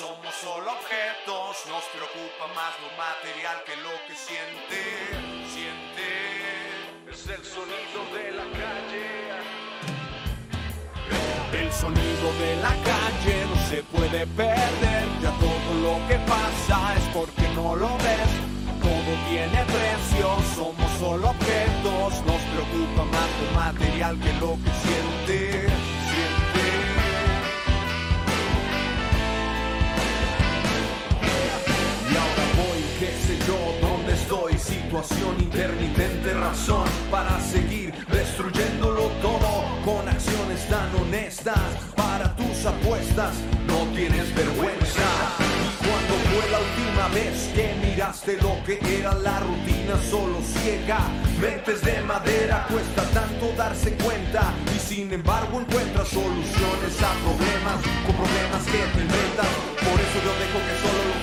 somos solo objetos. Nos preocupa más lo material que lo que siente. Siente. Es el sonido de la calle. El sonido de la calle no se puede perder. Ya todo lo que pasa es porque no lo ves. Todo tiene precio, somos solo objetos. Nos preocupa más lo material que lo que siente. Qué sé yo, dónde estoy. Situación intermitente, razón para seguir destruyéndolo todo con acciones tan honestas para tus apuestas. No tienes vergüenza. Y cuando fue la última vez que miraste lo que era la rutina solo ciega? Mentes de madera, cuesta tanto darse cuenta. Y sin embargo encuentras soluciones a problemas con problemas que te inventas. Por eso yo dejo que solo los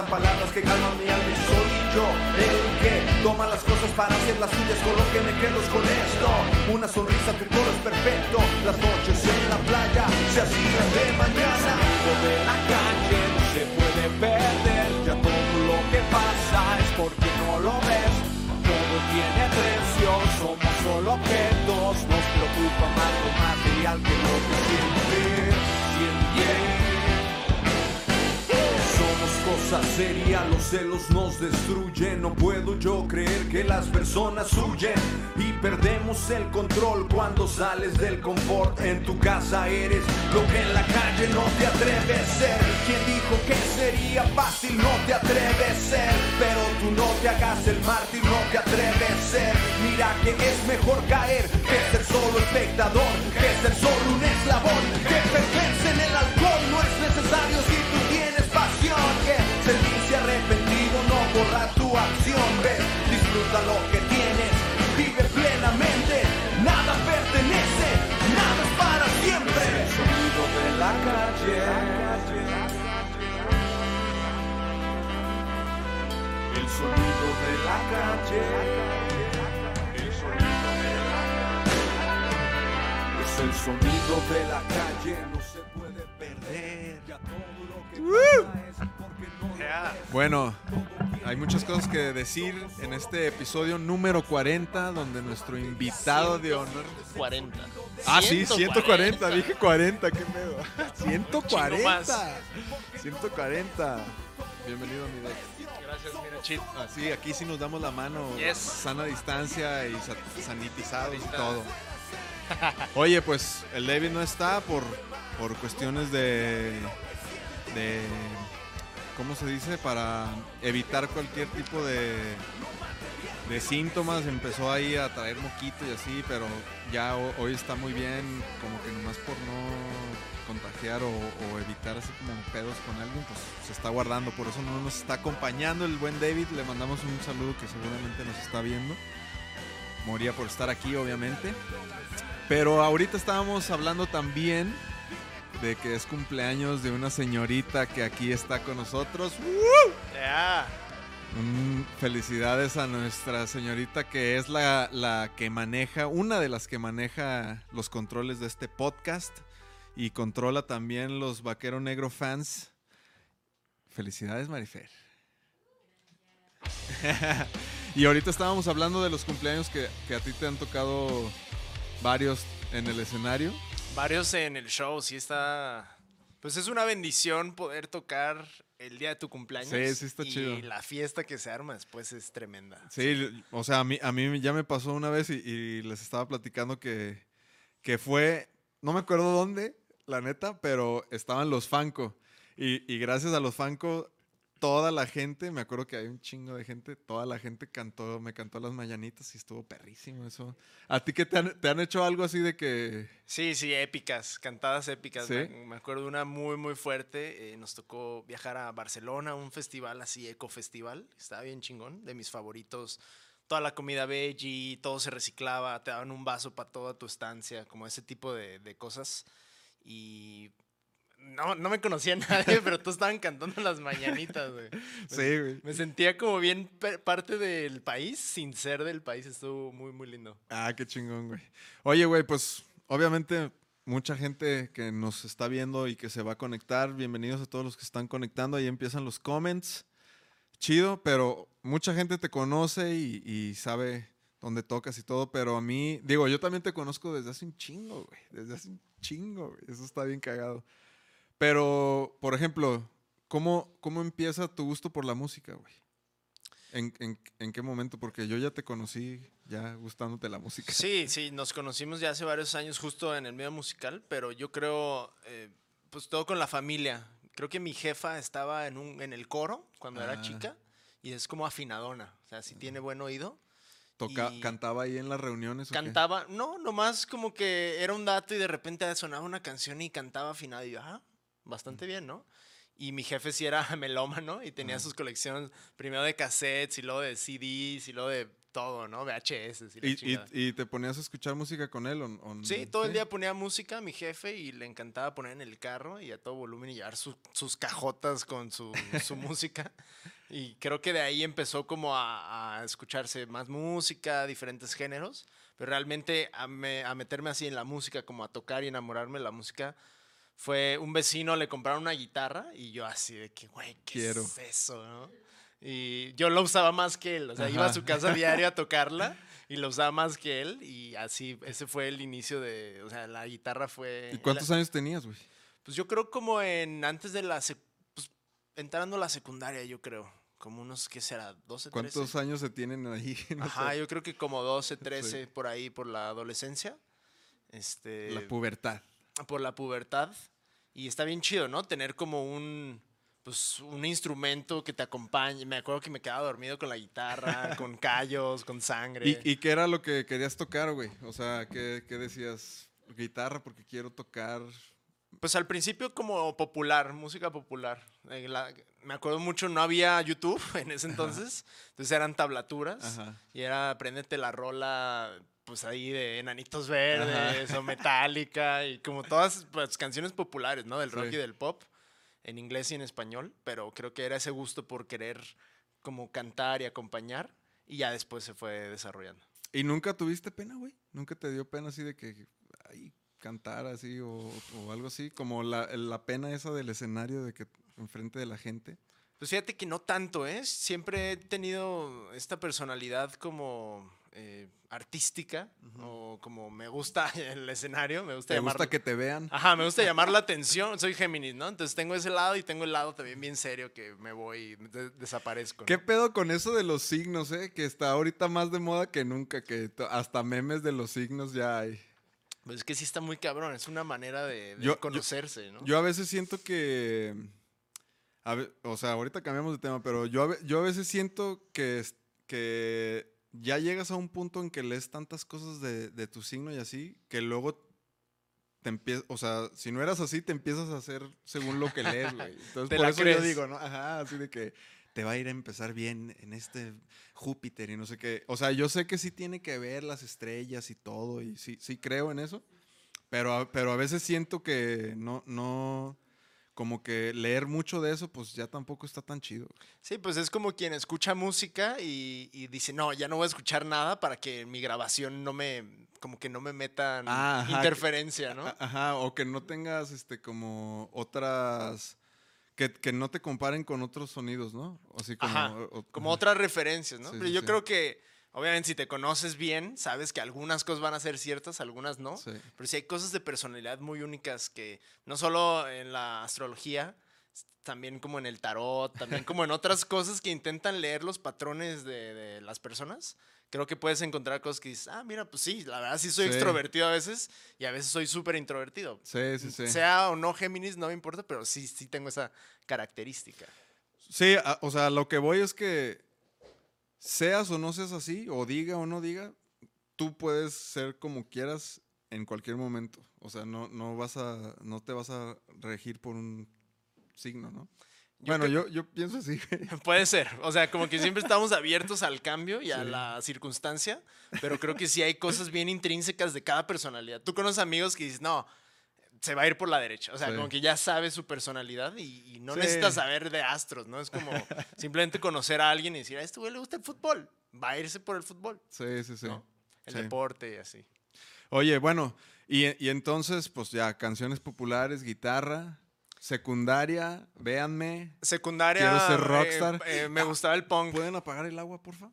palabras que calman mi alma y soy yo el que toma las cosas para hacer las suyas con lo que me quedo es con esto. Una sonrisa, tu coro es perfecto. Las noches en la playa se hacían de mañana. De la calle no se puede perder. Ya todo lo que pasa es porque no lo ves. Todo tiene precio, somos solo objetos. Nos preocupa más lo material que lo que siente. Serias, los celos nos destruyen. No puedo yo creer que las personas huyen y perdemos el control cuando sales del confort. En tu casa eres lo que en la calle no te atreves a ser. Quien dijo que sería fácil no te atreves a ser, pero tú no te hagas el mártir, no te atreves a ser. Mira que es mejor caer que ser solo espectador, que ser solo un eslabón, que lo que tienes vive plenamente nada pertenece nada es para siempre. El sonido de la calle. El sonido de la calle. El sonido de la calle. Es el sonido de la calle no se puede perder. Ya todo lo que pasa es porque no lo Ya. Bueno, hay muchas cosas que decir en este episodio número 40, donde nuestro invitado de honor. 40. Ah, sí, 140, dije 40, qué pedo. Chingo 140. más. 140. Bienvenido, mi Dex. Gracias, mira, chit. Así, aquí sí nos damos la mano. Yes. Sana distancia y sa- sanitizados y todo. Oye, pues el David no está por, por cuestiones de, de. ¿Cómo se dice? Para evitar cualquier tipo de, de síntomas. Empezó ahí a traer moquito y así, pero ya ho- hoy está muy bien, como que nomás por no contagiar o, o evitar así como pedos con alguien, pues se está guardando. Por eso no nos está acompañando el buen David. Le mandamos un saludo que seguramente nos está viendo. Moría por estar aquí, obviamente. Pero ahorita estábamos hablando también de que es cumpleaños de una señorita que aquí está con nosotros. Mm, felicidades a nuestra señorita que es la, la que maneja, una de las que maneja los controles de este podcast y controla también los Vaquero Negro fans. Felicidades, Marifer. y ahorita estábamos hablando de los cumpleaños que, que a ti te han tocado varios en el escenario. Varios en el show, sí está. Pues es una bendición poder tocar el día de tu cumpleaños. Sí, sí está y chido. la fiesta que se arma después es tremenda. Sí, o sea, a mí, a mí ya me pasó una vez y, y les estaba platicando que, que fue, no me acuerdo dónde, la neta, pero estaban los Fanco. Y, y gracias a los Fanco, toda la gente, me acuerdo que hay un chingo de gente, toda la gente cantó, me cantó las mañanitas y estuvo perrísimo eso. ¿A ti qué te han, te han hecho algo así de que... Sí, sí, épicas, cantadas épicas. ¿Sí? Me, me acuerdo de una muy, muy fuerte. eh, nos tocó viajar a Barcelona, un festival así, ecofestival. Estaba bien chingón, de mis favoritos. Toda la comida veggie, todo se reciclaba, te daban un vaso para toda tu estancia, como ese tipo de, de cosas. Y no, no me conocía nadie, pero todos estaban cantando las mañanitas, güey. Sí, güey. Me sentía como bien parte del país, sin ser del país. Estuvo muy, muy lindo. Ah, qué chingón, güey. Oye, güey, pues obviamente mucha gente que nos está viendo y que se va a conectar. Bienvenidos a todos los que están conectando. Ahí empiezan los comments. Chido, pero mucha gente te conoce y, y sabe dónde tocas y todo, pero a mí, digo, yo también te conozco desde hace un chingo, güey. Desde hace un chingo, güey. Eso está bien cagado. Pero, por ejemplo, ¿cómo, cómo empieza tu gusto por la música, güey? ¿En, en, en qué momento? Porque yo ya te conocí ya gustándote la música. Sí, sí, nos conocimos ya hace varios años justo en el medio musical, pero yo creo, eh, pues todo con la familia. Creo que mi jefa estaba en, un, en el coro cuando Ah. era chica y es como afinadona, o sea, si tiene buen oído. Toca, ¿Cantaba ahí en las reuniones? o qué? Cantaba, no, nomás como que era un dato y de repente sonaba una canción y cantaba afinado y yo, ah, bastante bien, ¿no? Y mi jefe sí era melómano y tenía sus colecciones primero de cassettes y luego de CDs y luego de todo, ¿no? VHS y ¿Y, y, chingada. y te ponías a escuchar música con él? O, o Sí, todo el día ponía música mi jefe y le encantaba poner en el carro y a todo volumen y llevar su- sus cajotas con su, su música. Y creo que de ahí empezó como a, a escucharse más música, diferentes géneros, pero realmente a, me- a meterme así en la música, como a tocar y enamorarme de la música, fue un vecino, le compraron una guitarra y yo así de que, güey, ¿qué Quiero. es eso? no?". Y yo lo usaba más que él, o sea, iba a su casa diario a tocarla y lo usaba más que él y así, ese fue el inicio de, o sea, la guitarra fue... ¿Y cuántos años tenías, güey? Pues yo creo como en, antes de la, pues entrando a la secundaria, yo creo, como unos, ¿qué será? 12, 13. ¿Cuántos años se tienen ahí? No Ajá, sé. yo creo que como 12, 13 por ahí, por la adolescencia. Este, La pubertad. por la pubertad. Y está bien chido, ¿no? Tener como un, pues, un instrumento que te acompañe. Me acuerdo que me quedaba dormido con la guitarra, con callos, con sangre. ¿Y, ¿Y qué era lo que querías tocar, güey? O sea, ¿qué, qué decías? Guitarra porque quiero tocar. Pues al principio como popular, música popular. Eh, la- me acuerdo mucho, no había YouTube en ese entonces, entonces eran tablaturas Ajá. y era apréndete la rola, pues ahí de Enanitos Verdes o Metallica y como todas pues, canciones populares, ¿no? Del rock Sí. y del pop, en inglés y en español, pero creo que era ese gusto por querer como cantar y acompañar y ya después se fue desarrollando. ¿Y nunca tuviste pena, güey? ¿Nunca te dio pena así de que ay, cantar así o, o algo así? Como la, la pena esa del escenario de que enfrente de la gente. Pues fíjate que no tanto, ¿eh? Siempre he tenido esta personalidad como eh, artística o como me gusta el escenario, me gusta ¿Te llamar... gusta que te vean? Ajá, me gusta llamar la atención, soy Géminis, ¿no? Entonces tengo ese lado y tengo el lado también bien serio que me voy y de- desaparezco. ¿no? ¿Qué pedo con eso de los signos, eh? Que está ahorita más de moda que nunca, que hasta memes de los signos ya hay. Pues es que sí está muy cabrón, es una manera de, de Yo- yo- conocerse, ¿no? Yo a veces siento que. a ve- o sea, ahorita cambiamos de tema, pero yo a, yo a veces siento que, que ya llegas a un punto en que lees tantas cosas de, de tu signo y así, que luego te empiezas. O sea, si no eras así, te empiezas a hacer según lo que lees, güey. Entonces, por eso crees. yo digo, ¿no? Ajá, así de que te va a ir a empezar bien en este Júpiter y no sé qué. O sea, yo sé que sí tiene que ver las estrellas y todo, y sí, sí creo en eso. Pero a, pero a veces siento que no, no, como que leer mucho de eso, pues ya tampoco está tan chido. Sí, pues es como quien escucha música y, y dice, no, ya no voy a escuchar nada para que mi grabación no me, como que no me metan Ah, ajá, que- interferencia, ¿no? Ajá, o que no tengas este como otras, que, que no te comparen con otros sonidos, ¿no? Así como, Ajá, o- o- como ajá. otras referencias, ¿no? Sí, Pero sí, yo sí. creo que, obviamente, si te conoces bien, sabes que algunas cosas van a ser ciertas, algunas no. Sí. Pero sí hay cosas de personalidad muy únicas que, no solo en la astrología, también como en el tarot, también como en otras cosas que intentan leer los patrones de, de las personas. Creo que puedes encontrar cosas que dices, ah, mira, pues sí, la verdad sí soy Sí. extrovertido a veces y a veces soy súper introvertido. Sí, sí, sí. Sea o no Géminis, no me importa, pero sí, sí tengo esa característica. Sí, a- o sea, lo que voy es que seas o no seas así, o diga o no diga, tú puedes ser como quieras en cualquier momento. O sea, no, no vas a, no te vas a regir por un signo, ¿no? Yo bueno, yo, yo pienso así. Puede ser, o sea, como que siempre estamos abiertos al cambio y a la circunstancia, pero creo que sí hay cosas bien intrínsecas de cada personalidad. Tú conoces amigos que dices, no, se va a ir por la derecha, o sea, Sí. como que ya sabes su personalidad y, y no Sí. necesitas saber de astros, ¿no? Es como simplemente conocer a alguien y decir, a este güey le gusta el fútbol, va a irse por el fútbol, sí, sí, sí. ¿no? El Sí. deporte y así. Oye, bueno, y, y entonces, pues ya, canciones populares, guitarra, secundaria, véanme. Secundaria. Quiero ser eh, rockstar. eh, me gustaba el punk. ¿Pueden apagar el agua, porfa?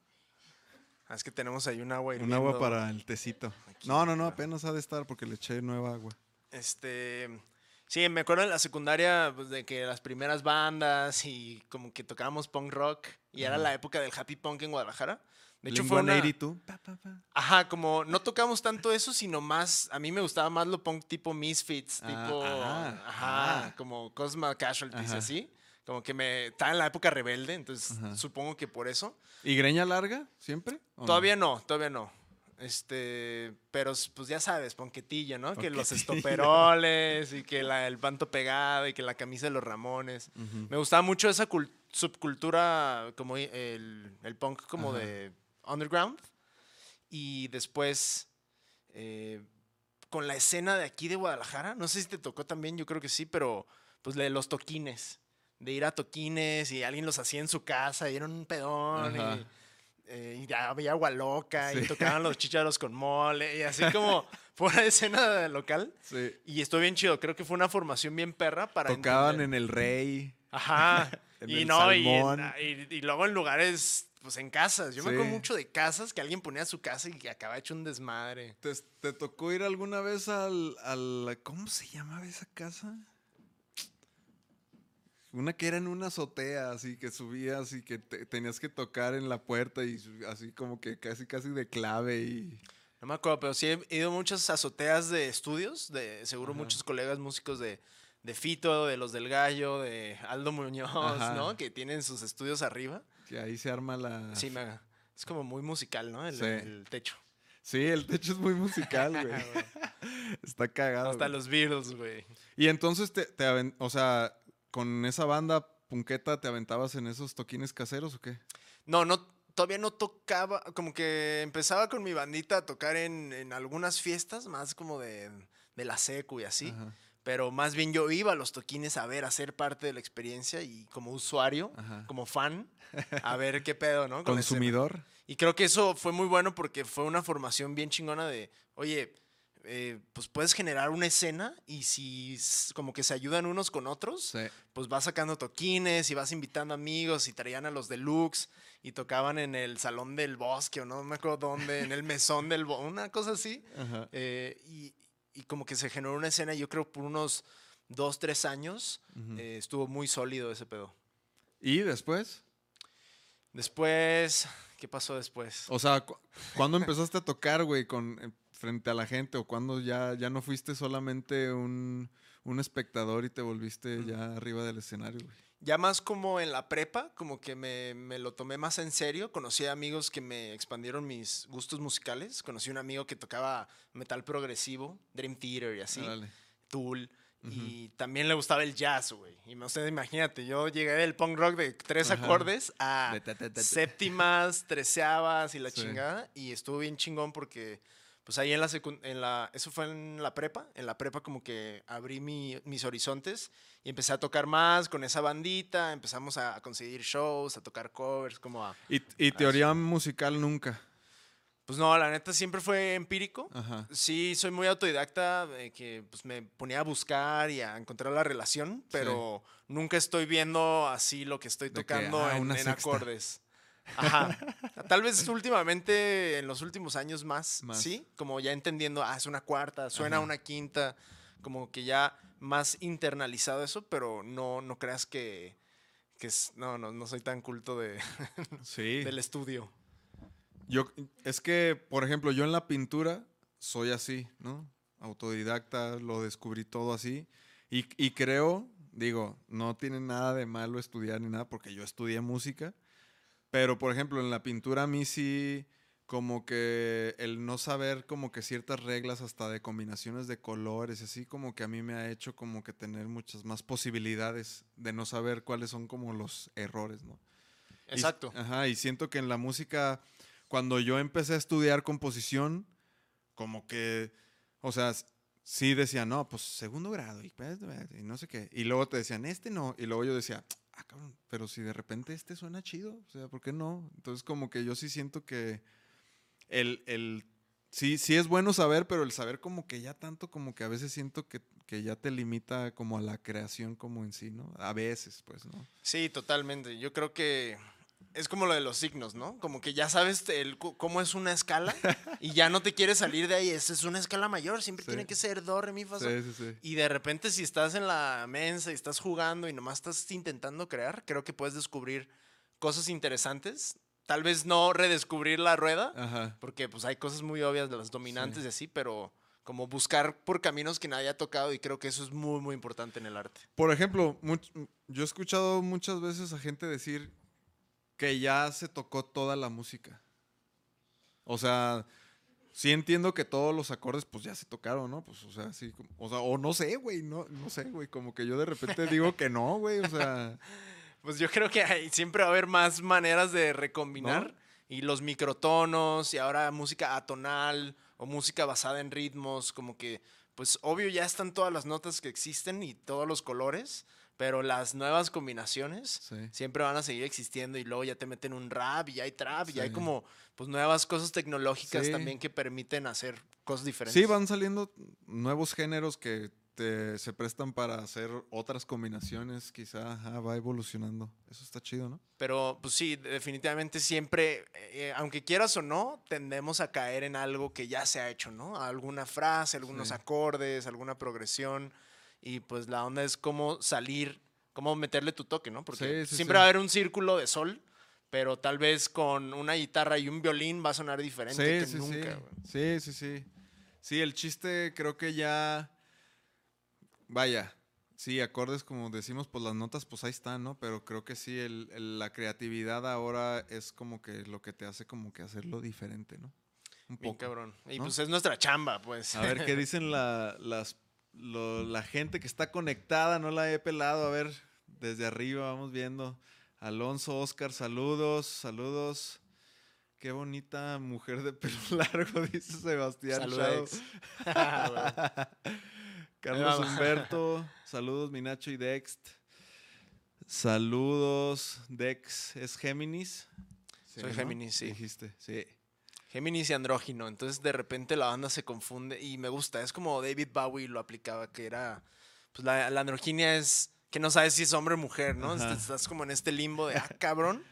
Ah, Es que tenemos ahí un agua Un hirviendo. agua para el tecito. No, no, no, apenas ha de estar porque le eché nueva agua. Este. Sí, me acuerdo en la secundaria pues, de que las primeras bandas y como que tocábamos punk rock y era la época del happy punk en Guadalajara. De hecho, fue una... 182. Pa, pa, pa. Ajá, como no tocamos tanto eso, sino más. A mí me gustaba más lo punk tipo Misfits, Ah, tipo. ah, ajá, ah. como Cosma Casualties, así. Como que me. Estaba en la época rebelde, entonces Ajá. supongo que por eso. ¿Y greña larga siempre? Todavía no, todavía no. Este, pero pues ya sabes, ponquetillo, ¿no? Que los estoperoles y que la- el panto pegado y que la camisa de los Ramones. Me gustaba mucho esa cul- subcultura, como el, el punk como Ajá. de underground. Y después, eh, con la escena de aquí de Guadalajara, no sé si te tocó también, yo creo que sí, pero pues de los toquines. De ir a toquines y alguien los hacía en su casa y era un pedón. Y, eh, y había agua loca y tocaban los chicharos con mole y así como pura escena local. Sí. Y estuvo bien chido, creo que fue una formación bien perra para Tocaban entender- en el Rey. Ajá. en y el no, y, en- Salmón. y- y luego en lugares, pues en casas. Yo me acuerdo mucho de casas que alguien ponía su casa y que acaba hecho un desmadre. ¿Te, te tocó ir alguna vez al, al- ¿Cómo se llamaba esa casa? Una que era en una azotea, así que subías y que te- tenías que tocar en la puerta y así como que casi casi de clave y... No me acuerdo, pero sí he ido a muchas azoteas de estudios, de seguro Ajá. muchos colegas músicos de, de Fito, de Los del Gallo, de Aldo Muñoz, Ajá. ¿no? Que tienen sus estudios arriba. Que ahí se arma la... Sí, me, es como muy musical, ¿no? El, Sí. el techo. Sí, el techo es muy musical, güey. Está cagado. Hasta los Beatles, güey. Y entonces te, te aven- o sea, con esa banda punqueta te aventabas en esos toquines caseros o qué? No, no, todavía no tocaba, como que empezaba con mi bandita a tocar en, en algunas fiestas, más como de, de la secu y así. Ajá, Pero más bien yo iba a los toquines a ver, a ser parte de la experiencia y como usuario, ajá. como fan, a ver qué pedo, ¿no? Con. Consumidor. Y creo que eso fue muy bueno porque fue una formación bien chingona de, oye, eh, pues puedes generar una escena y si como que se ayudan unos con otros, Sí. pues vas sacando toquines y vas invitando amigos y traían a los deluxe y tocaban en el salón del bosque o no me acuerdo dónde, en el mesón del bosque, una cosa así. Eh, y, y como que se generó una escena, yo creo por unos dos, tres años, Ujú. eh, estuvo muy sólido ese pedo. ¿Y después? Después, ¿qué pasó después? O sea, cu- ¿cuándo empezaste a tocar, güey, con eh, frente a la gente? ¿O cuándo ya, ya no fuiste solamente un, un espectador y te volviste ya arriba del escenario, güey? Ya más como en la prepa, como que me, me lo tomé más en serio. Conocí amigos que me expandieron mis gustos musicales. Conocí un amigo que tocaba metal progresivo, Dream Theater y así, Órale. Tool. Y también le gustaba el jazz, güey. Y no sé, imagínate, yo llegué del punk rock de tres Ajá. acordes a séptimas, treceavas y la Sí. chingada. Y estuvo bien chingón porque, pues ahí en la, en la eso fue en la prepa. En la prepa como que abrí mi- mis horizontes y empecé a tocar más con esa bandita. Empezamos a, a conseguir shows, a tocar covers, como a... ¿Y, y teoría musical nunca? Pues no, la neta siempre fue empírico. Ajá. Sí, soy muy autodidacta, que pues, me ponía a buscar y a encontrar la relación, pero nunca estoy viendo así lo que estoy De que, tocando ah, en, acordes. Ajá. Tal vez últimamente, en los últimos años más, Más. sí, como ya entendiendo, ah, es una cuarta, suena Ajá. una quinta, como que ya más internalizado eso, pero no, no creas que, que es, no, no, no soy tan culto de, Sí. del estudio. Yo, es que, por ejemplo, yo en la pintura soy así, ¿no? Autodidacta, lo descubrí todo así. Y, y creo, digo, no tiene nada de malo estudiar ni nada, porque yo estudié música. Pero, por ejemplo, en la pintura a mí sí, como que el no saber como que ciertas reglas hasta de combinaciones de colores, así como que a mí me ha hecho como que tener muchas más posibilidades de no saber cuáles son como los errores, ¿no? Y- Exacto. ajá, y siento que en la música, cuando yo empecé a estudiar composición, como que, o sea, sí decían, no, pues segundo grado pues, y no sé qué. Y luego te decían, este no. Y luego yo decía, ah, pero si de repente este suena chido, o sea, ¿por qué no? Entonces como que yo sí siento que el, el sí, sí es bueno saber, pero el saber como que ya tanto, como que a veces siento que, que ya te limita como a la creación como en sí, ¿no? A veces, pues, ¿no? Sí, totalmente. Yo creo que es como lo de los signos, ¿no? Como que ya sabes el, cómo es una escala y ya no te quieres salir de ahí. Esa es una escala mayor, siempre Sí. tiene que ser do, re, mi, fa, sol. Sí, sí, sí. Y de repente si estás en la mensa y estás jugando y nomás estás intentando crear, creo que puedes descubrir cosas interesantes. Tal vez no redescubrir la rueda, Ajá. porque pues hay cosas muy obvias de las dominantes y así, pero como buscar por caminos que nadie ha tocado y creo que eso es muy, muy importante en el arte. Por ejemplo, much- yo he escuchado muchas veces a gente decir que ya se tocó toda la música. O sea, sí entiendo que todos los acordes pues ya se tocaron, ¿no? Pues, o sea, sí, como- o sea, o no sé, güey, no, no sé, güey, como que yo de repente digo que no, güey, o sea, Pues yo creo que hay- siempre va a haber más maneras de recombinar. ¿No? Y los microtonos, y ahora música atonal, o música basada en ritmos, como que, pues obvio ya están todas las notas que existen y todos los colores, pero las nuevas combinaciones sí. siempre van a seguir existiendo y luego ya te meten un rap y hay trap y hay Sí. como pues nuevas cosas tecnológicas Sí. también que permiten hacer cosas diferentes. Sí, van saliendo nuevos géneros que te- se prestan para hacer otras combinaciones, quizá ajá, va evolucionando. Eso está chido, ¿no? Pero pues sí, definitivamente siempre, eh, aunque quieras o no, tendemos a caer en algo que ya se ha hecho, ¿no? Alguna frase, algunos Sí. acordes, alguna progresión. Y pues la onda es cómo salir, cómo meterle tu toque, ¿no? Porque Sí, sí, siempre sí. va a haber un círculo de sol, pero tal vez con una guitarra y un violín va a sonar diferente que sí, nunca. sí. Sí, sí, sí. Sí, el chiste creo que ya. Vaya. Sí, acordes como decimos, pues las notas pues ahí están, ¿no? Pero creo que sí, el- el- la creatividad ahora es como que lo que te hace como que hacerlo diferente, ¿no? Un Bien poco. cabrón. Y ¿no? pues es nuestra chamba, pues. A ver qué dicen la, las, lo- la gente que está conectada, no la he pelado. A ver, desde arriba vamos viendo. Alonso, Oscar, saludos, saludos. Qué bonita mujer de pelo largo, dice Sebastián. Saludos. Carlos. Humberto, saludos Minacho y Dext. Saludos, Dex, ¿es Géminis? Sí, Soy ¿no? Géminis, sí. Dijiste, sí. Géminis y andrógino. Entonces de repente la banda se confunde y me gusta. Es como David Bowie lo aplicaba, que era. Pues la, la androginia es que no sabes si es hombre o mujer, ¿no? Ajá. Estás como en este limbo de, ah, cabrón.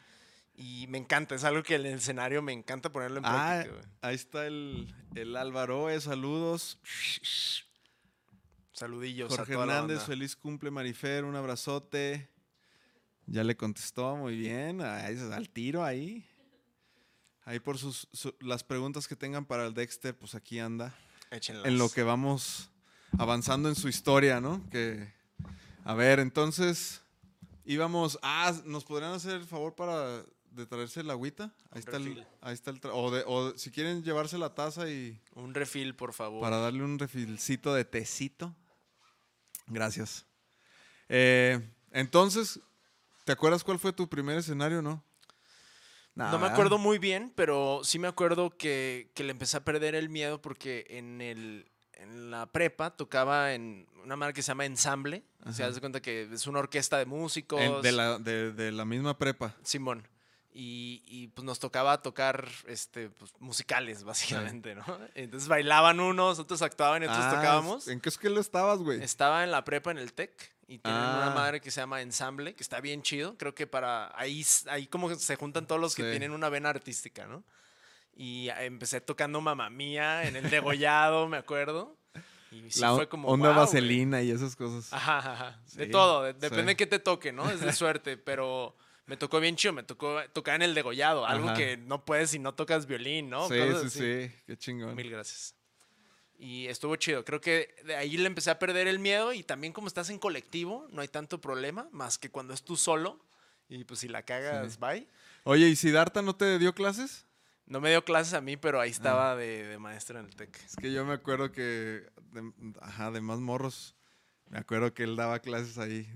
Y me encanta, es algo que en el escenario me encanta ponerlo en Ah, práctica. ahí está el, el Álvaro, eh, saludos. Saludillos Jorge a toda la Hernández, feliz cumple Marifer, un abrazote. Ya le contestó, muy bien, ahí, al tiro ahí. Ahí por sus, su- las preguntas que tengan para el Dexter, pues aquí anda. Échenlas. En lo que vamos avanzando en su historia, ¿no? Que, a ver, entonces, íbamos, ah, ¿nos podrían hacer el favor para de traerse la agüita? Ahí está el, ahí está el, o, de- o si quieren llevarse la taza y Un refil, por favor. para darle un refilcito de tecito. Gracias. Eh, entonces, ¿te acuerdas cuál fue tu primer escenario, no? Nah, no me acuerdo muy bien, pero sí me acuerdo que, que le empecé a perder el miedo porque en, el, en la prepa tocaba en una marca que se llama Ensamble. O sea, de cuenta que es una orquesta de músicos. En- de, la, de, de la misma prepa. Simón. Y, y, pues nos tocaba tocar este, pues, musicales, básicamente, ¿no? Entonces bailaban unos, otros actuaban y otros Ah, tocábamos. ¿En qué escuela estabas, güey? Estaba en la prepa en el TEC y tienen una Ah. madre que se llama Ensamble, que está bien chido. Creo que para ahí, ahí como se juntan todos los que Sí. tienen una vena artística, ¿no? Y empecé tocando Mamá Mía en el degollado, me acuerdo. Y sí la fue como. onda "Guau, güey". vaselina y esas cosas. Ajá, ajá. De todo, de- depende de qué te toque, ¿no? Es de suerte, pero me tocó bien chido, me tocó tocar en el degollado, algo Ajá. que no puedes si no tocas violín, ¿no? sí, Cosas sí, así. sí. Qué chingón. Mil gracias. Y estuvo chido. Creo que de ahí le empecé a perder el miedo y también como estás en colectivo, no hay tanto problema, más que cuando es tú solo y pues si la cagas, Sí. bye. Oye, ¿y Siddhartha no te dio clases? No me dio clases a mí, pero Ah. ahí estaba de, de maestro en el TEC. Es que yo me acuerdo que, de, ajá, de más morros, me acuerdo que él daba clases ahí.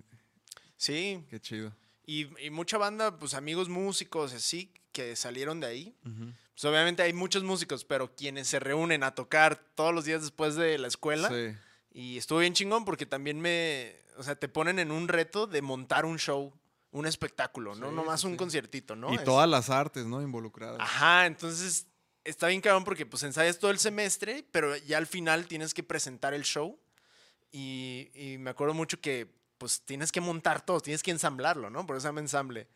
Sí, Qué chido. Y, y mucha banda, pues amigos músicos, así, que salieron de ahí. Pues obviamente hay muchos músicos, pero quienes se reúnen a tocar todos los días después de la escuela. Sí. Y estuvo bien chingón porque también me, o sea, te ponen en un reto de montar un show, un espectáculo, no Sí, nomás sí, un conciertito, ¿no? y Es- todas las artes, ¿no? Involucradas. Ajá, entonces está bien cabrón porque pues ensayas todo el semestre, pero ya al final tienes que presentar el show. Y, y me acuerdo mucho que pues tienes que montar todo, tienes que ensamblarlo, ¿no? Por eso se llama ensamble.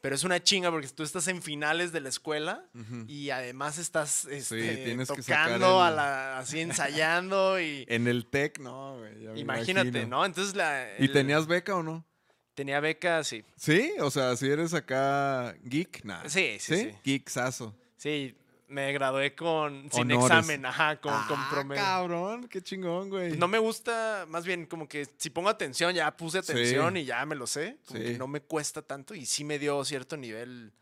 Pero es una chinga porque tú estás en finales de la escuela Ujú. y además estás este, sacar tocando, a el- la, así ensayando y En el TEC, no, güey. imagínate, imagino. ¿no? Entonces la... ¿Y el- tenías beca o no? Tenía beca, sí. Sí, o sea, si eres acá geek, nada. Sí, sí, sí. Geeksazo. Sí, me gradué con... Sin Honores. examen, ajá, con, con Ah, promedio. cabrón, qué chingón, güey. No me gusta, más bien como que si pongo atención, ya puse atención Sí. y ya me lo sé. Como Sí. que no me cuesta tanto y sí me dio cierto nivel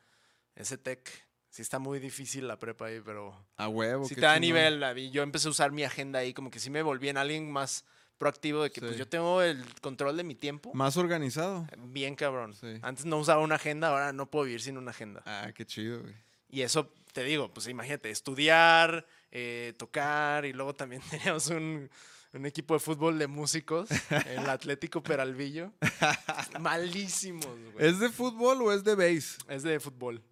ese tech. Sí está muy difícil la prepa ahí, pero A huevo. sí qué te da nivel. Yo empecé a usar mi agenda ahí, como que sí me volví en alguien más proactivo de que pues yo tengo el control de mi tiempo. Más organizado. Bien cabrón. Sí. Antes no usaba una agenda, ahora no puedo vivir sin una agenda. Ah, qué chido, güey. Y eso, te digo, pues imagínate, estudiar, eh, tocar y luego también teníamos un, un equipo de fútbol de músicos, el Atlético Peralvillo. Malísimos, güey. ¿Es de fútbol o es de base? Es de fútbol.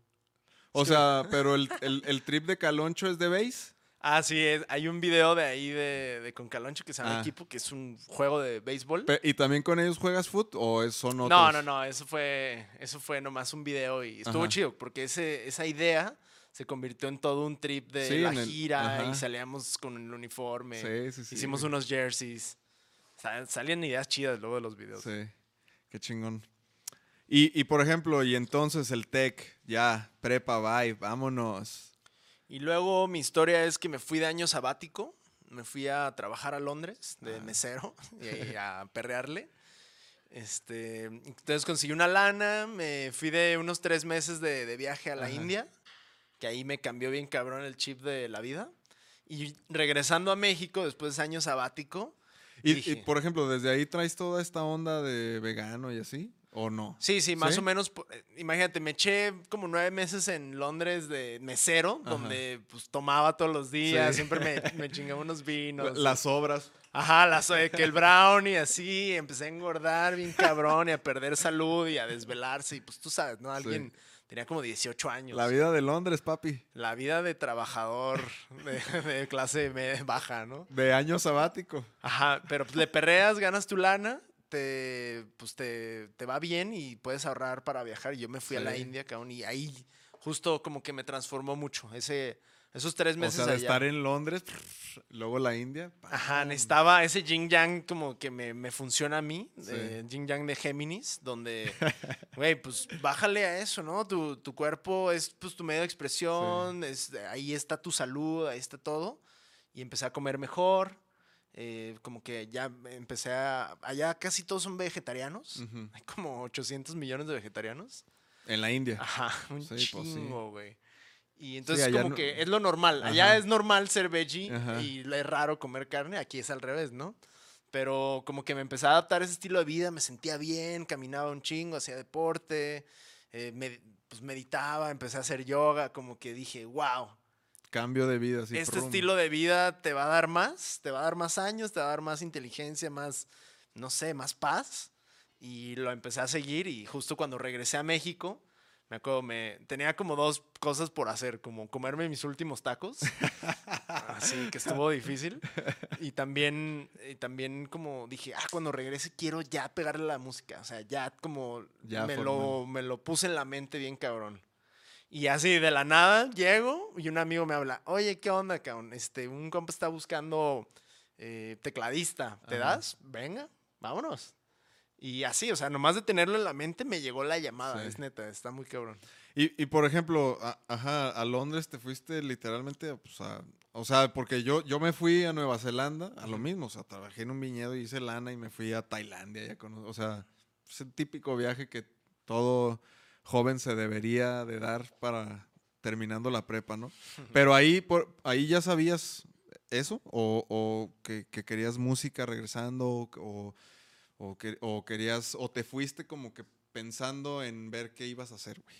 O sea, pero el, el- el trip de Caloncho es de base. Ah, sí, es- hay un video de ahí de, de Concaloncho que se llama Ah. Equipo, que es un juego de béisbol. Pe- ¿Y también con ellos juegas foot o es- son otros? No, no, no, eso fue, eso fue nomás un video y estuvo Ajá. chido porque ese, esa idea se convirtió en todo un trip de Sí, la el- gira ajá. y salíamos con el uniforme. Sí, sí, sí. Hicimos unos jerseys. Sa- Salían ideas chidas luego de los videos. Sí, qué chingón. Y, y por ejemplo, y entonces el tech, ya, prepa, bye, vámonos. Y luego mi historia es que me fui de año sabático. Me fui a trabajar a Londres de Ah. mesero y a perrearle. Este, entonces conseguí una lana, me fui de unos tres meses de, de viaje a la Ajá. India, que ahí me cambió bien cabrón el chip de la vida. Y regresando a México después de ese año sabático, Y, por ejemplo, ¿desde ahí traes toda esta onda de vegano y así? ¿O no? Sí, sí, más ¿Sí? o menos. eh, Imagínate, me eché como nueve meses en Londres de mesero, Ajá. donde pues tomaba todos los días, Sí. siempre me, me chingaba unos vinos. Las obras. Ajá, las de que el brownie así, empecé a engordar bien cabrón y a perder salud y a desvelarse. Y pues tú sabes, ¿no? Alguien tenía como 18 años. La vida de Londres, papi. La vida de trabajador de, de clase baja, ¿no? De año sabático. Ajá, pero pues le perreas, ganas tu lana, te, pues te, te va bien y puedes ahorrar para viajar. Y yo me fui a la Sí. India, cabrón, y ahí justo como que me transformó mucho. Ese, esos tres O meses sea, de allá. estar en Londres, luego la India. Ajá, ¡pam! necesitaba ese yin yang como que me, me funciona a mí, Sí. eh, yin yang de Géminis, donde, güey, pues bájale a eso, ¿no? Tu, tu cuerpo es pues tu medio de expresión, es, ahí está tu salud, ahí está todo. Y empecé a comer mejor, eh, como que ya empecé a... Allá casi todos son vegetarianos, Ujú. hay como 800 millones de vegetarianos. En la India. Ajá, un Sí, pues sí. chingo, güey. Y entonces allá como no- que es lo normal. Allá Ajá. es normal ser veggie Ajá. y es raro comer carne. Aquí es al revés, ¿no? Pero como que me empecé a adaptar a ese estilo de vida, me sentía bien, caminaba un chingo, hacía deporte, eh, med- pues meditaba, empecé a hacer yoga, como que dije, wow, Cambio de vida. Así, este prum. estilo de vida te va a dar más, te va a dar más años, te va a dar más inteligencia, más, no sé, más paz. Y lo empecé a seguir y justo cuando regresé a México, me acuerdo, me, tenía como dos cosas por hacer, como comerme mis últimos tacos, así que estuvo difícil. Y también, y también como dije, ah, cuando regrese quiero ya pegarle la música, o sea, ya como Ya me, formal. lo, me lo puse en la mente bien cabrón. Y así de la nada llego y un amigo me habla, oye, ¿qué onda, cabrón? Este, un compa está buscando eh, tecladista, ¿te Ajá. das? Venga, vámonos. Y así, o sea, nomás de tenerlo en la mente me llegó la llamada, Sí. es neta, está muy cabrón. Y, y, por ejemplo, a, ajá, a Londres te fuiste literalmente, pues, a- o sea, porque yo, yo me fui a Nueva Zelanda a lo mismo, o sea, trabajé en un viñedo y hice lana y me fui a Tailandia, ya cono- o sea, es el típico viaje que todo joven se debería de dar para terminando la prepa, ¿no? Pero ahí, por, ahí ya sabías eso, o, o que, que querías música regresando, o, o, que- o querías, o te fuiste como que pensando en ver qué ibas a hacer, güey.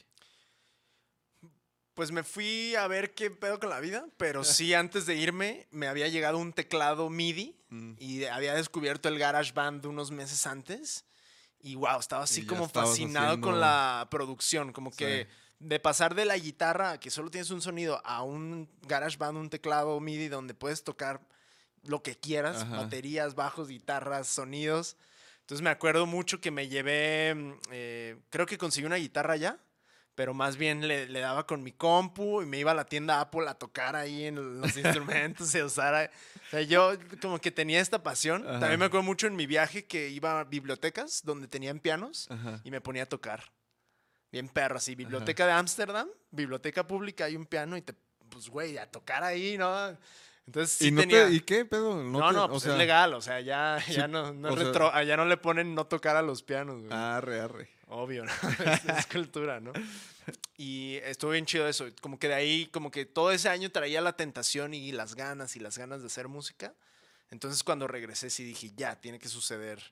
Pues me fui a ver qué pedo con la vida, pero sí, antes de irme, me había llegado un teclado MIDI Mm. y había descubierto el GarageBand unos meses antes. Y wow, estaba así como fascinado con haciendo- la producción, como que Sí. de pasar de la guitarra, que solo tienes un sonido, a un GarageBand, un teclado MIDI donde puedes tocar lo que quieras, Ajá. baterías, bajos, guitarras, sonidos. Entonces me acuerdo mucho que me llevé, mm, eh, creo que conseguí una guitarra ya, pero más bien le, le daba con mi compu y me iba a la tienda Apple a tocar ahí en los instrumentos y a usar. a- O sea, yo como que tenía esta pasión. Ajá. También me acuerdo mucho en mi viaje que iba a bibliotecas donde tenían pianos Ajá. y me ponía a tocar. Bien perro, así. Biblioteca de Ámsterdam, biblioteca pública, hay un piano y te, pues, güey, a tocar ahí, ¿no? Entonces sí ¿Y, no tenía... te- ¿Y qué pedo? no, no, te- pues o sea, es legal, o sea, ya, Sí, ya no, no, o es sea- retro- allá no le ponen no tocar a los pianos, güey. Arre, arre. Obvio, ¿no? es, es cultura, ¿no? Y estuvo bien chido eso. Como que de ahí, como que todo ese año traía la tentación y las ganas y las ganas de hacer música. Entonces cuando regresé sí dije, ya, tiene que suceder.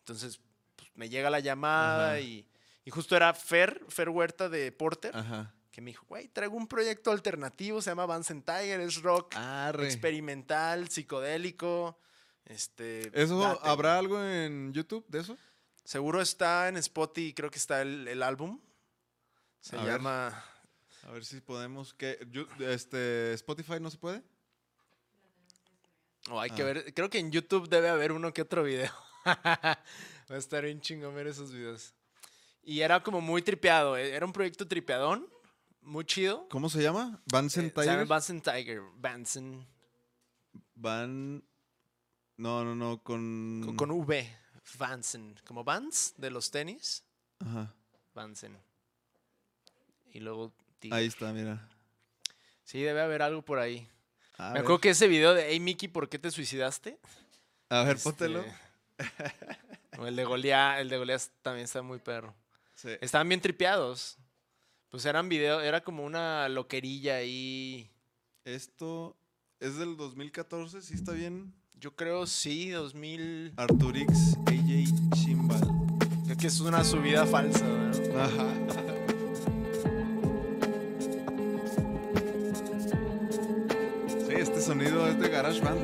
Entonces pues, me llega la llamada Ajá. y, y justo era Fer, Fer Huerta de Porter, Ajá. que me dijo, güey, traigo un proyecto alternativo, se llama Vance and Tiger, es rock Arre. experimental, psicodélico. Este, ¿Eso date, güey". habrá algo en YouTube de eso? Seguro está en Spotify, creo que está el, el álbum. Se A ver. llama. A ver si podemos. ¿qué? Yo- este, ¿Spotify no se puede? O hay que Ah. ver. Creo que en YouTube debe haber uno que otro video. Va a estar bien chingón ver esos videos. Y era como muy tripeado. eh, Era un proyecto tripeadón. Muy chido. ¿Cómo se llama? ¿Vansen Eh, Tiger? Vansen Tiger. Vansen. Van. No, no, no, con. Con, con V. Vansen. Como Vans de los tenis. Ajá. Vansen. Y luego. Tiger. Ahí está, mira. Sí, debe haber algo por ahí. A Me ver, acuerdo que ese video de Hey Mickey, ¿por qué te suicidaste? a ver Este, póntelo. o el de Goliath, el de Goliath también está muy perro. Sí. Estaban bien tripeados. Pues eran videos, era como una loquerilla ahí. Esto es del 2014, ¿sí está bien? Yo creo sí, 2000. Arturix AJ Chimbal. Creo que es una subida falsa. ¿no? Ajá. Sí, este sonido es de GarageBand,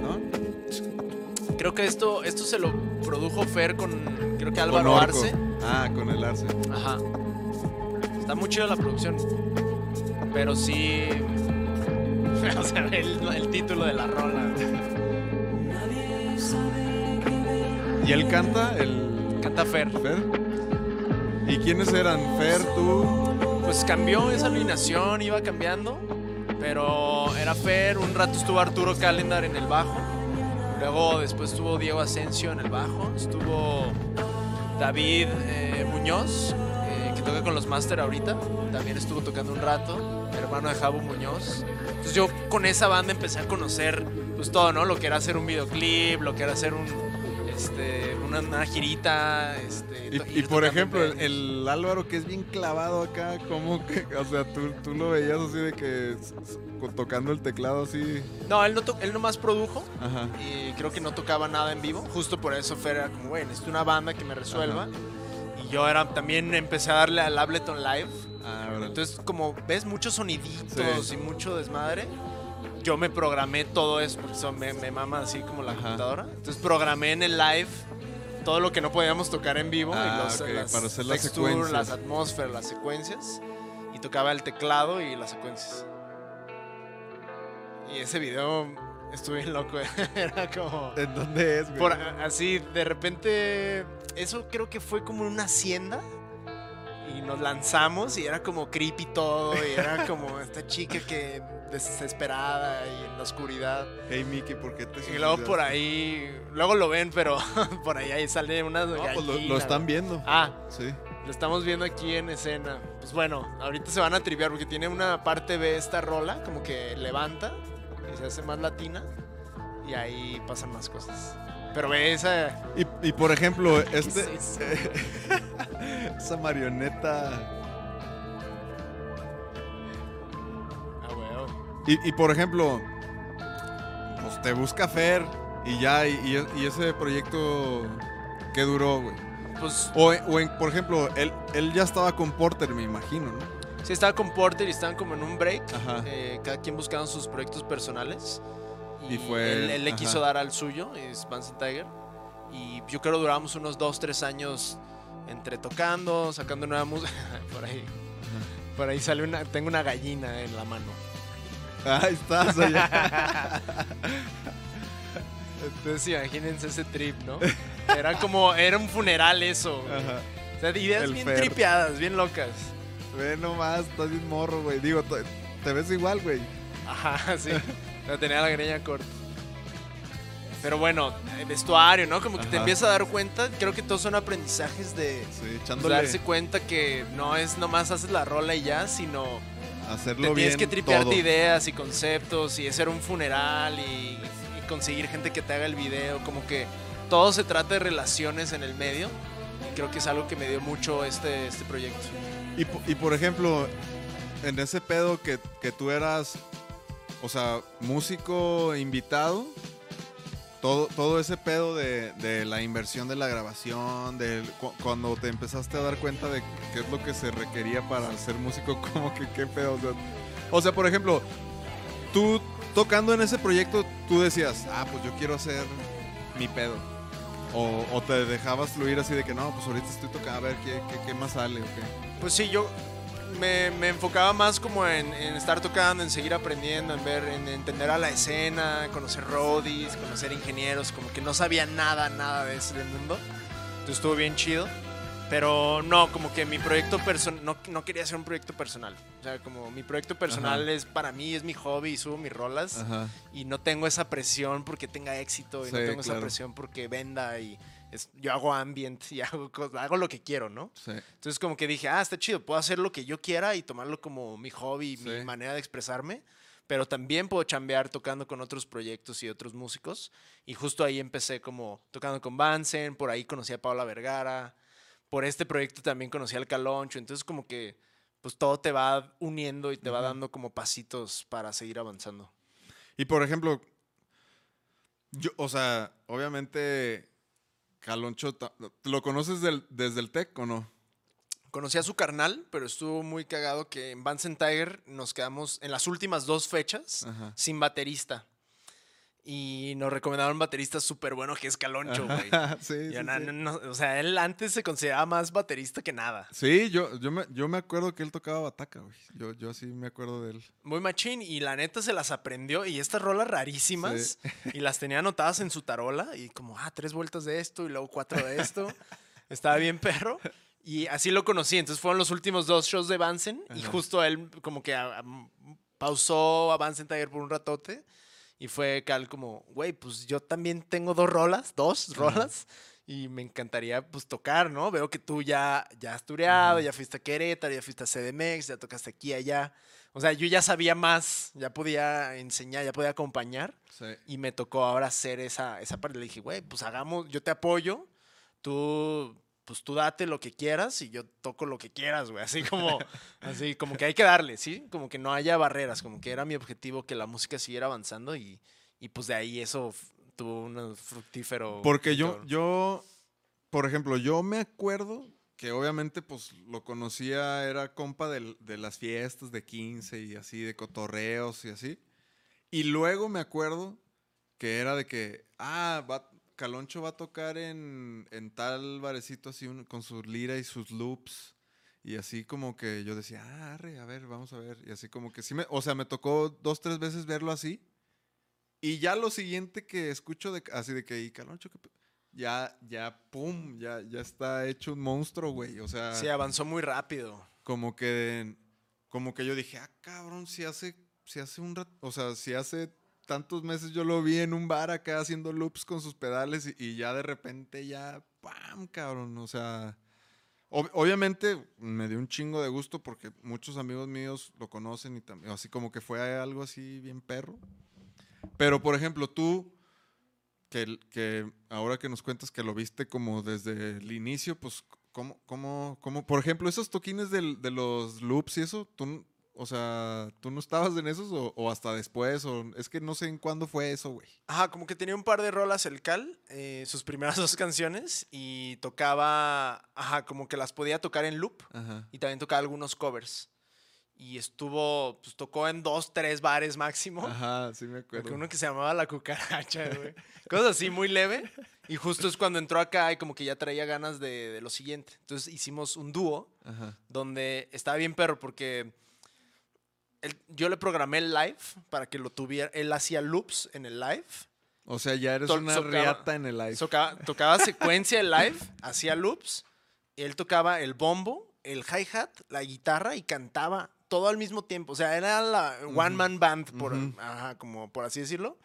¿no? Creo que esto, esto se lo produjo Fer con, creo que Álvaro. Arce. Ah, con el Arce. Ajá. Está muy chida la producción. Pero sí. O sea, el, el título de la rola. ¿Y él canta? El Canta Fer. Fer. ¿Y quiénes eran? Fer, tú. Pues cambió esa alineación, iba cambiando. Pero era Fer, un rato estuvo Arturo Calendar en el bajo. Luego después estuvo Diego Asensio en el bajo. Estuvo David eh, Muñoz, eh, que toca con los Master ahorita. También estuvo tocando un rato. Hermano de Jabo Muñoz. Entonces yo con esa banda empecé a conocer pues todo, ¿no? Lo que era hacer un videoclip, lo que era hacer un, este, una, una girita. Este, Y, por ejemplo, el, Álvaro que es bien clavado acá, como que, o sea, tú, tú lo veías así de que tocando el teclado así. No, él, no él nomás produjo. Ajá. y creo que no tocaba nada en vivo. Justo por eso Fer era como, güey, necesito una banda que me resuelva. Y yo era, también empecé a darle al Ableton Live. Ah. Entonces, como ves muchos soniditos Sí. y mucho desmadre, yo me programé todo eso, porque son, me, me mama así como la Ajá. computadora. Entonces programé en el live todo lo que no podíamos tocar en vivo. Ah, y los, ok, las para hacer las secuencias. las atmósferas, las secuencias. Y tocaba el teclado y las secuencias. Y ese video estuve bien loco. Era como... ¿En dónde es, güey? Por, así, de repente, eso creo que fue como una hacienda. Y nos lanzamos y era como creepy todo. Y era como esta chica que desesperada y en la oscuridad. Hey, Mickey, ¿por qué te Y luego por ahí, luego lo ven, pero por ahí, ahí sale unas No, pues lo, están viendo. Ah, Sí. lo estamos viendo aquí en escena. Pues bueno, ahorita se van a triviar porque tiene una parte B esta rola, como que levanta y se hace más latina. Y ahí pasan más cosas. Pero ve esa. Y, y por ejemplo, este, es esa marioneta. Y, y por ejemplo, pues te busca Fer y ya, y, ese proyecto, ¿qué duró, güey? Pues O, en- o en- por ejemplo, él, él ya estaba con Porter, me imagino, ¿no? sí, estaba con Porter y estaban como en un break. Ajá. eh, cada quien buscando sus proyectos personales. Y fue- Él, él le ajá. quiso dar al suyo, es Vance Tiger. Y yo creo duramos unos 2, 3 años entre tocando, sacando nueva música. por ahí. Por ahí sale una, tengo una gallina en la mano. Ahí estás, allá. Entonces imagínense ese trip, ¿no? Era como, era un funeral eso. güey. Ajá. O sea, ideas El bien Fer. tripeadas, bien locas. Ve nomás, estás bien morro, güey. Digo, te, ves igual, güey. Ajá, sí. Pero tenía la greña corta. Pero bueno, el vestuario, ¿no? Como que te empiezas a dar cuenta. Creo que todos son aprendizajes de Sí, pues, darse cuenta que no es nomás haces la rola y ya, sino hacerlo te bien tienes que tripearte todo. ideas y conceptos y hacer un funeral y, y conseguir gente que te haga el video. Como que todo se trata de relaciones en el medio. Y creo que es algo que me dio mucho este, este proyecto. Y por ejemplo, en ese pedo que, que tú eras, o sea, músico invitado, todo, todo ese pedo de, de la inversión de la grabación, de cuando te empezaste a dar cuenta de qué es lo que se requería para ser músico, como que qué pedo. O sea, por ejemplo, tú tocando en ese proyecto, tú decías, ah, pues yo quiero hacer mi pedo. O, te dejabas fluir así de que no, pues ahorita estoy tocando, a ver qué, qué, más sale o qué. Pues sí, yo me, me enfocaba más como en, en estar tocando, en seguir aprendiendo, en ver, en entender a la escena, conocer roadies, conocer ingenieros, como que no sabía nada, nada de ese del mundo. Entonces estuvo bien chido. Pero no, como que mi proyecto personal, no, no quería hacer un proyecto personal. O sea, como mi proyecto personal Ajá. es para mí, es mi hobby y subo mis rolas. Ajá. Y no tengo esa presión porque tenga éxito y no tengo esa presión porque venda y es- yo hago ambient y hago, hago lo que quiero, ¿no? Sí. Entonces como que dije, ah, está chido, puedo hacer lo que yo quiera y tomarlo como mi hobby, mi Sí. manera de expresarme, pero también puedo chambear tocando con otros proyectos y otros músicos. Y justo ahí empecé como tocando con Bansen, por ahí conocí a Paula Vergara, por este proyecto también conocí al Caloncho, entonces como que pues todo te va uniendo y te va Ujú. dando como pasitos para seguir avanzando. Y por ejemplo, yo, o sea, obviamente, Caloncho, ¿lo conoces del- desde el TEC o no? Conocí a su carnal, pero estuvo muy cagado que en Bansen Tiger nos quedamos en las últimas dos fechas Ajá. sin baterista. Y nos recomendaron un baterista súper bueno que es Caloncho, güey. sí, Yo sí, na- sí. no- no- o sea, él antes se consideraba más baterista que nada. Sí, yo, yo, me, yo me acuerdo que él tocaba bataca, güey. Yo, yo sí me acuerdo de él. Muy machín. Y la neta se las aprendió. Y estas rolas rarísimas. Y las tenía anotadas en su tarola. Y como, ah, tres vueltas de esto y luego cuatro de esto. Estaba bien perro. Y así lo conocí. Entonces fueron los últimos dos shows de Bansen. Y justo él como que ah, ah, pausó a Bansen Tiger por un ratote. Y fue Cal como, güey, pues yo también tengo dos rolas, dos rolas. Y me encantaría pues tocar, ¿no? Veo que tú ya, ya has tureado, Ajá. ya fuiste a Querétaro, ya fuiste a CDMX, ya tocaste aquí, allá. O sea, yo ya sabía más, ya podía enseñar, ya podía acompañar. Sí. Y me tocó ahora hacer esa, esa parte. Le dije, güey, pues hagamos, yo te apoyo, tú, pues tú date lo que quieras y yo toco lo que quieras, güey. Así como, así como que hay que darle, ¿sí? Como que no haya barreras, como que era mi objetivo que la música siguiera avanzando y, y pues de ahí eso tuvo un fructífero. Porque yo, yo, por ejemplo, yo me acuerdo que obviamente pues lo conocía, era compa del- de, las fiestas de 15 y así, de cotorreos y así. Y luego me acuerdo que era de que, ah, va, Caloncho va a tocar en, en tal barecito así un- con su lira y sus loops. Y así como que yo decía, ah, arre, a ver, vamos a ver. Y así como que sí me, o sea, me tocó dos, tres veces verlo así. Y ya lo siguiente que escucho de, así de que, y Caloncho, ¿qué pe-?" ya, ya, pum, ya, ya está hecho un monstruo, güey. O sea, Sí, avanzó muy rápido. como que, como que yo dije, ah, cabrón, si hace, si hace un rato, o sea, si hace tantos meses yo lo vi en un bar acá haciendo loops con sus pedales y, ya de repente ya, pam, cabrón, o sea, ob- obviamente me dio un chingo de gusto porque muchos amigos míos lo conocen y también, así como que fue algo así bien perro. Pero, por ejemplo, tú, que, ahora que nos cuentas que lo viste como desde el inicio, pues, ¿cómo, cómo, cómo? por ejemplo, esos toquines del- de los loops y eso, tú, o sea, ¿tú no estabas en esos o, o hasta después? O, es que no sé en cuándo fue eso, güey. Ajá, como que tenía un par de rolas el Cal, eh, sus primeras dos canciones, y tocaba, ajá, como que las podía tocar en loop, Ajá. y también tocaba algunos covers. y estuvo, pues tocó en dos, tres bares máximo. Ajá, sí me acuerdo. uno que se llamaba La Cucaracha, güey. Cosas así muy leve. Y justo es cuando entró acá y como que ya traía ganas de, de lo siguiente. Entonces hicimos un dúo donde estaba bien perro porque él- yo le programé el live para que lo tuviera. Él hacía loops en el live. O sea, ya eres To- una socava- riata en el live. Tocaba, tocaba secuencia el live, hacía loops. Él tocaba el bombo, el hi-hat, la guitarra y cantaba todo al mismo tiempo. O sea, era la one man band, por, ajá, como por así decirlo.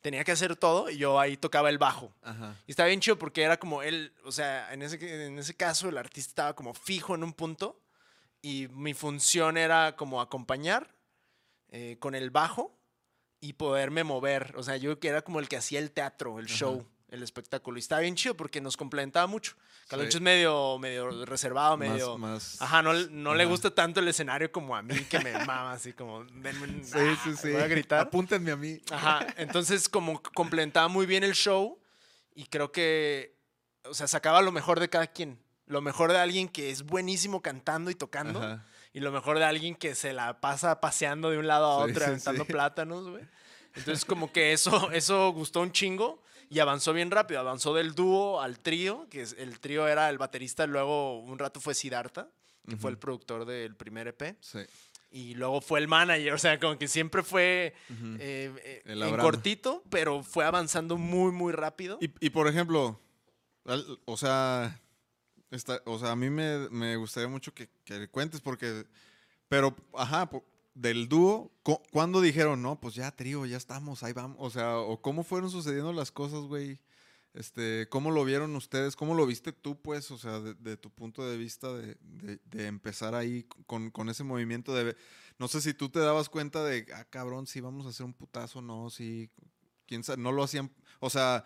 Tenía que hacer todo y yo ahí tocaba el bajo. Ajá. Y estaba bien chido porque era como él, o sea, en ese, en ese caso el artista estaba como fijo en un punto y mi función era como acompañar eh, con el bajo y poderme mover. O sea, yo que era como el que hacía el teatro, el show, el espectáculo. Y estaba bien chido porque nos complementaba mucho. Caloncho Sí. es medio, medio reservado, Más- medio... más- Ajá, no, no le gusta tanto el escenario como a mí, que me mama así como... denme Sí, ah, sí, sí. Voy a gritar. Apúntenme a mí. Ajá, entonces como complementaba muy bien el show y creo que, o sea, sacaba lo mejor de cada quien. Lo mejor de alguien que es buenísimo cantando y tocando Ajá. y lo mejor de alguien que se la pasa paseando de un lado a Sí, otro, sí, aventando sí. plátanos, güey. Entonces como que eso, eso gustó un chingo y avanzó bien rápido. Avanzó del dúo al trío, que es, el trío era el baterista, luego un rato fue Siddhartha, que fue el productor del primer EP. Sí. Y luego fue el manager, o sea, como que siempre fue eh, eh, en cortito, pero fue avanzando muy, muy rápido. Y, y, por ejemplo, o sea, o sea, a mí me, me gustaría mucho que, que cuentes porque, pero, ajá, del dúo, cu- ¿cuándo dijeron, no, pues ya trío, ya estamos, ahí vamos? O sea, o cómo fueron sucediendo las cosas, güey. Este, ¿cómo lo vieron ustedes? ¿Cómo lo viste tú, pues? O sea, de, tu punto de vista de, de- empezar ahí con, con ese movimiento de... No sé si tú te dabas cuenta de, ah, cabrón, si vamos a hacer un putazo, no, si... ¿Quién sabe? No lo hacían... O sea,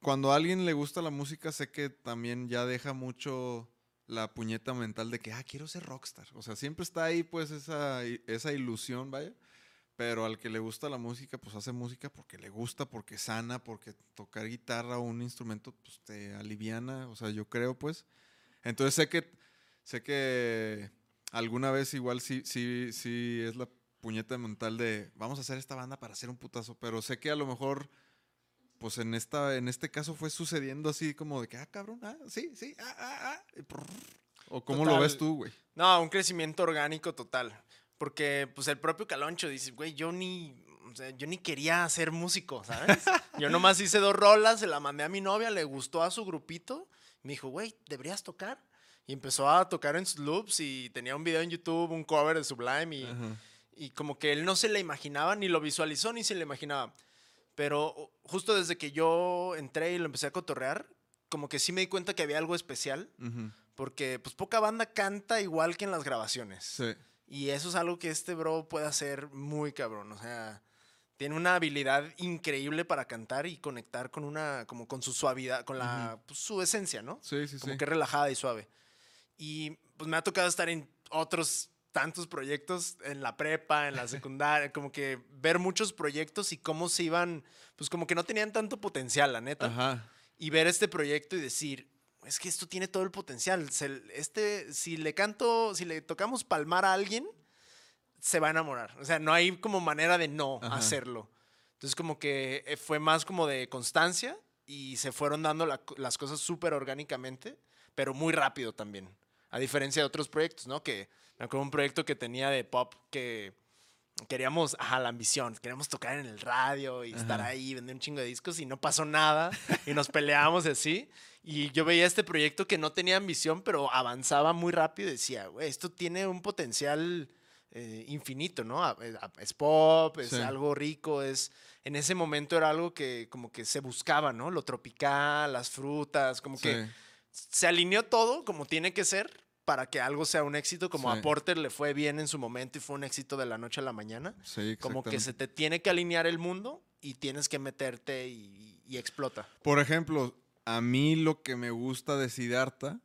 cuando a alguien le gusta la música, sé que también ya deja mucho la puñeta mental de que, ah, quiero ser rockstar. O sea, siempre está ahí, pues, esa, esa ilusión, vaya. Pero al que le gusta la música, pues hace música porque le gusta, porque sana, porque tocar guitarra o un instrumento, pues te aliviana. O sea, yo creo, pues. Entonces sé que, sé que alguna vez igual sí, sí, sí es la puñeta mental de, vamos a hacer esta banda para hacer un putazo. Pero sé que a lo mejor pues en esta en este caso fue sucediendo así como de que ah cabrón ah sí sí ah ah ah o cómo lo Total. ves tú güey No, un crecimiento orgánico total. Porque, pues, el propio Caloncho dice, güey, yo ni, o sea, yo ni quería ser músico, ¿sabes? yo nomás hice dos rolas, se la mandé a mi novia, le gustó a su grupito. Me dijo, güey, deberías tocar. Y empezó a tocar en sus loops y tenía un video en YouTube, un cover de Sublime y... Y como que él no se le imaginaba, ni lo visualizó, ni se le imaginaba. Pero justo desde que yo entré y lo empecé a cotorrear, como que sí me di cuenta que había algo especial, Ujú. porque pues poca banda canta igual que en las grabaciones. sí Y eso es algo que este bro puede hacer muy cabrón. O sea, tiene una habilidad increíble para cantar y conectar con una, como con su suavidad, con la, pues, su esencia, ¿no? sí sí como sí que relajada y suave. Y pues me ha tocado estar en otros tantos proyectos en la prepa, en la secundaria, como que ver muchos proyectos y cómo se iban, pues como que no tenían tanto potencial, la neta. ajá Y ver este proyecto y decir, es que esto tiene todo el potencial. Se- este, si le canto, si le tocamos palmar a alguien, se va a enamorar. O sea, no hay como manera de no Ajá. hacerlo. Entonces como que eh, fue más como de constancia y se fueron dando la- las cosas súper orgánicamente, pero muy rápido también. A diferencia de otros proyectos, ¿no? Que me acuerdo un proyecto que tenía de pop que queríamos, ajá, la ambición, queríamos tocar en el radio y estar ahí, vender un chingo de discos y no pasó nada y nos peleábamos así. Y yo veía este proyecto que no tenía ambición, pero avanzaba muy rápido y decía, güey, esto tiene un potencial eh, infinito, ¿no? A- eh, Es pop, es Sí. algo rico, es... En ese momento era algo que como que se buscaba, ¿no? Lo tropical, las frutas, como que se alineó todo como tiene que ser para que algo sea un éxito, como Sí. a Porter le fue bien en su momento y fue un éxito de la noche a la mañana. sí Como que se te tiene que alinear el mundo y tienes que meterte y, y explota. por ejemplo a mí lo que me gusta de Siddhartha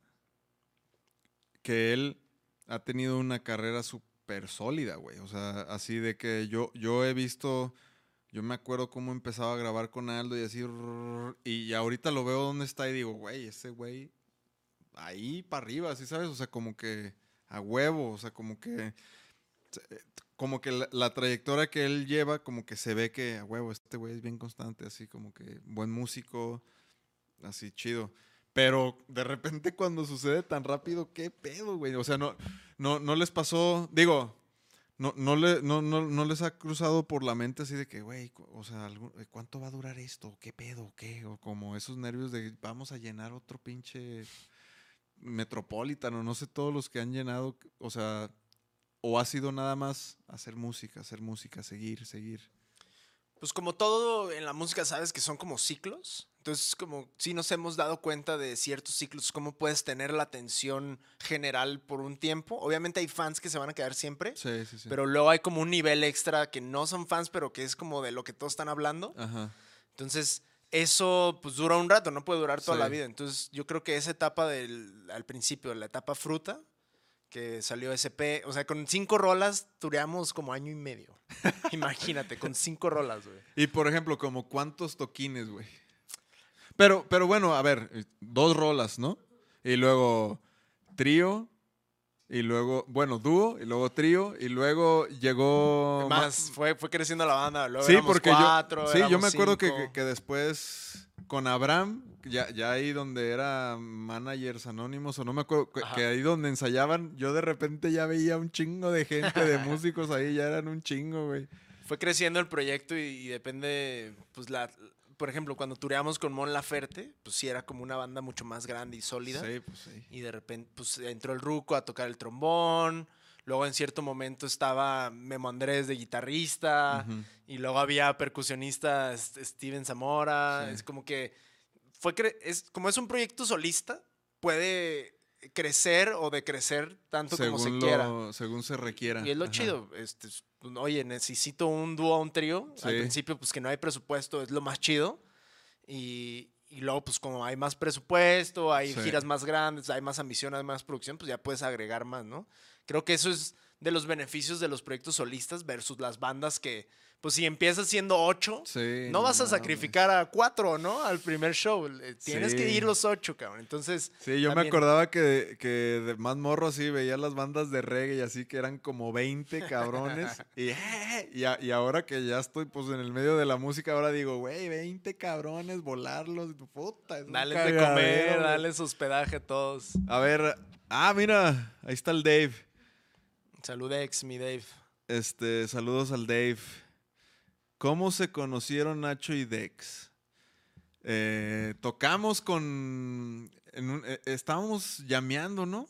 que él ha tenido una carrera súper sólida güey o sea así de que yo yo he visto Yo me acuerdo cómo empezaba a grabar con Aldo y así. Y ahorita lo veo dónde está y digo, güey, ese güey ahí para arriba, ¿sí sabes? O sea, como que a huevo, o sea, como que como que la, la, trayectoria que él lleva, como que se ve que, a huevo, este güey es bien constante, así como que buen músico, así chido. Pero de repente cuando sucede tan rápido, ¿qué pedo, güey? O sea, no, no, no les pasó, digo, no, no, le, no, no, no les ha cruzado por la mente así de que, güey, o sea, ¿cuánto va a durar esto? ¿Qué pedo? ¿Qué? O como esos nervios de vamos a llenar otro pinche Metropolitan o no sé, todos los que han llenado, o sea, o ha sido nada más hacer música, hacer música, seguir, seguir. Pues como todo en la música, sabes que son como ciclos. Entonces, como si nos hemos dado cuenta de ciertos ciclos, cómo puedes tener la atención general por un tiempo. Obviamente hay fans que se van a quedar siempre, sí, sí, sí. pero luego hay como un nivel extra que no son fans, pero que es como de lo que todos están hablando. Ajá. Entonces, eso pues dura un rato, no puede durar toda la vida. Entonces, yo creo que esa etapa del, al principio, la etapa fruta, que salió SP, o sea, con cinco rolas tureamos como año y medio. Imagínate, con cinco rolas, güey. Y por ejemplo, como cuántos toquines, güey. Pero, pero bueno, a ver, dos rolas, ¿no? Y luego trío, y luego, bueno, dúo, y luego trío, y luego llegó... Más, fue, fue creciendo la banda, luego sí, porque cuatro, yo, Sí, yo me acuerdo que, que, después con Abraham, ya, ya ahí donde era managers anónimos, o no me acuerdo, que, ahí donde ensayaban, yo de repente ya veía un chingo de gente, de músicos ahí, ya eran un chingo, güey. Fue creciendo el proyecto y, y depende, pues la, por ejemplo, cuando tureamos con Mon Laferte, pues sí era como una banda mucho más grande y sólida. Sí, pues sí. Y de repente, pues entró el Ruco a tocar el trombón. Luego en cierto momento estaba Memo Andrés de guitarrista. Y luego había percusionista Steven Zamora. Es como que fue es como es un proyecto solista, puede crecer o decrecer tanto como se quiera. Según se requiera. Y es lo chido. Este, pues, oye, necesito un dúo un trío. Al principio, pues que no hay presupuesto, es lo más chido. Y, y luego, pues como hay más presupuesto, hay giras más grandes, hay más ambición, hay más producción, pues ya puedes agregar más, ¿no? Creo que eso es de los beneficios de los proyectos solistas versus las bandas que pues si empiezas siendo ocho, no vas a sacrificar a cuatro, ¿no? Al primer show. Tienes que ir los ocho, cabrón. Entonces. Sí, yo me acordaba que, que de más morro así veía las bandas de reggae y así que eran como 20 cabrones. y, eh, y, y, ahora que ya estoy pues en el medio de la música, ahora digo, güey, 20 cabrones, volarlos, puta. Dale de comer, dale hospedaje a todos. A ver, ah, mira, ahí está el Dave. Saludex, mi Dave. Este, saludos al Dave. ¿Cómo se conocieron Nacho y Dex? Eh, tocamos con. Eh, estábamos llameando, ¿no?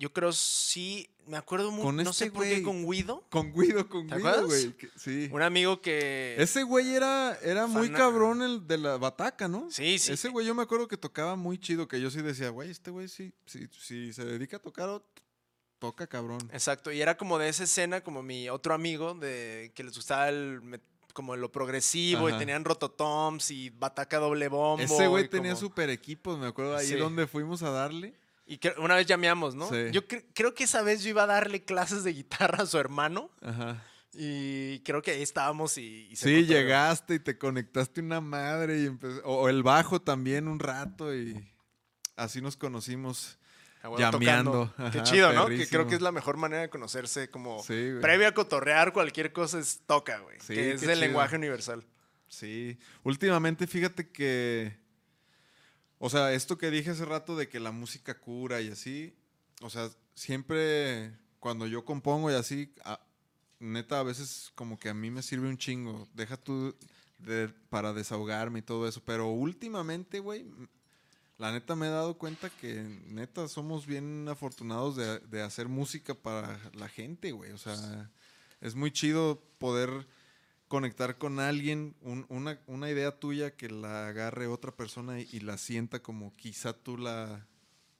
Yo creo sí. Me acuerdo mucho. no sé por qué, con Guido. Con Guido, con Guido, güey. Sí. Un amigo que. Ese güey era, era muy cabrón el de la bataca, ¿no? Sí, sí. Ese güey yo me acuerdo que tocaba muy chido, que yo sí decía, güey, este güey sí, sí, sí se dedica a tocar, toca cabrón. Exacto. Y era como de esa escena, como mi otro amigo, de que les gustaba el como lo progresivo y tenían rototoms y bataca doble bombo. Ese güey tenía super equipos, me acuerdo ahí donde fuimos a darle. Y que una vez llameamos, ¿no? Yo creo que esa vez yo iba a darle clases de guitarra a su hermano. Ajá. Y creo que ahí estábamos y... sí, llegaste y te conectaste una madre y o el bajo también un rato y así nos conocimos. Llameando. Qué chido, ¿no? Que creo que es la mejor manera de conocerse. Como previo a cotorrear cualquier cosa es toca, güey. que es el lenguaje universal. Sí. Últimamente, fíjate que. O sea, esto que dije hace rato de que la música cura y así. O sea, siempre cuando yo compongo y así, neta, a veces como que a mí me sirve un chingo. Deja tú para desahogarme y todo eso. Pero últimamente, güey, la neta me he dado cuenta que neta somos bien afortunados de, hacer música para la gente, güey. O sea, es muy chido poder conectar con alguien, una, idea tuya que la agarre otra persona y, la sienta como quizá tú la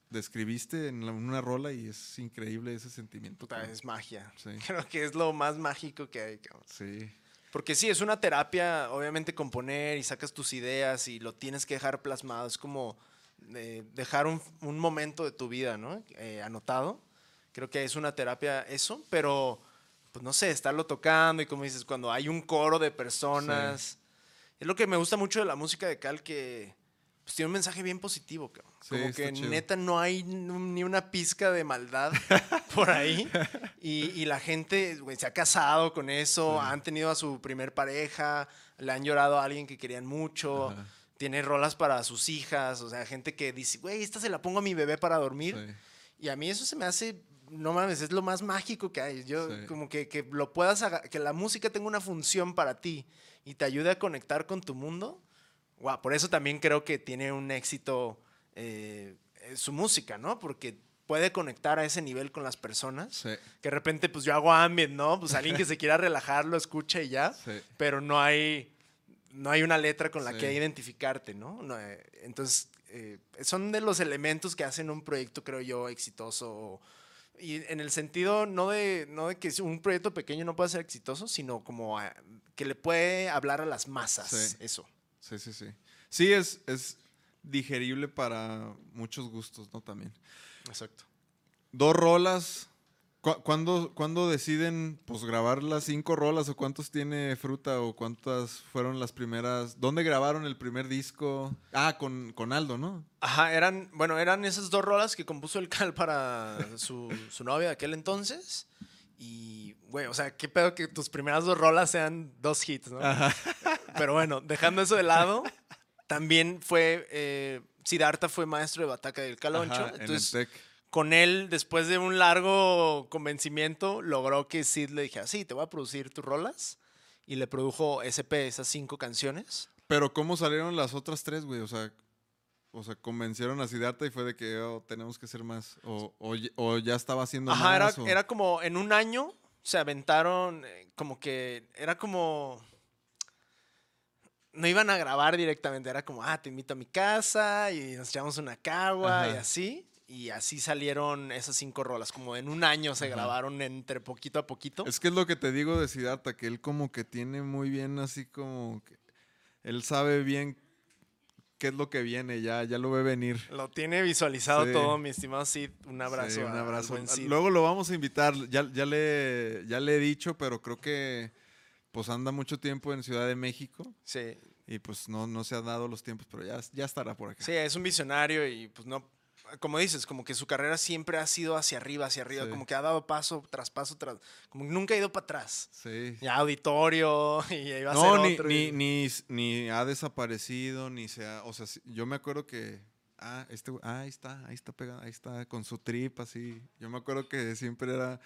describiste en una rola y es increíble ese sentimiento. Puta, es magia. Creo que es lo más mágico que hay. Cabrón. Sí. Porque sí, es una terapia, obviamente componer y sacas tus ideas y lo tienes que dejar plasmado. Es como dejar un, un, momento de tu vida, ¿no? Eh, anotado. Creo que es una terapia eso, pero pues no sé, estarlo tocando y como dices, cuando hay un coro de personas. Es lo que me gusta mucho de la música de Cal, que pues tiene un mensaje bien positivo, cabrón. Sí, Como que chido. neta no hay ni una pizca de maldad por ahí. Y, y la gente, se ha casado con eso, han tenido a su primer pareja, le han llorado a alguien que querían mucho. Ajá. Tiene rolas para sus hijas, o sea, gente que dice, güey, esta se la pongo a mi bebé para dormir. Sí. Y a mí eso se me hace, no mames, es lo más mágico que hay. Yo, Sí. como que, que lo puedas, que la música tenga una función para ti y te ayude a conectar con tu mundo. Guau, por eso también creo que tiene un éxito eh, su música, ¿no? Porque puede conectar a ese nivel con las personas. Sí. Que de repente, pues yo hago ambient, ¿no? Pues alguien que se quiera relajar lo escucha y ya. Sí. Pero no hay, no hay una letra con la Sí. que identificarte, ¿no? No, eh, entonces, eh, son de los elementos que hacen un proyecto, creo yo, exitoso. Y en el sentido no de, no de que un proyecto pequeño no pueda ser exitoso, sino como a- que le puede hablar a las masas. Sí. Eso. Sí, sí, sí. Sí, es, es digerible para muchos gustos, ¿no? También. Exacto. Dos rolas. ¿Cu- ¿Cuándo, cuándo deciden pues grabar las cinco rolas o cuántos tiene Fruta o cuántas fueron las primeras? ¿Dónde grabaron el primer disco? Ah, con, con Aldo, ¿no? Ajá, eran, bueno, eran esas dos rolas que compuso el Cal para su, su novia de aquel entonces. Y, güey, o sea, qué pedo que tus primeras dos rolas sean dos hits, ¿no? Pero bueno, dejando eso de lado, también fue, eh, Siddhartha fue maestro de bataca del Caloncho. Ajá, en el entonces, Tec. Con él, después de un largo convencimiento, logró que Sid le dijera, sí, te voy a producir tus rolas. Y le produjo SP, esas cinco canciones. Pero ¿cómo salieron las otras tres, güey? O sea, o sea, convencieron a Siddhartha y fue de que oh, tenemos que hacer más. O, o ya- o ya estaba haciendo Ajá, era, más. o- era como en un año se aventaron, eh, como que era como. No iban a grabar directamente, era como, ah, te invito a mi casa y nos echamos una cagua y así. Y así salieron esas cinco rolas, como en un año se grabaron entre poquito a poquito. Es que es lo que te digo de Siddhartha, que él como que tiene muy bien así como que él sabe bien qué es lo que viene, ya, ya lo ve venir. Lo tiene visualizado Sí. todo, mi estimado Sid. Un abrazo. Sí, un abrazo. buen Sid. Luego lo vamos a invitar, ya, ya, le, ya le he dicho, pero creo que pues anda mucho tiempo en Ciudad de México Sí. y pues no, no se han dado los tiempos, pero ya, ya estará por acá. Sí, es un visionario y pues no, como dices, como que su carrera siempre ha sido hacia arriba, hacia arriba, Sí. como que ha dado paso tras paso, tras, como que nunca ha ido para atrás. Sí. Ya auditorio y iba a No, ser ni, otro. ni, y- ni, ni ha desaparecido, ni se ha, o sea, yo me acuerdo que, ah, este, ah, ahí está, ahí está pegado, ahí está, con su trip, así. Yo me acuerdo que siempre era,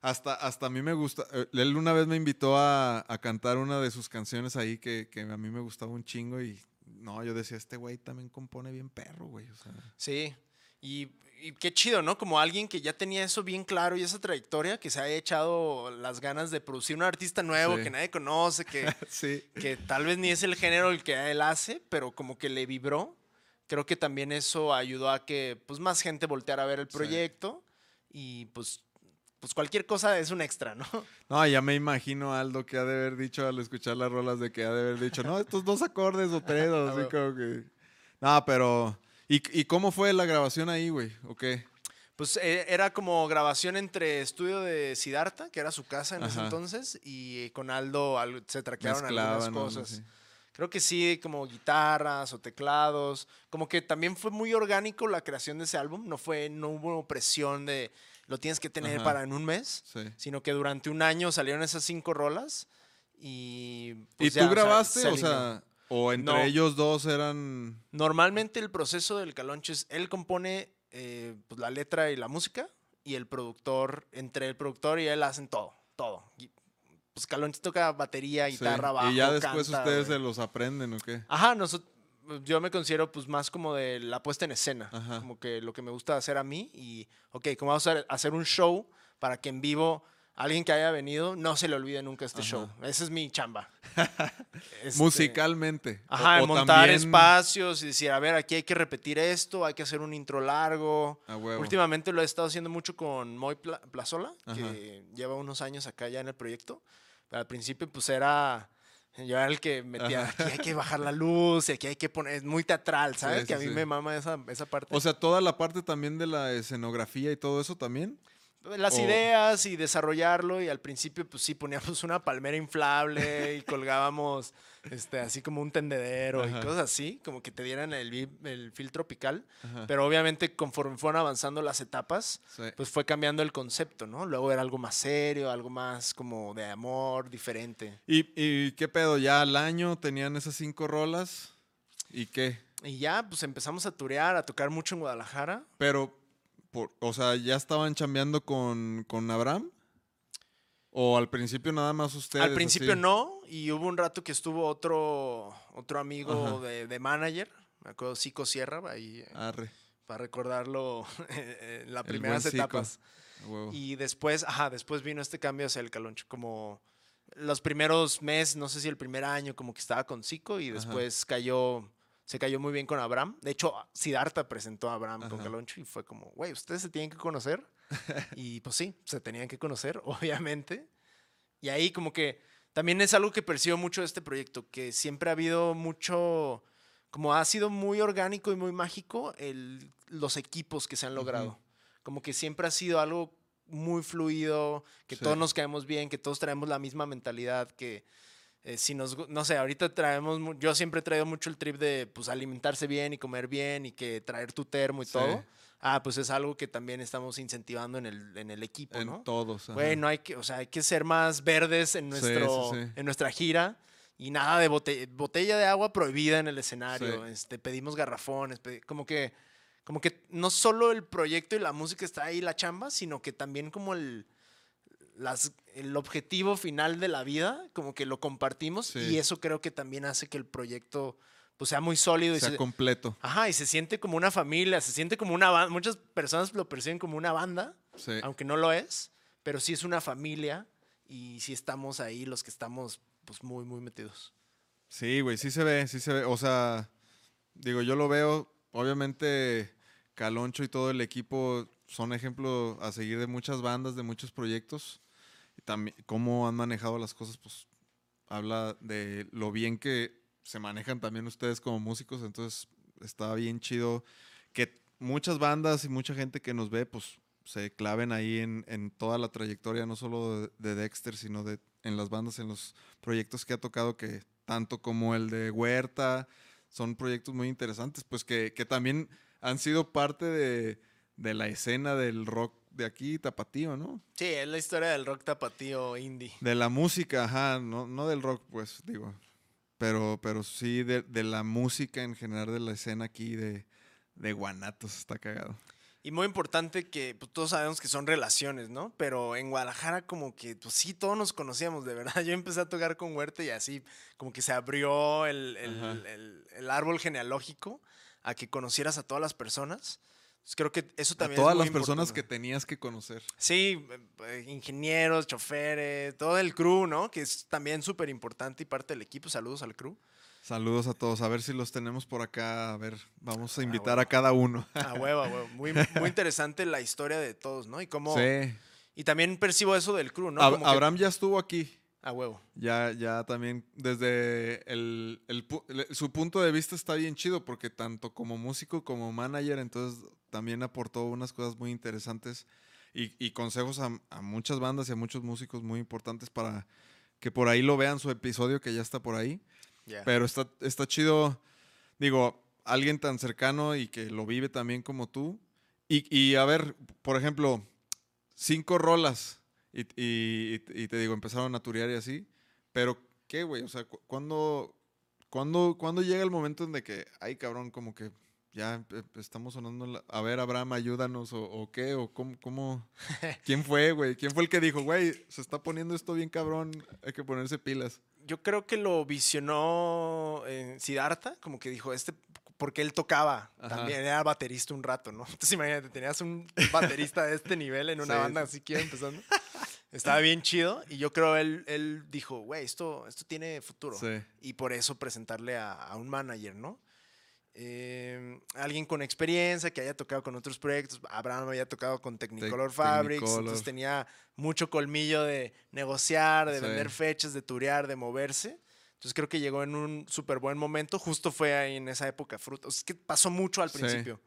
hasta, hasta a mí me gusta, eh, él una vez me invitó a, a cantar una de sus canciones ahí que, que a mí me gustaba un chingo y, no, yo decía, este güey también compone bien perro, güey, o sea. Sí, y, y qué chido, ¿no? Como alguien que ya tenía eso bien claro y esa trayectoria, que se haya echado las ganas de producir un artista nuevo Sí. que nadie conoce, que, Sí. que tal vez ni es el género el que él hace, pero como que le vibró. Creo que también eso ayudó a que pues, más gente volteara a ver el Sí. proyecto y pues, pues cualquier cosa es un extra, ¿no? No, ya me imagino a Aldo que ha de haber dicho al escuchar las rolas de que ha de haber dicho, no, estos dos acordes o tres, o así como que. No, pero. ¿Y, y cómo fue la grabación ahí, güey? ¿O qué? Pues eh, era como grabación entre estudio de Siddhartha, que era su casa en ese Ajá. entonces, y con Aldo al- se traquearon algunas Mezclaban, ¿no? cosas. Sí. Creo que sí, como guitarras o teclados. Como que también fue muy orgánico la creación de ese álbum. No fue, no hubo presión de lo tienes que tener Ajá. para en un mes, Sí. sino que durante un año salieron esas cinco rolas y. ¿Y pues tú ya, sea, grabaste? O sea, o entre No. ellos dos eran. Normalmente el proceso del Caloncho es, él compone eh, pues, la letra y la música y el productor, entre el productor y él hacen todo, todo. Y, pues Caloncho toca batería, sí, guitarra, bajo, Y ya después canta, ustedes se los aprenden, ¿o qué? Ajá, nosotros, yo me considero pues más como de la puesta en escena, Ajá. como que lo que me gusta hacer a mí y, ok, como vamos a hacer un show para que en vivo alguien que haya venido no se le olvide nunca este Ajá. show. Esa es mi chamba. Este, Musicalmente. o- Ajá, o montar también- espacios y decir, a ver, aquí hay que repetir esto, hay que hacer un intro largo. A huevo. Últimamente lo he estado haciendo mucho con Moy Pla- Plazola, Ajá. que lleva unos años acá ya en el proyecto. Pero al principio pues era, yo era el que metía, Ajá. aquí hay que bajar la luz, y aquí hay que poner, es muy teatral, ¿sabes? Sí, que a sí, mí sí. me mama esa, esa parte. O sea, toda la parte también de la escenografía y todo eso también. Las O- ideas y desarrollarlo y al principio pues sí poníamos una palmera inflable y colgábamos este así como un tendedero Ajá. y cosas así, como que te dieran el, el feel tropical, Ajá. pero obviamente conforme fueron avanzando las etapas, Sí. pues fue cambiando el concepto, ¿no? Luego era algo más serio, algo más como de amor, diferente. ¿Y, ¿Y qué pedo? ¿Ya al año tenían esas cinco rolas? ¿Y qué? Y ya pues empezamos a turear, a tocar mucho en Guadalajara. Pero, por- o sea, ¿ya estaban chambeando con, con Abraham? ¿O al principio nada más ustedes? Al principio así? no, y hubo un rato que estuvo otro, otro amigo de, de manager, me acuerdo, Zico Sierra, ahí eh, Arre, para recordarlo en las primeras etapas. Y después, ajá, después vino este cambio hacia el caloncho, como los primeros meses, no sé si el primer año, como que estaba con Zico y Ajá. después cayó, se cayó muy bien con Abraham. De hecho, Siddhartha presentó a Abraham con. Caloncho y fue como, güey, ustedes se tienen que conocer. y pues sí, se tenían que conocer, obviamente. Y ahí como que también es algo que percibo mucho de este proyecto, que siempre ha habido mucho, como ha sido muy orgánico y muy mágico el, los equipos que se han logrado. Como que siempre ha sido algo muy fluido, que Sí. todos nos caemos bien, que todos traemos la misma mentalidad, que eh, si nos, no sé, ahorita traemos, yo siempre he traído mucho el trip de pues alimentarse bien y comer bien y que traer tu termo y Sí. todo. Ah, pues es algo que también estamos incentivando en el, en el equipo, en ¿no? todos. ajá. Güey, no hay que, o sea, hay que ser más verdes en, Sí, sí, nuestro, sí. en nuestra gira. Y nada de bote- botella de agua prohibida en el escenario. Este, pedimos garrafones. pedi- como que, como que no solo el proyecto y la música está ahí, la chamba, sino que también como el, las, el objetivo final de la vida, como que lo compartimos. Sí. Y eso creo que también hace que el proyecto pues, sea muy sólido. y sea se- completo. Ajá, y se siente como una familia, se siente como una banda. Muchas personas lo perciben como una banda, Sí. aunque no lo es, pero sí es una familia y sí estamos ahí los que estamos pues muy, muy metidos. Sí, güey, sí se ve, sí se ve. O sea, digo, yo lo veo. Obviamente, Caloncho y todo el equipo son ejemplo a seguir de muchas bandas, de muchos proyectos. También cómo han manejado las cosas, pues habla de lo bien que se manejan también ustedes como músicos. Entonces, está bien chido que muchas bandas y mucha gente que nos ve, pues se claven ahí en, en toda la trayectoria, no solo de, de Dexter, sino de, en las bandas, en los proyectos que ha tocado, que tanto como el de Huerta, son proyectos muy interesantes, pues que, que también han sido parte de, de la escena del rock de aquí, tapatío, ¿no? Sí, es la historia del rock tapatío indie. De la música, ajá, no, no del rock, pues digo, pero, pero sí de, de la música en general, de la escena aquí de, de Guanatos, está cagado. Y muy importante que pues, todos sabemos que son relaciones, ¿no? Pero en Guadalajara como que, pues sí, todos nos conocíamos, de verdad. Yo empecé a tocar con Huerta y así como que se abrió el, el- el- el árbol genealógico a que conocieras a todas las personas. Creo que eso A también todas es muy las personas que tenías que conocer. Sí, eh, eh, ingenieros, choferes, todo el crew, ¿no? Que es también súper importante y parte del equipo. Saludos al crew. Saludos a todos, a ver si los tenemos por acá, a ver, vamos a invitar bueno. a cada uno. A huevo, a huevo. Muy, muy interesante la historia de todos, ¿no? Y cómo... Sí. Y también percibo eso del crew, ¿no? Que- Abraham ya estuvo aquí. A huevo. Ya, ya también desde el, el su punto de vista está bien chido porque tanto como músico como manager, entonces también aportó unas cosas muy interesantes y, y consejos a, a muchas bandas y a muchos músicos muy importantes para que por ahí lo vean su episodio que ya está por ahí. Ya. Pero está, está chido, digo, alguien tan cercano y que lo vive también como tú. Y, y a ver, por ejemplo, cinco rolas y, y- y te digo, empezaron a turear y así. Pero, ¿qué, güey? O sea, cu- ¿cuándo, cuándo, cuándo llega el momento en de que, ay, cabrón, como que ya estamos sonando, la- a ver, Abraham, ayúdanos, o, o qué, o cómo, cómo, quién fue, güey? ¿Quién fue el que dijo, güey, se está poniendo esto bien cabrón, hay que ponerse pilas? Yo creo que lo visionó eh, Siddhartha, como que dijo, este, porque él tocaba, Ajá. también era baterista un rato, ¿no? Entonces imagínate, tenías un baterista de este nivel en una Sí, banda así que empezando. Estaba bien chido y yo creo él, él dijo, güey, esto, esto tiene futuro. Sí. Y por eso presentarle a, a un manager, ¿no? Eh, alguien con experiencia que haya tocado con otros proyectos. Abraham había tocado con Technicolor Fabrics, Technicolor. entonces tenía mucho colmillo de negociar, de Sí. vender fechas, de turear, de moverse. Entonces creo que llegó en un súper buen momento. Justo fue ahí en esa época fruta. Es que pasó mucho al Sí. principio.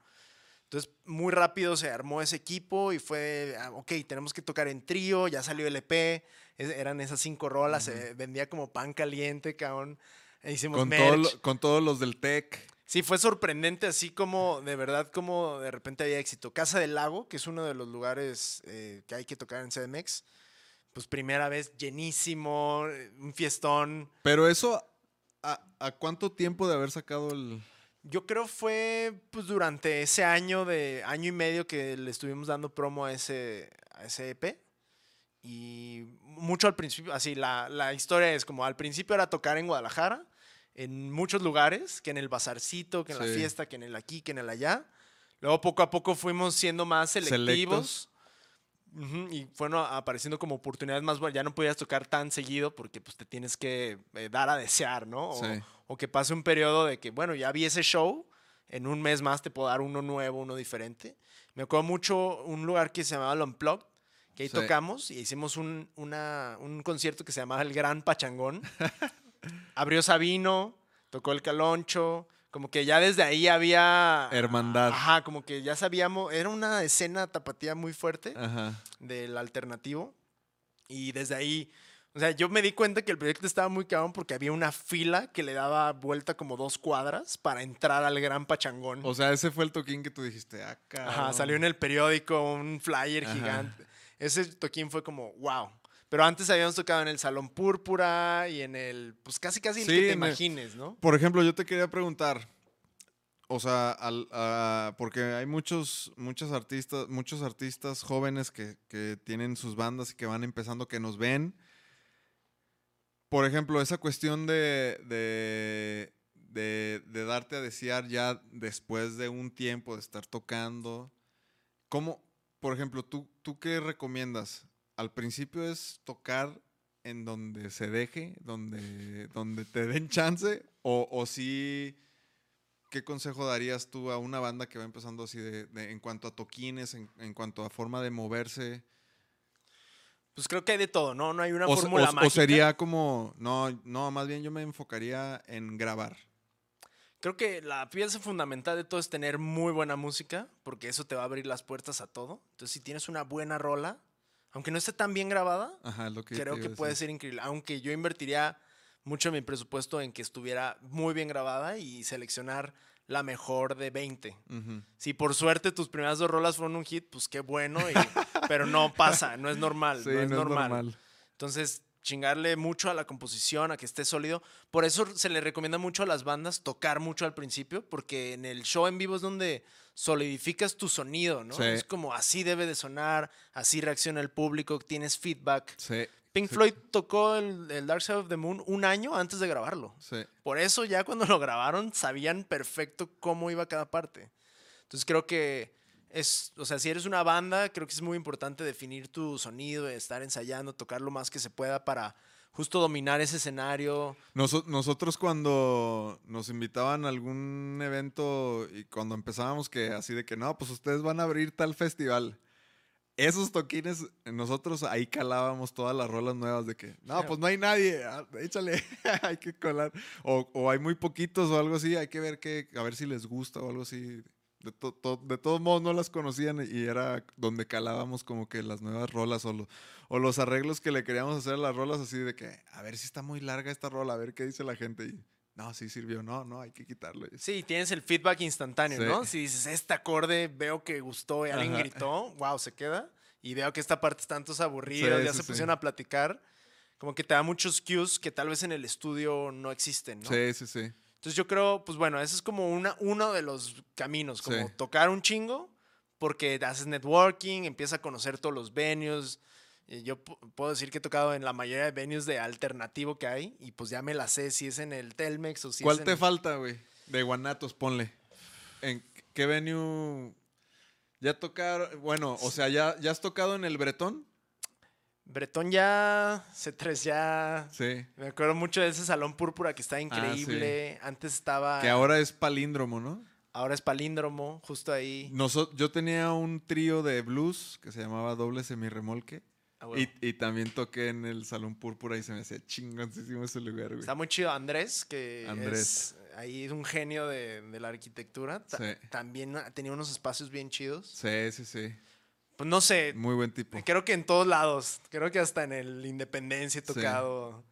Entonces, muy rápido se armó ese equipo y fue, ah, ok, tenemos que tocar en trío, ya salió el EP, es- eran esas cinco rolas, se vendía como pan caliente, cabrón. E hicimos Con, merch. todo con todos los del Tech. Sí, fue sorprendente, así como de verdad, como de repente había éxito. Casa del Lago, que es uno de los lugares eh, que hay que tocar en CDMX, pues primera vez llenísimo, eh, un fiestón. Pero eso, ¿a, a cuánto tiempo de haber sacado el...? Yo creo fue pues durante ese año de año y medio que le estuvimos dando promo a ese, a ese EP. Y mucho al principio, así, la, la historia es como al principio era tocar en Guadalajara, en muchos lugares, que en el bazarcito, que en la Sí. fiesta, que en el aquí, que en el allá. Luego poco a poco fuimos siendo más selectivos. Ujú, y fueron apareciendo como oportunidades más buenas. Ya no podías tocar tan seguido porque pues te tienes que eh, dar a desear, ¿no? O, Sí. o que pase un periodo de que, bueno, ya vi ese show, en un mes más te puedo dar uno nuevo, uno diferente. Me acuerdo mucho un lugar que se llamaba El Unplugged, que ahí Sí. tocamos y hicimos un, una- un concierto que se llamaba El Gran Pachangón. Abrió Sabino, tocó el Caloncho, como que ya desde ahí había... Hermandad. Ajá, como que ya sabíamos, era una escena tapatía muy fuerte Ajá. del alternativo. Y desde ahí, o sea, yo me di cuenta que el proyecto estaba muy cabrón porque había una fila que le daba vuelta como dos cuadras para entrar al gran pachangón. O sea, ese fue el toquín que tú dijiste, ah, Ajá, salió en el periódico un flyer Ajá. gigante. Ese toquín fue como, wow. Pero antes habíamos tocado en el Salón Púrpura y en el, pues casi casi el Sí, que te imagines, ¿no? Por ejemplo, yo te quería preguntar, o sea, al- a- porque hay muchos, muchos artistas, muchos artistas jóvenes que, que tienen sus bandas y que van empezando, que nos ven. Por ejemplo, esa cuestión de, de, de- de darte a desear ya después de un tiempo de estar tocando. ¿Cómo, por ejemplo, tú, tú qué recomiendas? Al principio es tocar en donde se deje, donde, donde te den chance, o, o sí, ¿qué consejo darías tú a una banda que va empezando así de, de- en cuanto a toquines, en, en cuanto a forma de moverse? Pues creo que hay de todo, ¿no? No hay una O, fórmula o- o sería como, no, no, más bien yo me enfocaría en grabar. Creo que la pieza fundamental de todo es tener muy buena música, porque eso te va a abrir las puertas a todo. Entonces, si tienes una buena rola, aunque no esté tan bien grabada, Ajá, es lo que creo que puede ser increíble. Aunque yo invertiría mucho de mi presupuesto en que estuviera muy bien grabada y seleccionar la mejor de 20. Ujú. Si por suerte tus primeras dos rolas fueron un hit, pues qué bueno, y- pero no pasa, no es normal. Sí, no es normal. Entonces, chingarle mucho a la composición, a que esté sólido. Por eso se le recomienda mucho a las bandas tocar mucho al principio, porque en el show en vivo es donde solidificas tu sonido, ¿no? Sí. Es como así debe de sonar, así reacciona el público, tienes feedback. Sí, Pink sí, Floyd tocó el, el Dark Side of the Moon un año antes de grabarlo. Por eso ya cuando lo grabaron sabían perfecto cómo iba cada parte. Entonces creo que es, o sea, si eres una banda, creo que es muy importante definir tu sonido, estar ensayando, tocar lo más que se pueda para justo dominar ese escenario. Noso- nosotros cuando nos invitaban a algún evento y cuando empezábamos que así de que no, pues ustedes van a abrir tal festival. Esos toquines, nosotros ahí calábamos todas las rolas nuevas de que, no, pues no hay nadie, ah, échale, hay que colar. O, o hay muy poquitos o algo así, hay que ver que, a ver si les gusta o algo así. De, to- to- de todos modos no las conocían y era donde calábamos como que las nuevas rolas o, lo- o los arreglos que le queríamos hacer a las rolas así de que, a ver si está muy larga esta rola, a ver qué dice la gente. Y, no, sí sirvió, no, no, hay que quitarlo. Sí, tienes el feedback instantáneo, Sí. ¿no? Si dices, este acorde veo que gustó y alguien Ajá. gritó, wow, se queda. Y veo que esta parte están todos aburridos, Sí, ya sí, se pusieron a platicar. Como que te da muchos cues que tal vez en el estudio no existen, ¿no? Sí, sí, sí. Entonces yo creo, pues bueno, ese es como una, uno de los caminos, como Sí. tocar un chingo, porque haces networking, empiezas a conocer todos los venues. Y yo pu- puedo decir que he tocado en la mayoría de venues de alternativo que hay, y pues ya me la sé si es en el Telmex o si ¿Cuál es te en... falta, güey? De Guanatos, ponle. ¿En qué venue? ¿Ya tocar? Bueno, o sea, ¿ya, ya has tocado en el Bretón? Bretón ya, C3 ya... Sí. Me acuerdo mucho de ese salón púrpura que está increíble. Antes estaba... Ah, Que ahora es palíndromo, ¿no? Ahora es palíndromo, justo ahí. Yo tenía un trío de blues que se llamaba Doble Semirremolque. Ah, huevo. Y, y también toqué en el Salón Púrpura y se me hacía chingoncísimo ese lugar, güey. Está muy chido Andrés, que Andrés. es ahí es un genio de, de la arquitectura. Ta- Sí. También ah, tenía unos espacios bien chidos. Sí, sí, sí. Pues no sé, Muy buen tipo. creo que en todos lados. Creo que hasta en el Independencia he Sí. tocado.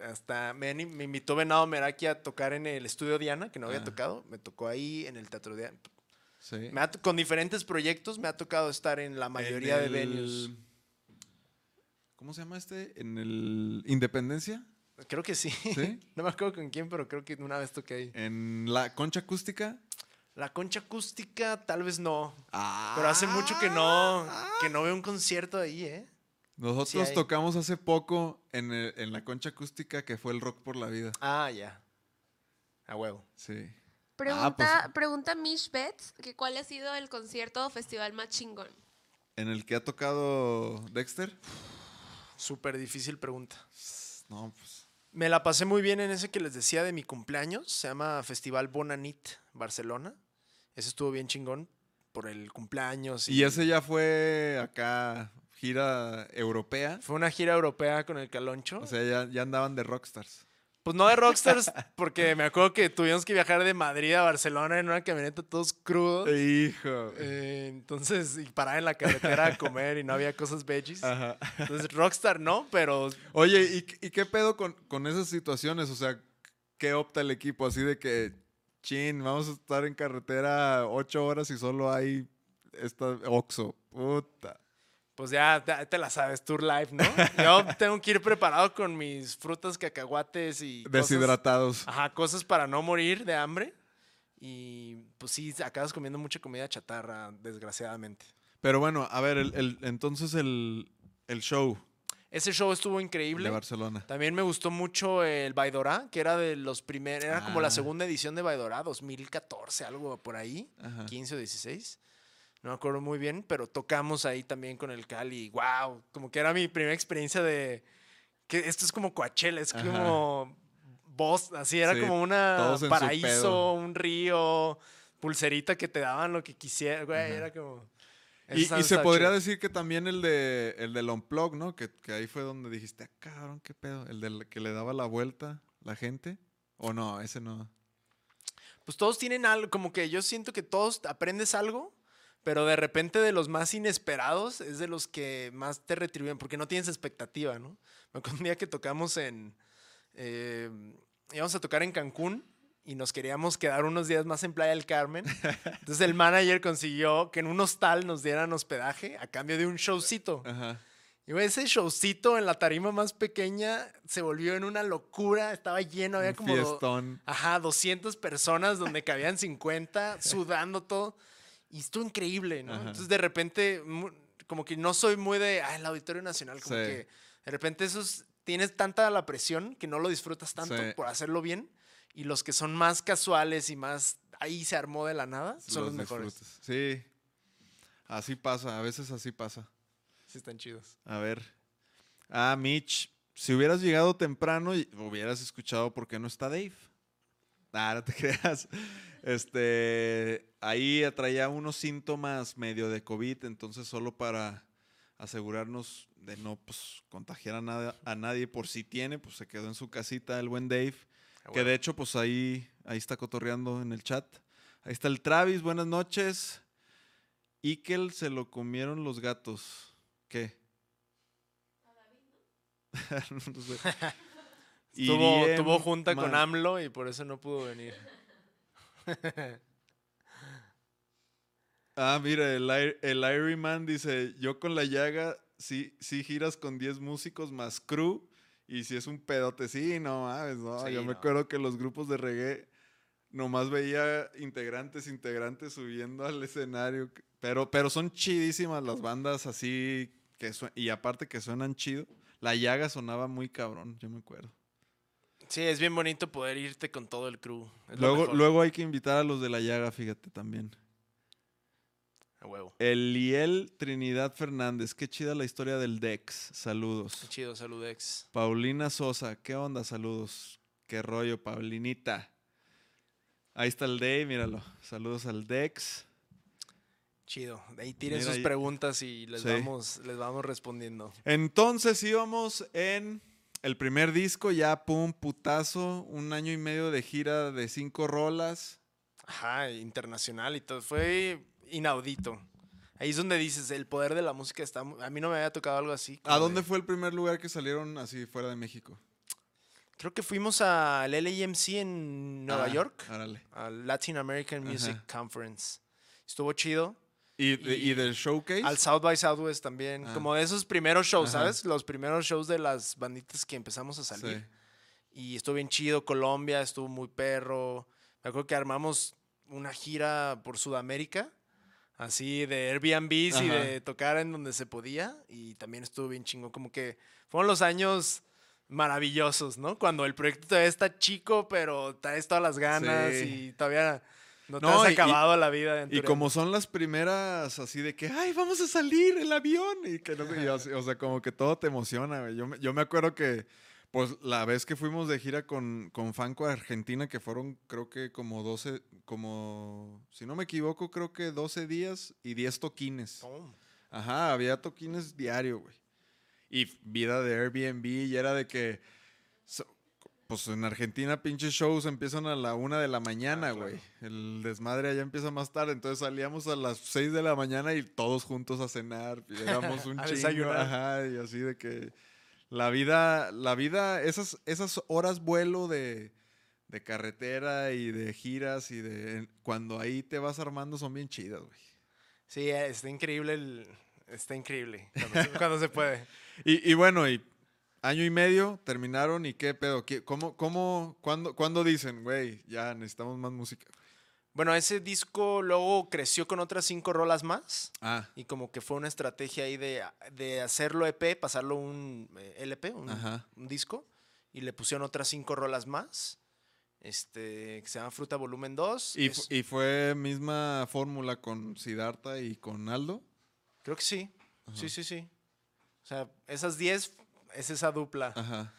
Hasta me, invitó Venado Meraki a tocar en el estudio Diana, que no había Ah. tocado. Me tocó ahí en el Teatro Diana. Sí. Me ha to- con diferentes proyectos me ha tocado estar en la mayoría En de venues. ¿Cómo se llama este? ¿En el Independencia? Creo que sí. ¿Sí? no me acuerdo con quién, pero creo que una vez toqué ahí. ¿En la concha acústica? La concha acústica, tal vez no. Ah. Pero hace mucho que no, que no veo un concierto ahí, ¿eh? Nosotros Sí tocamos hace poco en, el- en la concha acústica que fue el Rock por la Vida. Ah, ya. A huevo. Sí. Pregunta, pues- pregunta Mish Betts que cuál ha sido el concierto o festival más chingón. ¿En el que ha tocado Dexter? Súper difícil pregunta. No, pues. Me la pasé muy bien en ese que les decía de mi cumpleaños. Se llama Festival Bonanit Barcelona. Ese estuvo bien chingón por el cumpleaños. Y ese ya fue acá, gira europea. Fue una gira europea con el Caloncho. O sea, ya, ya andaban de rockstars. Pues no de Rockstars, porque me acuerdo que tuvimos que viajar de Madrid a Barcelona en una camioneta todos crudos. Hijo. Eh, entonces, y parar en la carretera a comer y no había cosas veggies. Ajá. Entonces, Rockstar no, pero Oye, ¿y, y qué pedo con, con esas situaciones? O sea, ¿qué opta el equipo? Así de que, chin, vamos a estar en carretera ocho horas y solo hay esta Oxo. Puta. pues ya te, te la sabes, Tour Life, ¿no? Yo tengo que ir preparado con mis frutas, cacahuates y cosas, Deshidratados. ajá, cosas para no morir de hambre. Y pues sí, acabas comiendo mucha comida chatarra, desgraciadamente. Pero bueno, a ver, el, el- entonces el, el show Ese show estuvo increíble. de Barcelona. También me gustó mucho el Baidorá, que era de los primeros, era como la Ah. segunda edición de Baidorá, 2014, algo por ahí, Ajá. 15 o 16. No me acuerdo muy bien, pero tocamos ahí también con el Cali. ¡Wow! Como que era mi primera experiencia de. que Esto es como Coachella, es Ajá. como. Voz, así era Sí, como una paraíso, un río, pulserita que te daban lo que quisiera, güey. Ajá. Era como. Y, se podría chido. decir que también el de el del Unplug, ¿no? Que, que ahí fue donde dijiste, ah, cabrón, qué pedo. El del que le daba la vuelta la gente. ¿O no? Ese no. Pues todos tienen algo, como que yo siento que todos aprendes algo, pero de repente de los más inesperados es de los que más te retribuyen, porque no tienes expectativa, ¿no? Me acuerdo un día que tocamos en, eh, íbamos a tocar en Cancún y nos queríamos quedar unos días más en Playa del Carmen. Entonces el manager consiguió que en un hostal nos dieran hospedaje a cambio de un showcito. Ajá. Y ese showcito en la tarima más pequeña se volvió en una locura, estaba lleno, había como... do-. Ajá, 200 personas donde cabían 50, sudando todo. Y estuvo increíble, ¿no? Ajá. Entonces, de repente, como que no soy muy de, ah, el Auditorio Nacional, como Sí. que de repente esos, tienes tanta la presión que no lo disfrutas tanto Sí. por hacerlo bien. Y los que son más casuales y más, ahí se armó de la nada, son los, mejores. Sí. Así pasa, a veces así pasa. Sí, están chidos. A ver. Ah, Mitch, si hubieras llegado temprano y hubieras escuchado por qué no está Dave. Ah, no te creas. Este, ahí traía unos síntomas medio de COVID, entonces solo para asegurarnos de no pues, contagiar a, nada- a nadie por si tiene, pues se quedó en su casita el buen Dave. Ah, Que de hecho, pues ahí, ahí está cotorreando en el chat. Ahí está el Travis, buenas noches. Ikel se lo comieron los gatos. ¿Qué? No sé. Tuvo, Iriem tuvo junta con AMLO y por eso no pudo venir. Ah, mira, el, el Irie Man dice, yo con la llaga, sí, sí giras con 10 músicos más crew. Y si es un pedote, sí, no mames, no. Sí, yo me acuerdo que los grupos de reggae nomás veía integrantes, integrantes subiendo al escenario. Pero, pero son chidísimas las bandas así, que y aparte que suenan chido. La llaga sonaba muy cabrón, yo me acuerdo. Sí, es bien bonito poder irte con todo el crew. es Luego, luego hay que invitar a los de la llaga, fíjate también. A huevo. Eliel Trinidad Fernández, qué chida la historia del Dex. Saludos. Qué chido, saludex. Paulina Sosa, ¿qué onda? Saludos. Qué rollo, Paulinita. Ahí está el Day, míralo. Saludos al Dex. Chido. Ahí tiren Mira sus ahí- preguntas y les, Sí. vamos, les vamos respondiendo. Entonces íbamos en el primer disco, ya pum, putazo, un año y medio de gira de cinco rolas. Ajá, internacional y todo. Fue inaudito. Ahí es donde dices, el poder de la música está... A mí no me había tocado algo así. ¿A dónde de- fue el primer lugar que salieron así fuera de México? Creo que fuimos al LAMC en Nueva Ah, York. Árale. Al Latin American Music Ajá. Conference. Estuvo chido. ¿Y, de- y Y- del showcase? Al South by Southwest también. Ah. Como de esos primeros shows, Ajá. ¿sabes? Los primeros shows de las banditas que empezamos a salir. Sí. Y estuvo bien chido. Colombia estuvo muy perro. Me acuerdo que armamos una gira por Sudamérica. Así de Airbnbs y de tocar en donde se podía. Y también estuvo bien chingón. Como que fueron los años maravillosos, ¿no? Cuando el proyecto todavía está chico, pero traes todas las ganas Sí. y todavía no te No, has y- y- acabado la vida. en Y como son las primeras así de que, ay, vamos a salir el avión. Y que no sé, y o sea, como que todo te emociona. Yo, yo me acuerdo que, pues, la vez que fuimos de gira con, con Fanco a Argentina, que fueron, creo que como 12, como, si no me equivoco, creo que 12 días y 10 toquines. Ajá, había toquines diario, güey. Y vida de Airbnb, y era de que, so- pues en Argentina pinches shows empiezan a la una de la mañana, Ah, claro. güey. El desmadre allá empieza más tarde, entonces salíamos a las 6 de la mañana y todos juntos a cenar, y éramos un A chingo, ajá, y así de que la vida, la vida, esas, esas horas vuelo de, de carretera y de giras y de cuando ahí te vas armando son bien chidas, güey. Sí, eh, está increíble el... Está increíble cuando, se- cuando se puede. Y, y bueno, y año y medio terminaron y qué pedo, ¿Qué- ¿cómo, cómo, cuándo, cuándo dicen, güey, ya necesitamos más música? Bueno, ese disco luego creció con otras cinco rolas más. Ah, Y como que fue una estrategia ahí de, de hacerlo EP, pasarlo un eh, LP, un, disco. Y le pusieron otras cinco rolas más. Este, que se llama Fruta Volumen 2. y, Es- y fue misma fórmula con Siddhartha y con Aldo. creo que sí. Sí, sí, sí. O sea, esas 10 es esa dupla. Ajá.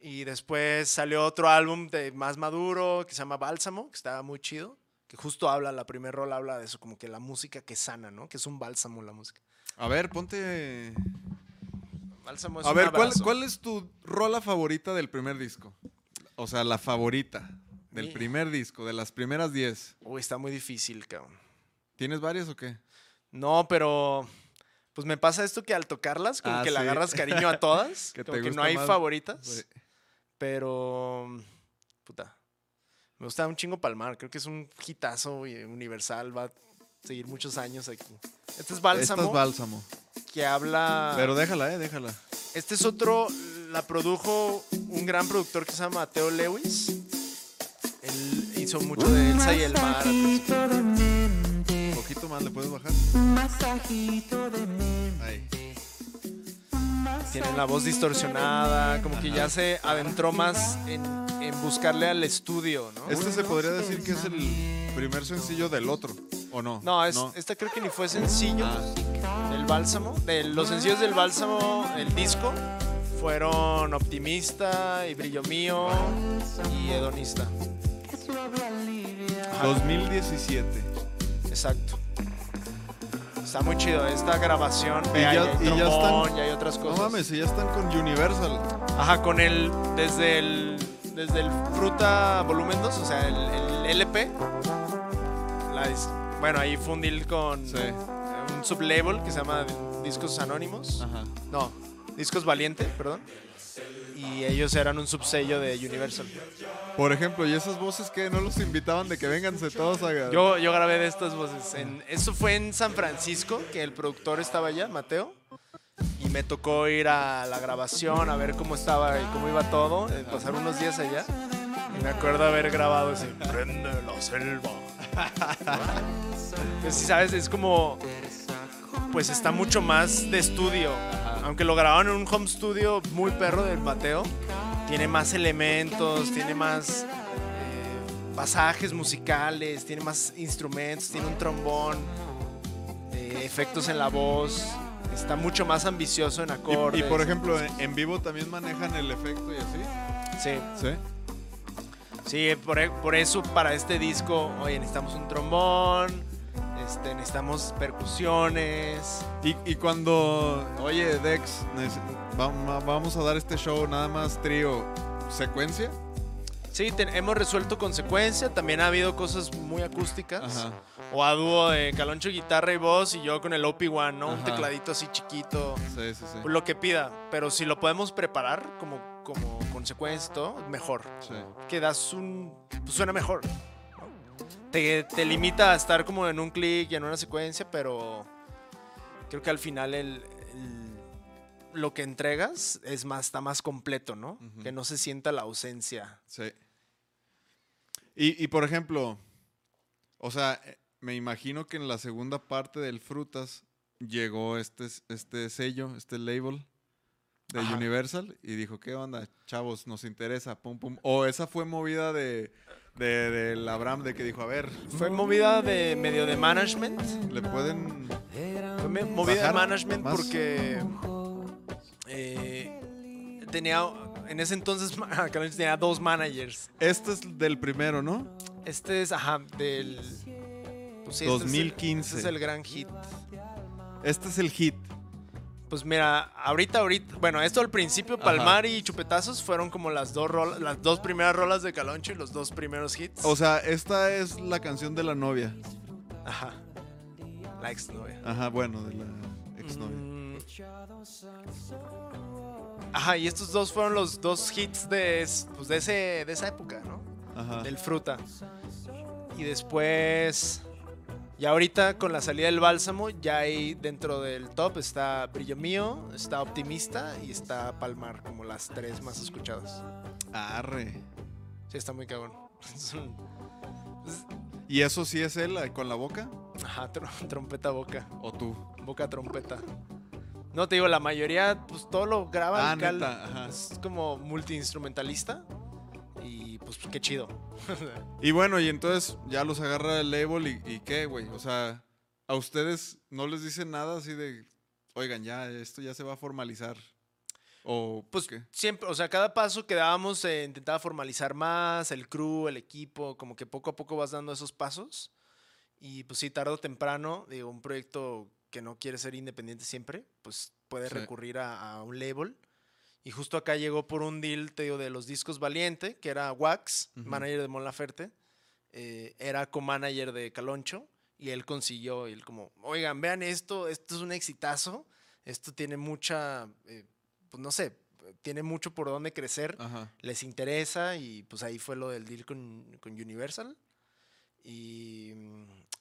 Y después salió otro álbum de más maduro que se llama Bálsamo, que estaba muy chido. Que justo habla, la primera rola habla de eso, como que la música que sana, ¿no? Que es un bálsamo la música. A ver, ponte... Bálsamo es A un ver, ¿cuál, abrazo. ¿cuál es tu rola favorita del primer disco? O sea, la favorita del primer disco, de las primeras 10. Uy, está muy difícil, cabrón. ¿Tienes varias o qué? No, pero pues me pasa esto que al tocarlas, como Ah, que le sí. agarras cariño a todas, Que te como que no hay más, favoritas, pero puta. Me gusta un chingo Palmar, creo que es un hitazo universal, va a seguir muchos años aquí. Este es Bálsamo, es Bálsamo. que habla... Pero déjala, eh, déjala. Este es otro, la produjo un gran productor que se llama Mateo Lewis. Él hizo mucho de Elsa y el mar. Un poquito más, ¿le puedes bajar? Ahí. Tiene la voz distorsionada, como que ya se adentró más en, en buscarle al estudio, ¿no? Este se podría decir que es el primer sencillo del otro, ¿o no? No, es, esta creo que ni fue sencillo del Bálsamo. De los sencillos del Bálsamo, el disco, fueron Optimista y Brillo Mío y Hedonista. Ajá, 2017. Exacto. Está muy chido esta grabación. Y ya- hay y ya están- y hay otras No cosas. mames, y ya están con Universal. Ajá, con el. Desde el. Desde el Fruta Volumen 2, o sea, el, el LP. la bueno, ahí fue un deal con Sí. un sublabel que se llama Discos Anónimos. Ajá. No, Discos Valiente, perdón. Y ellos eran un subsello de Universal. Por ejemplo, ¿y esas voces que no los invitaban de que vénganse todos a... Yo, yo grabé de estas voces. En, eso fue en San Francisco, que el productor estaba allá, Mateo. Y me tocó ir a la grabación a ver cómo estaba y cómo iba todo. eh, pasar unos días allá. Y me acuerdo haber grabado ese. Prende la selva. pues sí, sabes, es como. Pues está mucho más de estudio. Aunque lo grabaron en un home studio muy perro del Mateo. Tiene más elementos, tiene más eh, pasajes musicales, tiene más instrumentos, tiene un trombón, eh, efectos en la voz. Está mucho más ambicioso en acordes. y, por ejemplo, en, vivo también manejan el efecto y así. Sí, Sí. sí por, por eso para este disco, oye, necesitamos un trombón, Este, necesitamos percusiones. Y, y cuando, oye, Dex, vamos a dar este show nada más trío, ¿secuencia? Sí, ten- hemos resuelto consecuencia. También ha habido cosas muy acústicas. Ajá. O a dúo de Caloncho guitarra y voz y yo con el OP1, ¿no? Un Ajá. tecladito así chiquito. Sí, sí, sí. Lo que pida. Pero si lo podemos preparar como, como consecuencia mejor. Sí. Que das un... Pues suena mejor. Te, te limita a estar como en un clic y en una secuencia, pero creo que al final el, el- lo que entregas es más, está más completo, ¿no? Que no se sienta la ausencia. Sí. Y, y, por ejemplo, o sea, eh, me imagino que en la segunda parte del Frutas llegó este, este sello, este label de Ajá. Universal y dijo, ¿qué onda, chavos? Nos interesa, pum, pum. O esa fue movida de, de, del Abraham de que dijo, a ver, Fue movida de medio de management. le pueden... Fue movida de management más. porque eh, tenía en ese entonces tenía dos managers. Este es del primero, ¿no? Este es, ajá, del pues sí, este es el- 2015. Este es el gran hit. Este es el hit. Pues mira, ahorita, ahorita, bueno, esto al principio, Ajá. Palmar y Chupetazos fueron como las dos rolas, las dos primeras rolas de Caloncho y los dos primeros hits. O sea, esta es la canción de la novia. Ajá. La exnovia. Ajá, bueno, de la exnovia. Mm. Ajá, y estos dos fueron los dos hits de, es- pues, de, ese, de esa época, ¿no? Ajá. Del fruta. Y después, ya ahorita con la salida del bálsamo, ya hay dentro del top está Brillo Mío, está Optimista y está Palmar, como las tres más escuchadas. Arre. Sí, está muy un- ¿Y eso sí es él eh, con la boca? Ajá, tr- trompeta boca, ¿O tú? boca trompeta. No te digo, la mayoría, pues todo lo graba Ah, neta, ajá. Es como multiinstrumentalista. Pues qué chido. Y bueno, y entonces ya los agarra el label y, y qué, güey. O sea, a ustedes no les dicen nada así de, oigan, ya, esto ya se va a formalizar. O, Pues ¿qué? siempre, o sea, cada paso que dábamos se intentaba formalizar más, el crew, el equipo, como que poco a poco vas dando esos pasos. Y pues sí, tarde o temprano, digo, un proyecto que no quiere ser independiente siempre, pues puede Sí. recurrir a, a un label. Y justo acá llegó por un deal, te digo, de los discos Valiente, que era Wax, Ujú. manager de Mon Laferte, eh, era co-manager de Caloncho, y él consiguió, y él como, oigan, vean esto, esto es un exitazo, esto tiene mucha, eh, pues no sé, tiene mucho por donde crecer, Ajá. les interesa, y pues ahí fue lo del deal con, con Universal. Y,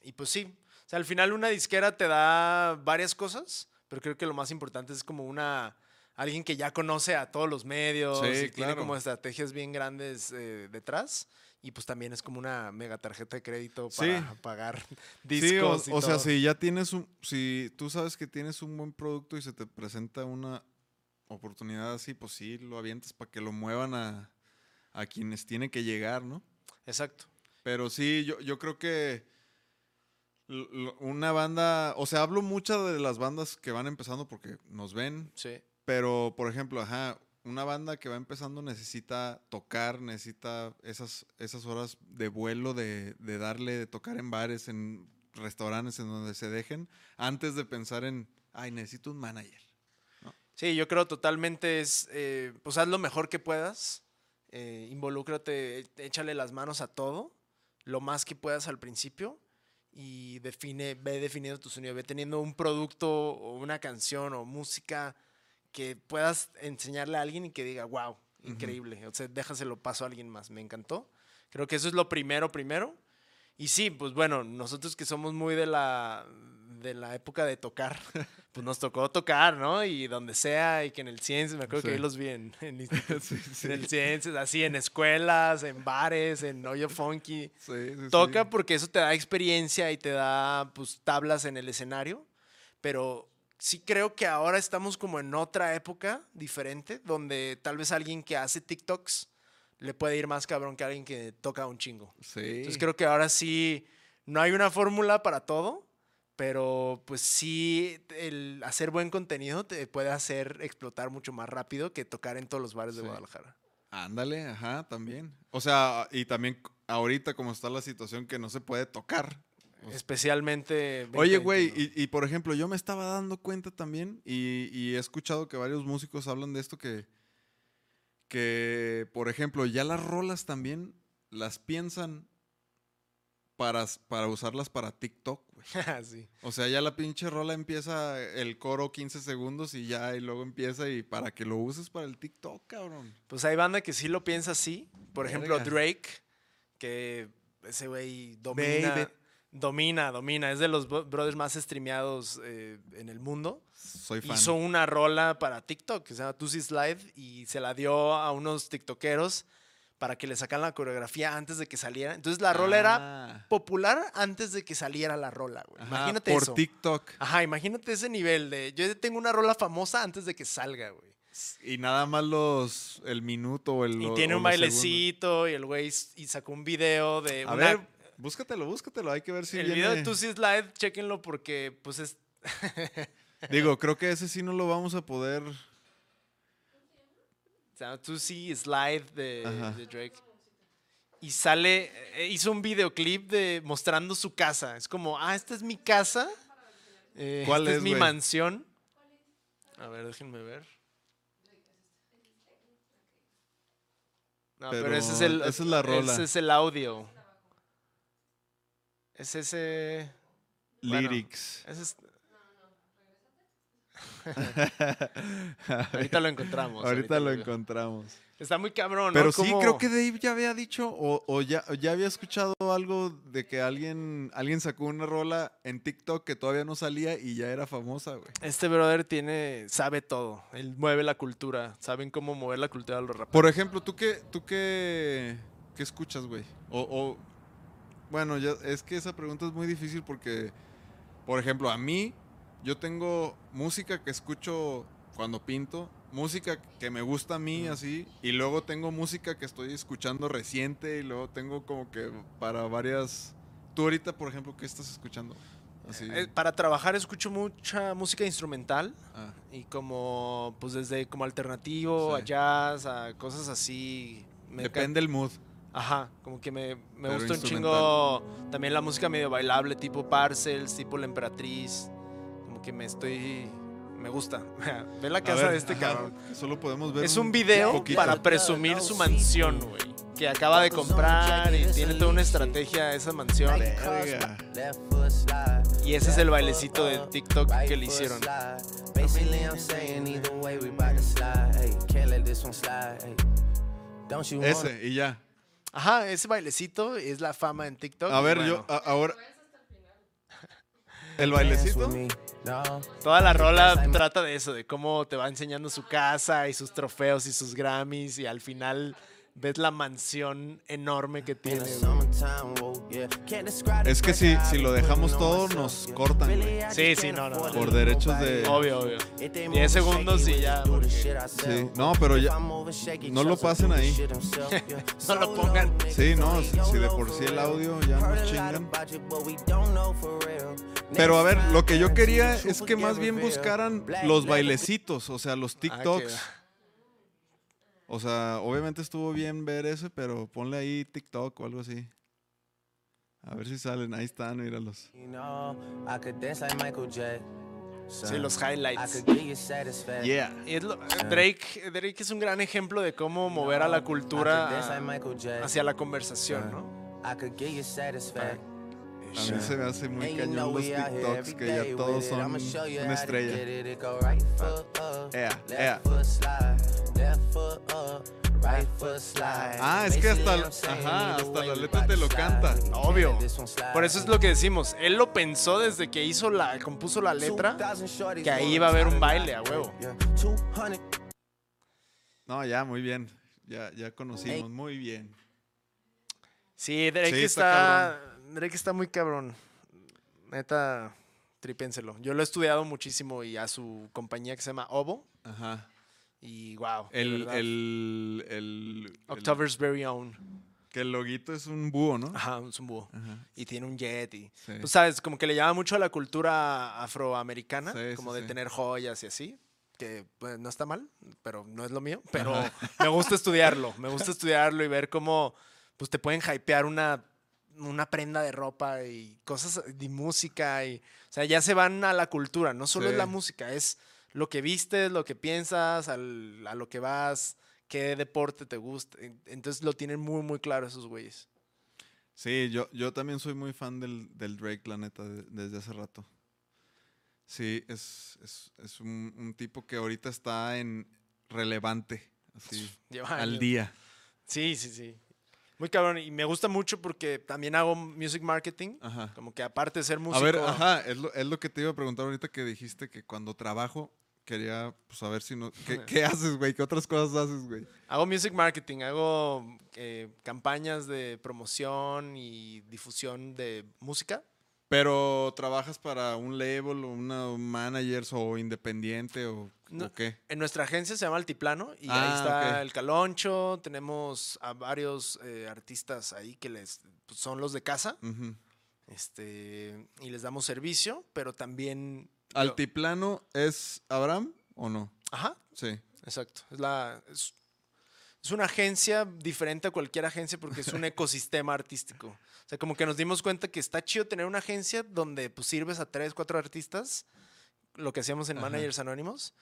y pues sí, o sea, al final una disquera te da varias cosas, pero creo que lo más importante es como una alguien que ya conoce a todos los medios Sí, y tiene como estrategias bien grandes eh, detrás. Y pues también es como una mega tarjeta de crédito Sí. para pagar Sí, discos. o, y o sea, si ya tienes un, si tú sabes que tienes un buen producto y se te presenta una oportunidad así, pues sí, lo avientas para que lo muevan a, a quienes tiene que llegar, ¿no? Exacto. Pero sí, yo, yo creo que una banda, o sea, hablo mucho de las bandas que van empezando porque nos ven, Sí. Pero por ejemplo, ajá, una banda que va empezando necesita tocar, necesita esas, esas horas de vuelo, de, de darle, de tocar en bares, en restaurantes, en donde se dejen, antes de pensar en, ay, necesito un manager. Sí, yo creo totalmente es, eh, pues haz lo mejor que puedas, eh, involúcrate, échale las manos a todo, lo más que puedas al principio y define, ve definiendo tu sonido, ve teniendo un producto o una canción o música que puedas enseñarle a alguien y que diga, wow, increíble, o sea, déjaselo paso a alguien más, me encantó. Creo que eso es lo primero, primero. Y sí, pues bueno, nosotros que somos muy de la, de la época de tocar, pues nos tocó tocar, ¿no? Y donde sea, y que en el Ciencias, me acuerdo que Sí. ahí los vi en, en, Sí, sí. en el Ciencias, así en escuelas, en bares, en Hoyo Funky. Sí, sí, Toca porque eso te da experiencia y te da pues tablas en el escenario, pero sí creo que ahora estamos como en otra época diferente, donde tal vez alguien que hace TikToks le puede ir más cabrón que alguien que toca un chingo. Sí. Entonces creo que ahora sí no hay una fórmula para todo, pero pues sí el hacer buen contenido te puede hacer explotar mucho más rápido que tocar en todos los bares de. Guadalajara. Ándale, ajá, también. O sea, y también ahorita como está la situación que no se puede tocar. Especialmente. Oye, 2021. güey, y, y, por ejemplo, yo me estaba dando cuenta también, y, y he escuchado que varios músicos hablan de esto, que, que, por ejemplo, ya las rolas también las piensan para, para usarlas para TikTok, güey. sí. O sea, ya la pinche rola empieza el coro 15 segundos y ya, y luego empieza y para que lo uses para el TikTok, cabrón. Pues hay banda que sí lo piensa así. Por ejemplo. Drake, que ese güey domina. Baby. Domina, domina. Es de los bro- brothers más streameados eh, en el mundo. Soy fan. Hizo una rola para TikTok que se llama Tusi Slide y se la dio a unos TikTokeros para que le sacaran la coreografía antes de que saliera. Entonces la rola era Ah, popular antes de que saliera la rola, güey. Imagínate por eso. TikTok. Ajá, imagínate ese nivel de yo tengo una rola famosa antes de que salga, güey. Y nada más los el minuto o el Y tiene un bailecito y el güey y sacó un video de A una- ver, búscatelo, búscatelo. Hay que ver si el viene. video de Tusi Slide, chequenlo porque pues es Digo, creo que ese sí no lo vamos a poder. Tusi Slide de, Drake. Y sale, eh, hizo un videoclip de mostrando su casa. Es como, ah, esta es mi casa. eh, ¿Cuál esta es, es, mi mansión. A ver, déjenme ver. No, pero, Pero ese es el. esa es la rola. Ese es el audio. Es ese. Bueno, Lyrics. ese es- ahorita lo encontramos. Ahorita lo encontramos. Está muy cabrón, ¿no? Pero sí, Como- creo que Dave ya había dicho o, o ya, o ya había escuchado algo de que alguien, alguien sacó una rola en TikTok que todavía no salía y ya era famosa, güey. Este brother tiene, sabe todo. Él mueve la cultura. Saben cómo mover la cultura de los raperos. Por ejemplo, ¿tú qué, tú qué, qué escuchas, güey? O, o- bueno, ya, es que esa pregunta es muy difícil porque, por ejemplo, a mí, yo tengo música que escucho cuando pinto, música que me gusta a mí, así, y luego tengo música que estoy escuchando reciente y luego tengo como que para varias... Tú ahorita, por ejemplo, ¿qué estás escuchando? Así. Eh, para trabajar escucho mucha música instrumental ah, y como, pues desde como alternativo Sí. a jazz, a cosas así. Me depende el mood. Ajá, como que me, me gusta un chingo también la música medio bailable, tipo Parcels, tipo La Emperatriz. Como que me estoy. Me gusta. Ve la A casa ver, de este ajá, cabrón. Solo podemos ver Es un video poquito. para presumir su mansión, güey. Que acaba de comprar y tiene toda una estrategia esa mansión. Verga. Y ese es el bailecito de TikTok que le hicieron. Basically, I'm saying either way, we bout to slide. Hey, can't let this one slide. Hey, don't you want Ese, y ya. Ajá, ese bailecito es la fama en TikTok. A ver, bueno, yo a- ahora. ¿El dance bailecito? Toda la rola trata de eso, de cómo te va enseñando su casa y sus trofeos y sus Grammys y al final ves la mansión enorme que tiene. the Es que si, si lo dejamos todo, nos cortan, güey. Sí, sí, no, no, Por derechos de- Obvio, obvio. If they 10 moving segundos y ya. porque-. Sí, no, pero ya- no lo pasen ahí. No lo pongan. Sí, no, si si de por sí el audio ya nos chingan. Pero a ver, lo que yo quería es que más bien buscaran los bailecitos, o sea, los Ah, TikToks. O sea, obviamente estuvo bien ver ese, pero ponle ahí TikTok o algo así. A ver si salen, ahí están, míralos. You know, I could dance like Michael Jackson. Sí, los I highlights. could give you satisfaction. Yeah. Y es lo- Drake, Drake es un gran ejemplo de cómo mover a la cultura hacia la conversación, ¿no? I could give you satisfaction. A mí se me hace muy cañón los TikToks que ya todos son una estrella. Ea, ea. Ah, es que hasta- ajá, hasta la letra te lo canta. Obvio. Por eso es lo que decimos. Él lo pensó desde que hizo la, compuso la letra. 2000 shorties que ahí iba a haber un baile, a huevo. Yeah, 200 No, ya, muy bien. Ya, ya conocimos, muy bien. Sí, Drake Sí, está está, Drake está muy cabrón. Neta, trípenselo. Yo lo he estudiado muchísimo y a su compañía que se llama Obo. Ajá. Y wow. El, el, el, el- October's Very Own. Que el loguito es un búho, ¿no? Ajá, es un búho. Ajá. Y tiene un jet y... Sí. Pues sabes, como que le llama mucho a la cultura afroamericana, Sí, como sí, de tener joyas y así, que pues, no está mal, pero no es lo mío, pero me gusta estudiarlo, me gusta estudiarlo y ver cómo pues te pueden hypear una, una prenda de ropa y cosas de música y, o sea, ya se van a la cultura, no solo es la música, es lo que vistes, lo que piensas, al- a lo que vas, qué deporte te gusta. en- Entonces lo tienen muy, muy claro esos güeyes. Sí, yo, yo también soy muy fan del, del Drake, la neta, de- desde hace rato. Sí, es, es, es un, un tipo que ahorita está en relevante, así, Lleva al día. Sí, sí, sí. Muy cabrón. Y me gusta mucho porque también hago music marketing. Ajá. Como que aparte de ser músico. A ver, ajá, es lo, es lo que te iba a preguntar ahorita que dijiste que cuando trabajo quería pues, saber si no... ¿Qué, qué haces, güey? ¿Qué otras cosas haces, güey? Hago music marketing, hago eh, campañas de promoción y difusión de música. Pero trabajas para un label o una managers o independiente o, No, o qué? En nuestra agencia se llama Altiplano y ahí Ah, está ok. el Caloncho. Tenemos a varios eh, artistas ahí que les pues, son los de casa. Este, y les damos servicio, pero también. yo- ¿Altiplano es Abraham o no? Ajá, Sí. Exacto. Es, la, es, es una agencia diferente a cualquier agencia porque es un ecosistema artístico. O sea, como que nos dimos cuenta que está chido tener una agencia donde pues, sirves a tres, cuatro artistas, lo que hacíamos en Ajá. Managers Anónimos,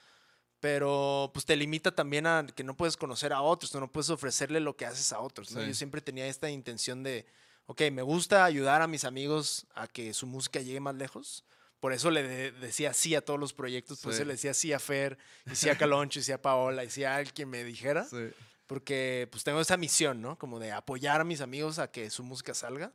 pero pues te limita también a que no puedes conocer a otros, tú no puedes ofrecerle lo que haces a otros. ¿no? Sí. Yo siempre tenía esta intención de, ok, me gusta ayudar a mis amigos a que su música llegue más lejos. Por eso le de- decía sí a todos los proyectos, por Sí. eso le decía sí a Fer, y sí a Caloncho, y sí a Paola, y sí a alguien me dijera, Sí. Porque pues tengo esa misión, ¿no? Como de apoyar a mis amigos a que su música salga.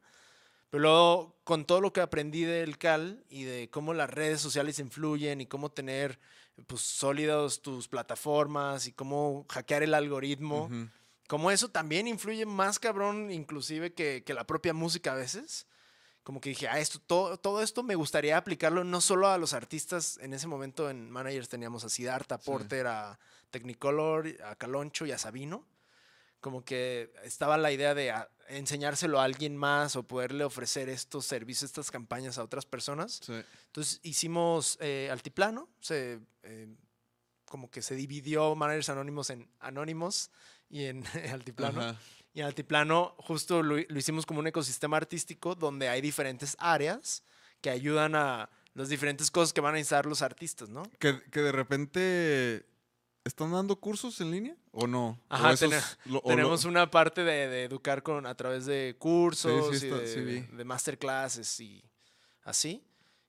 Pero luego, con todo lo que aprendí del CAL y de cómo las redes sociales influyen y cómo tener pues sólidos tus plataformas y cómo hackear el algoritmo, Ujú. como eso también influye más cabrón inclusive que, que la propia música a veces. Como que dije, ah, esto, todo, todo esto me gustaría aplicarlo no solo a los artistas, en ese momento en Managers teníamos a Siddhartha Sí. Porter, a Technicolor, a Caloncho y a Sabino. Como que estaba la idea de ah, enseñárselo a alguien más o poderle ofrecer estos servicios, estas campañas a otras personas. Sí. Entonces hicimos eh, Altiplano, se, eh, como que se dividió Managers Anónimos en Anónimos y en Altiplano. Ajá. Y en Altiplano justo lo, lo hicimos como un ecosistema artístico donde hay diferentes áreas que ayudan a las diferentes cosas que van a necesitar los artistas, ¿no? Que, que de repente están dando cursos en línea o no. ¿O Ajá, esos tene- lo- o lo- Tenemos una parte de, de educar con, a través de cursos sí y está- de, sí de masterclasses y así.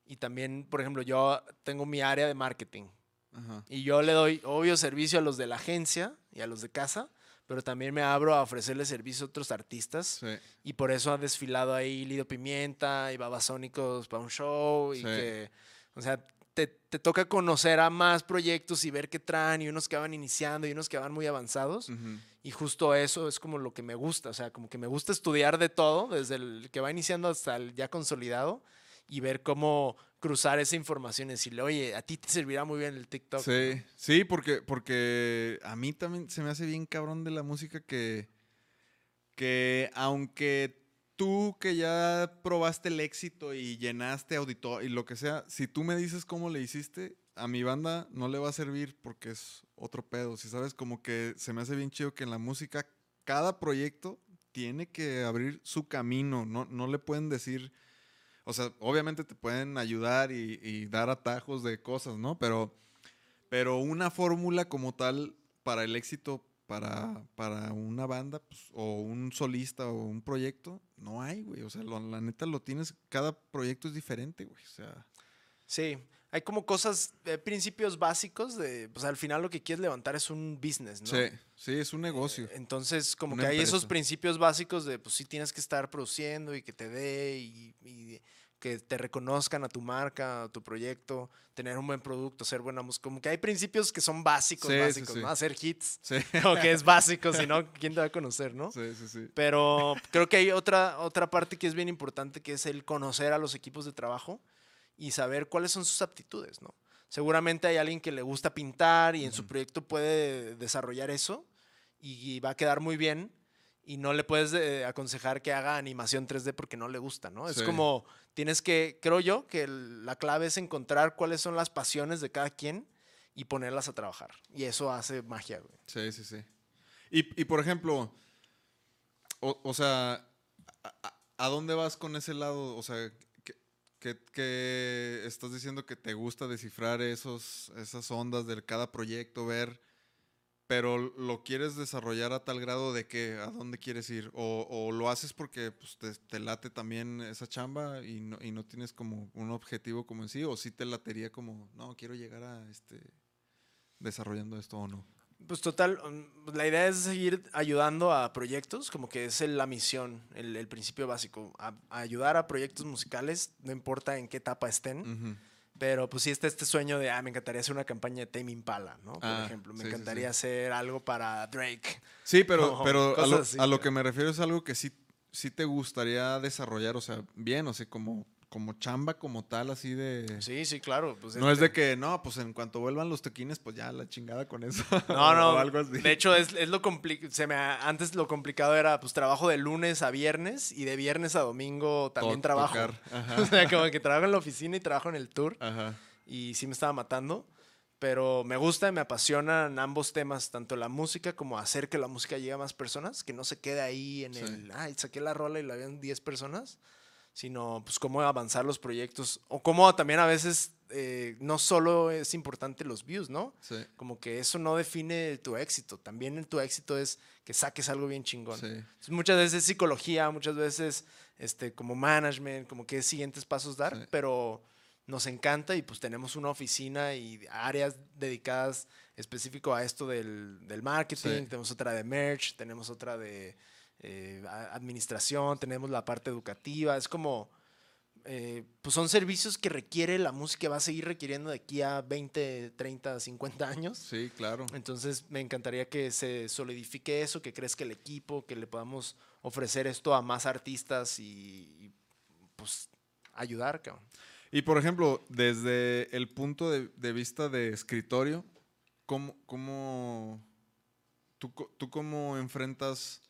Y también, por ejemplo, yo tengo mi área de marketing. Ajá. Y yo le doy obvio servicio a los de la agencia y a los de casa, pero también me abro a ofrecerle servicio a otros artistas. Sí. Y por eso ha desfilado ahí Lido Pimienta y Babasónicos para un show. Y Sí. que, o sea, te, te toca conocer a más proyectos y ver qué traen y unos que van iniciando y unos que van muy avanzados. Ujú. Y justo eso es como lo que me gusta. O sea, como que me gusta estudiar de todo, desde el que va iniciando hasta el ya consolidado y ver cómo cruzar esa información y decirle, oye, a ti te servirá muy bien el TikTok. Sí, sí, porque, porque a mí también se me hace bien cabrón de la música que, que aunque tú que ya probaste el éxito y llenaste auditor y lo que sea, si tú me dices cómo le hiciste, a mi banda no le va a servir porque es otro pedo. Si sabes, como que se me hace bien chido que en la música cada proyecto tiene que abrir su camino, no, no le pueden decir... O sea, obviamente te pueden ayudar y, y dar atajos de cosas, ¿no? Pero, pero una fórmula como tal para el éxito para, para una banda pues, o un solista o un proyecto, no hay, güey. O sea, lo- la neta lo tienes, cada proyecto es diferente, güey. O sea, Sí, hay como cosas, eh, principios básicos de, pues al final lo que quieres levantar es un business, ¿no? sí, sí, es un negocio. Eh, Entonces, como Una que hay esos principios básicos de, pues sí tienes que estar produciendo y que te dé y, y que te reconozcan a tu marca, a tu proyecto, tener un buen producto, hacer buena música. Como que hay principios que son básicos, Sí, sí, básicos, sí. ¿no? Hacer hits, Sí, como que es básico, si no, ¿quién te va a conocer, no? sí, sí, sí. Pero creo que hay otra, otra parte que es bien importante, que es el conocer a los equipos de trabajo y saber cuáles son sus aptitudes, ¿no? Seguramente hay alguien que le gusta pintar y en su proyecto puede desarrollar eso y va a quedar muy bien y no le puedes eh, aconsejar que haga animación 3D porque no le gusta, ¿no? Es como, tienes que, creo yo, que el- la clave es encontrar cuáles son las pasiones de cada quien y ponerlas a trabajar. Y eso hace magia, güey. Sí, sí, sí. Y, y, por ejemplo, o, o sea, ¿A dónde vas con ese lado? O sea, que estás diciendo que te gusta descifrar esos, esas ondas de cada proyecto, ver, pero lo quieres desarrollar a tal grado de que a dónde quieres ir? ¿O, o lo haces porque pues, te, te late también esa chamba y no, y no tienes como un objetivo como en sí? ¿O sí te latería como, no, quiero llegar a este desarrollando esto o no? Pues total, mm, la idea es seguir ayudando a proyectos, como que es la misión, el, el principio básico, a, a ayudar a proyectos musicales, no importa en qué etapa estén, pero pues sí está este sueño de, ah, me encantaría hacer una campaña de Tame Impala, ¿no? Por Ah, ejemplo, me sí, sí, sí. encantaría hacer algo para Drake. Sí, pero, No, pero a lo, así, a lo que me refiero es algo que sí, sí te gustaría desarrollar, o sea, bien, o sea, como, como chamba como tal, así de... Sí, sí, claro. Pues No es este- de que, no, pues en cuanto vuelvan los toquines, pues ya la chingada con eso. No, no. o algo así. De hecho, es, es lo compli- se me ha- Antes lo complicado era, pues, trabajo de lunes a viernes y de viernes a domingo también To- trabajo. o sea, como que trabajo en la oficina y trabajo en el tour. Ajá. y sí me estaba matando. Pero me gusta y me apasionan ambos temas, tanto la música como hacer que la música llegue a más personas, que no se quede ahí en Sí. el, ay, saqué la rola y la vieron 10 personas, sino pues cómo avanzar los proyectos, o cómo también a veces eh, no solo es importante los views, ¿no? Sí. Como que eso no define tu éxito, también tu éxito es que saques algo bien chingón. Sí. Entonces, muchas veces es psicología, muchas veces este, como management, como qué siguientes pasos dar, Sí. pero nos encanta y pues tenemos una oficina y áreas dedicadas específico a esto del, del marketing, tenemos otra de merch, tenemos otra de eh, administración, tenemos la parte educativa, es como, eh, pues son servicios que requiere la música, va a seguir requiriendo de aquí a 20, 30, 50 años. Sí, claro. Entonces me encantaría que se solidifique eso, que crezca el equipo, que le podamos ofrecer esto a más artistas y, y, pues ayudar, cabrón. Y por ejemplo, desde el punto de, de vista de escritorio, ¿cómo, cómo tú, tú cómo enfrentas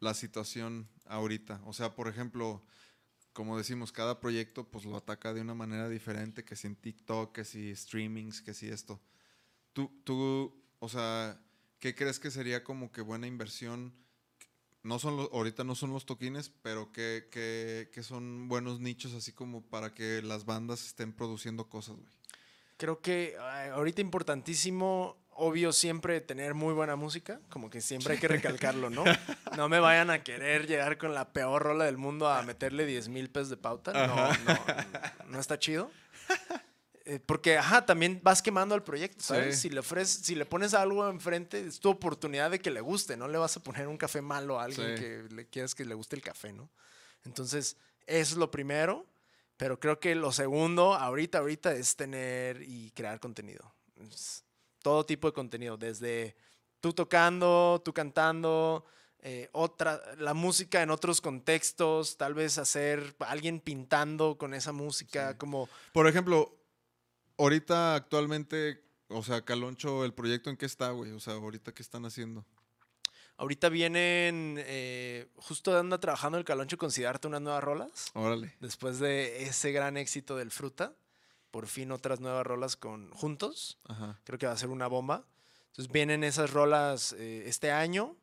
la situación ahorita? O sea, por ejemplo, como decimos, cada proyecto pues lo ataca de una manera diferente, que si en TikTok, que si streamings, que si esto. Tú, tú, o sea, ¿qué crees que sería como que buena inversión? No son los, ahorita no son los toquines, pero que, que, que son buenos nichos así como para que las bandas estén produciendo cosas, güey. Creo que ahorita importantísimo, obvio, siempre tener muy buena música, como que siempre hay que recalcarlo, ¿no? No me vayan a querer llegar con la peor rola del mundo a meterle 10 mil pesos de pauta, no, no, no está chido. Eh, porque, ajá, también vas quemando al proyecto, ¿sabes? Sí. Si le ofreces, si le pones algo enfrente, es tu oportunidad de que le guste, no le vas a poner un café malo a alguien Sí. que le quieras que le guste el café, ¿no? Entonces, eso es lo primero, pero creo que lo segundo, ahorita, ahorita, es tener y crear contenido. Es todo tipo de contenido, desde tú tocando, tú cantando, eh, otra, la música en otros contextos, tal vez hacer alguien pintando con esa música, Sí. como Por ejemplo, ahorita actualmente, o sea, Caloncho, el proyecto en qué está, güey? O sea, ahorita qué están haciendo. ahorita vienen, eh, justo anda trabajando el Caloncho con Siddhartha unas nuevas rolas, Órale. después de ese gran éxito del Fruta, por fin otras nuevas rolas con juntos. Ajá. creo que va a ser una bomba. Entonces vienen esas rolas eh, este año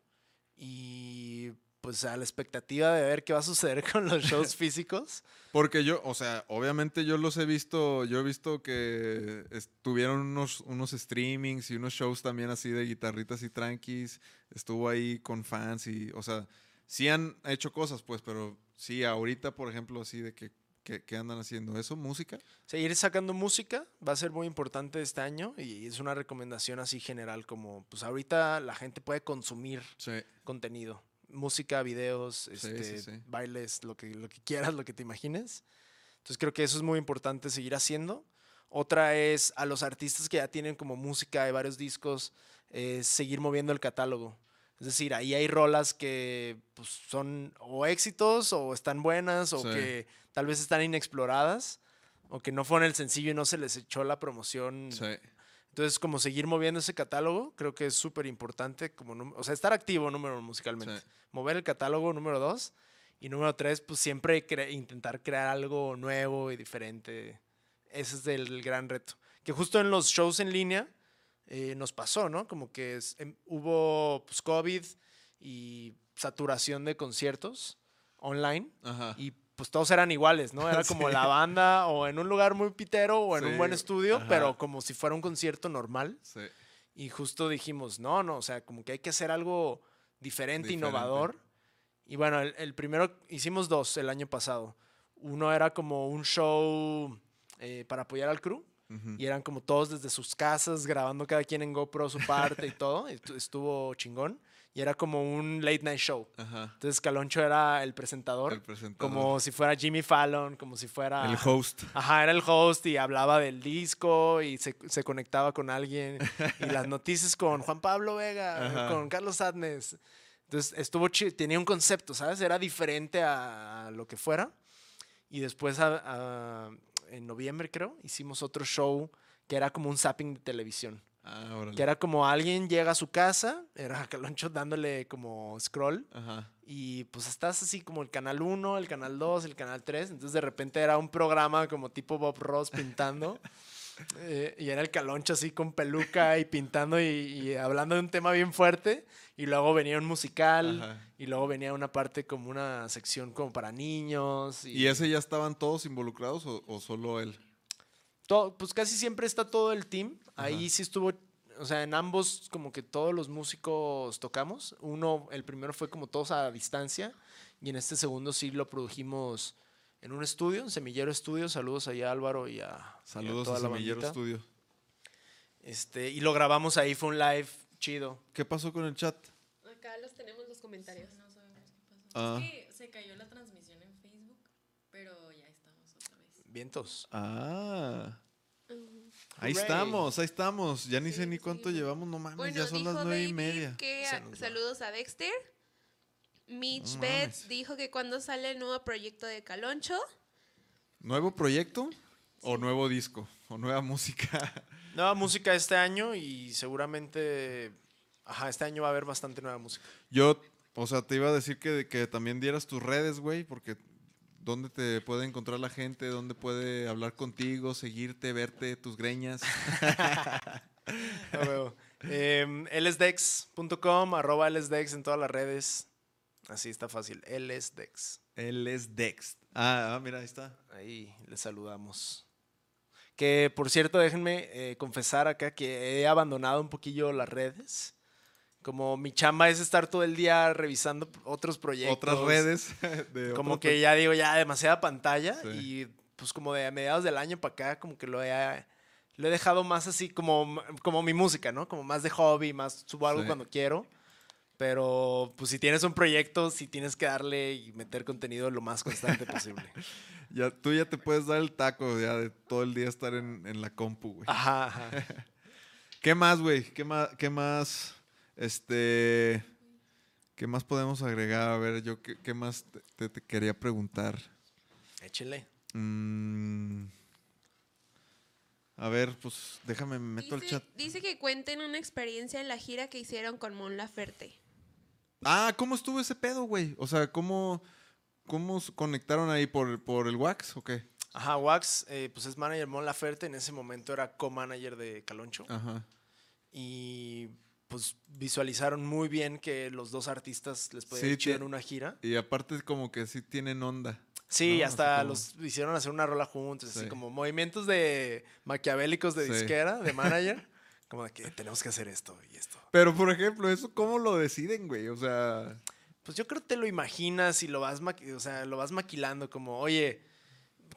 y pues a la expectativa de ver qué va a suceder con los shows físicos. Porque yo, o sea, obviamente yo los he visto, yo he visto que es- tuvieron unos, unos streamings y unos shows también así de guitarritas y tranquis. Estuvo ahí con fans y, o sea, sí han hecho cosas, pues, pero sí, ahorita, por ejemplo, así de que, que, que andan haciendo eso, música. Seguir sacando música va a ser muy importante este año y es una recomendación así general como pues ahorita la gente puede consumir Sí. contenido, música, videos, este, sí, sí. bailes, lo que, lo que quieras, lo que te imagines. Entonces creo que eso es muy importante seguir haciendo. Otra es a los artistas que ya tienen como música de varios discos, seguir moviendo el catálogo. Es decir, ahí hay rolas que pues, son o éxitos o están buenas o Sí. que tal vez están inexploradas o que no fueron el sencillo y no se les echó la promoción Sí. entonces, como seguir moviendo ese catálogo, creo que es súper importante, como, o sea, estar activo, número uno, musicalmente. Sí. Mover el catálogo, número dos. Y número tres, pues siempre cre- intentar crear algo nuevo y diferente. Ese es el gran reto. Que justo en los shows en línea eh, nos pasó, ¿no? Como que es- em, hubo pues, COVID y saturación de conciertos. online Ajá. y pues todos eran iguales, ¿no? Era como Sí. la banda o en un lugar muy pitero o en un Sí, buen estudio, ajá. pero como si fuera un concierto normal. Sí. Y justo dijimos, no, no, o sea, como que hay que hacer algo diferente, Diferente. innovador. Y bueno, el, el primero, hicimos dos el año pasado. Uno era como un show eh, para apoyar al crew. Ujú. Y eran como todos desde sus casas, grabando cada quien en GoPro su parte y todo. y Estuvo chingón. Y era como un late night show. Ajá. Entonces Caloncho era el presentador. El presentador. Como si fuera Jimmy Fallon, como si fuera... El host. Ajá, era el host y hablaba del disco y se, se conectaba con alguien. Y las noticias con Juan Pablo Vega, Ajá. con Carlos Adnes. Entonces estuvo chido, tenía un concepto, ¿sabes? Era diferente a, a lo que fuera. Y después, a- a- en noviembre creo, hicimos otro show que era como un zapping de televisión. Ah. Que era como alguien llega a su casa, era Caloncho dándole como scroll Ajá. y pues estás así como el canal 1, el canal 2, el canal 3. Entonces de repente era un programa como tipo Bob Ross pintando. eh, y era el caloncho así con peluca y pintando y, y hablando de un tema bien fuerte. Y luego venía un musical. Ajá. Y luego venía una parte como una sección como para niños. Y, ¿Y ese ya estaban todos involucrados o, o solo él? todo, pues casi siempre está todo el team. Ahí Ajá. sí estuvo, o sea, en ambos como que todos los músicos tocamos. Uno, el primero fue como todos a distancia y en este segundo sí lo produjimos en un estudio, en Semillero Estudio. Saludos allá a Álvaro y a, y a Saludos toda a la Semillero bandita. Studio. Este, y lo grabamos ahí, fue un live chido. ¿Qué pasó con el chat? Acá los tenemos los comentarios. No sabemos qué pasó. Ah. Es que se cayó la transmisión en Facebook, pero ya estamos otra vez. Vientos. Ah. Ahí Hooray. estamos, ahí estamos. Ya ni sé ni cuánto sí. llevamos, no mames, Bueno, ya son las nueve y media. que a- saludos a Dexter. Mitch No Betts dijo que cuando sale el nuevo proyecto de Caloncho. ¿Nuevo proyecto? ¿O nuevo disco? ¿O nueva música? Nueva música este año y seguramente, ajá, este año va a haber bastante nueva música. Yo, o sea, te iba a decir que, que también dieras tus redes, güey, porque ¿dónde te puede encontrar la gente? ¿Dónde puede hablar contigo, seguirte, verte, tus greñas? Huevo. Em, lsdex.com, arroba lsdex en todas las redes. Así está fácil. lsdex. Él es Dex. Ah, ah, mira, ahí está. Ahí les saludamos. Que por cierto, déjenme eh, confesar acá que he abandonado un poquillo las redes. Como mi chamba es estar todo el día revisando otros proyectos. Otras redes. de Como que ya digo, ya demasiada pantalla. Sí. Y pues como de a mediados del año para acá, como que lo he, lo he dejado más así como, como mi música, ¿no? Como más de hobby, más subo algo Sí. cuando quiero. Pero pues si tienes un proyecto, sí tienes que darle y meter contenido lo más constante posible. Ya, tú ya te puedes dar el taco ya de todo el día estar en, en la compu, güey. Ajá, ajá. ¿Qué más, güey? ¿Qué más, ¿Qué más? Este. ¿Qué más podemos agregar? A ver, yo qué, qué más te, te- te quería preguntar. Échele. Mm, a ver, pues déjame, me meto Dice, chat. dice que cuenten una experiencia en la gira que hicieron con Mon Laferte. Ah, ¿cómo estuvo ese pedo, güey? O sea, ¿cómo, cómo conectaron ahí por, por el Wax o qué? Ajá, Wax, eh, pues es manager Mon Laferte. En ese momento era co-manager de Caloncho. Ajá. Y pues visualizaron muy bien que los dos artistas les podía Sí, en una gira. Y aparte como que sí tienen onda. Sí, ¿no? hasta como- los hicieron hacer una rola juntos, Sí. así como movimientos de maquiavélicos de Sí. disquera, de manager. como de que tenemos que hacer esto y esto. Pero, por ejemplo, ¿eso cómo lo deciden, güey? O sea... Pues yo creo que te lo imaginas y lo vas, o sea, lo vas maquilando como, oye,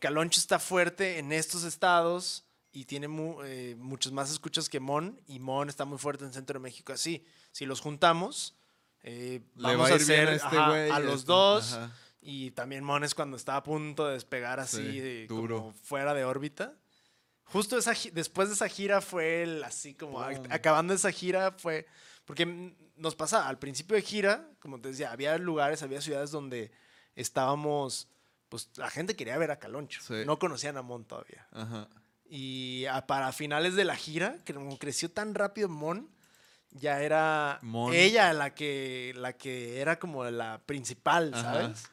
Caloncho está fuerte en estos estados y tiene mu- eh, muchos más escuchas que Mon y Mon está muy fuerte en Centro de México. Así, si los juntamos, eh, vamos va a, hacer a este ajá, a los este- dos. ajá. Y también Mon es cuando está a punto de despegar así, Sí, duro. como fuera de órbita. Justo esa, después de esa gira fue el, así como Pum. acabando esa gira fue, porque nos pasa, al principio de gira, como te decía, había lugares, había ciudades donde estábamos, pues la gente quería ver a Caloncho, Sí. no conocían a Mon todavía. Ajá. Y a- para finales de la gira, que como creció tan rápido Mon, ya era Mon. ella la que, la que era como la principal, Ajá. ¿sabes?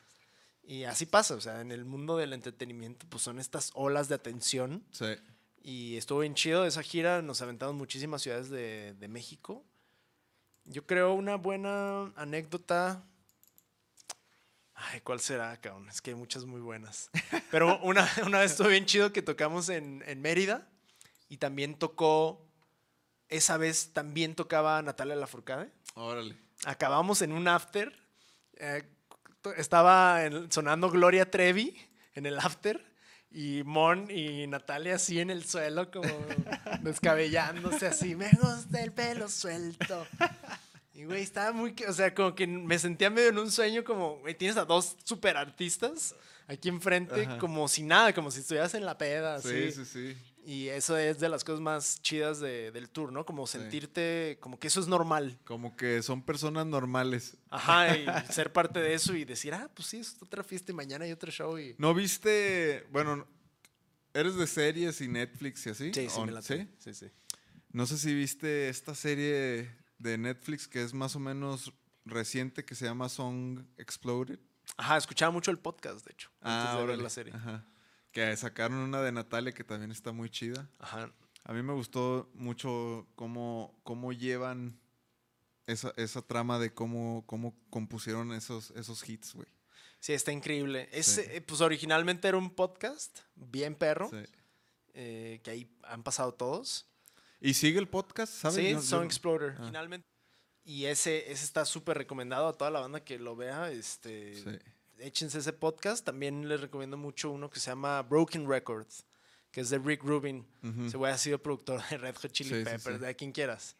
Y así pasa, o sea, en el mundo del entretenimiento, pues son estas olas de atención. Sí. Y estuvo bien chido esa gira, nos aventamos muchísimas ciudades de, de México. Yo creo una buena anécdota. Ay, ¿cuál será, cabrón? Es que hay muchas muy buenas. Pero una, una vez estuvo bien chido que tocamos en, en Mérida y también tocó, esa vez también tocaba Natalia Lafourcade. Órale. Acabamos en un after, eh, estaba en- sonando Gloria Trevi en el after y Mon y Natalia así en el suelo como descabellándose así, me gusta el pelo suelto. Y güey, estaba muy, o sea, como que me sentía medio en un sueño como, güey, tienes a dos super artistas aquí enfrente Ajá. como si nada, como si estuvieras en la peda. Sí, así. sí, sí. Y eso es de las cosas más chidas de- del tour, ¿no? Como sentirte, como que eso es normal. Como que son personas normales. Ajá, y ser parte de eso y decir, ah, pues sí, es otra fiesta y mañana hay otro show. Y... ¿No viste, bueno, eres de series y Netflix y así? Sí, sí, ¿O- me la ¿sí? sí, sí. No sé si viste esta serie de Netflix que es más o menos reciente que se llama Song Exploded. Ajá, escuchaba mucho el podcast, de hecho, antes de ver órale. la serie. Ajá. Que sacaron una de Natalia que también está muy chida. Ajá. A mí me gustó mucho cómo, cómo llevan esa, esa trama de cómo, cómo compusieron esos, esos hits, güey. Sí, está increíble. Es, Sí. eh, pues originalmente era un podcast, bien perro, Sí. eh, que ahí han pasado todos. ¿Y sigue el podcast? ¿Sabes? Sí, Song yo- Exploder. Ah. Originalmente. Y ese, ese está súper recomendado a toda la banda que lo vea. Este, Sí. Échense ese podcast. También les recomiendo mucho uno que se llama Broken Records, que es de Rick Rubin. Ujú. Ese güey ha sido productor de Red Hot Chili Sí, sí, Peppers, sí. de quien quieras.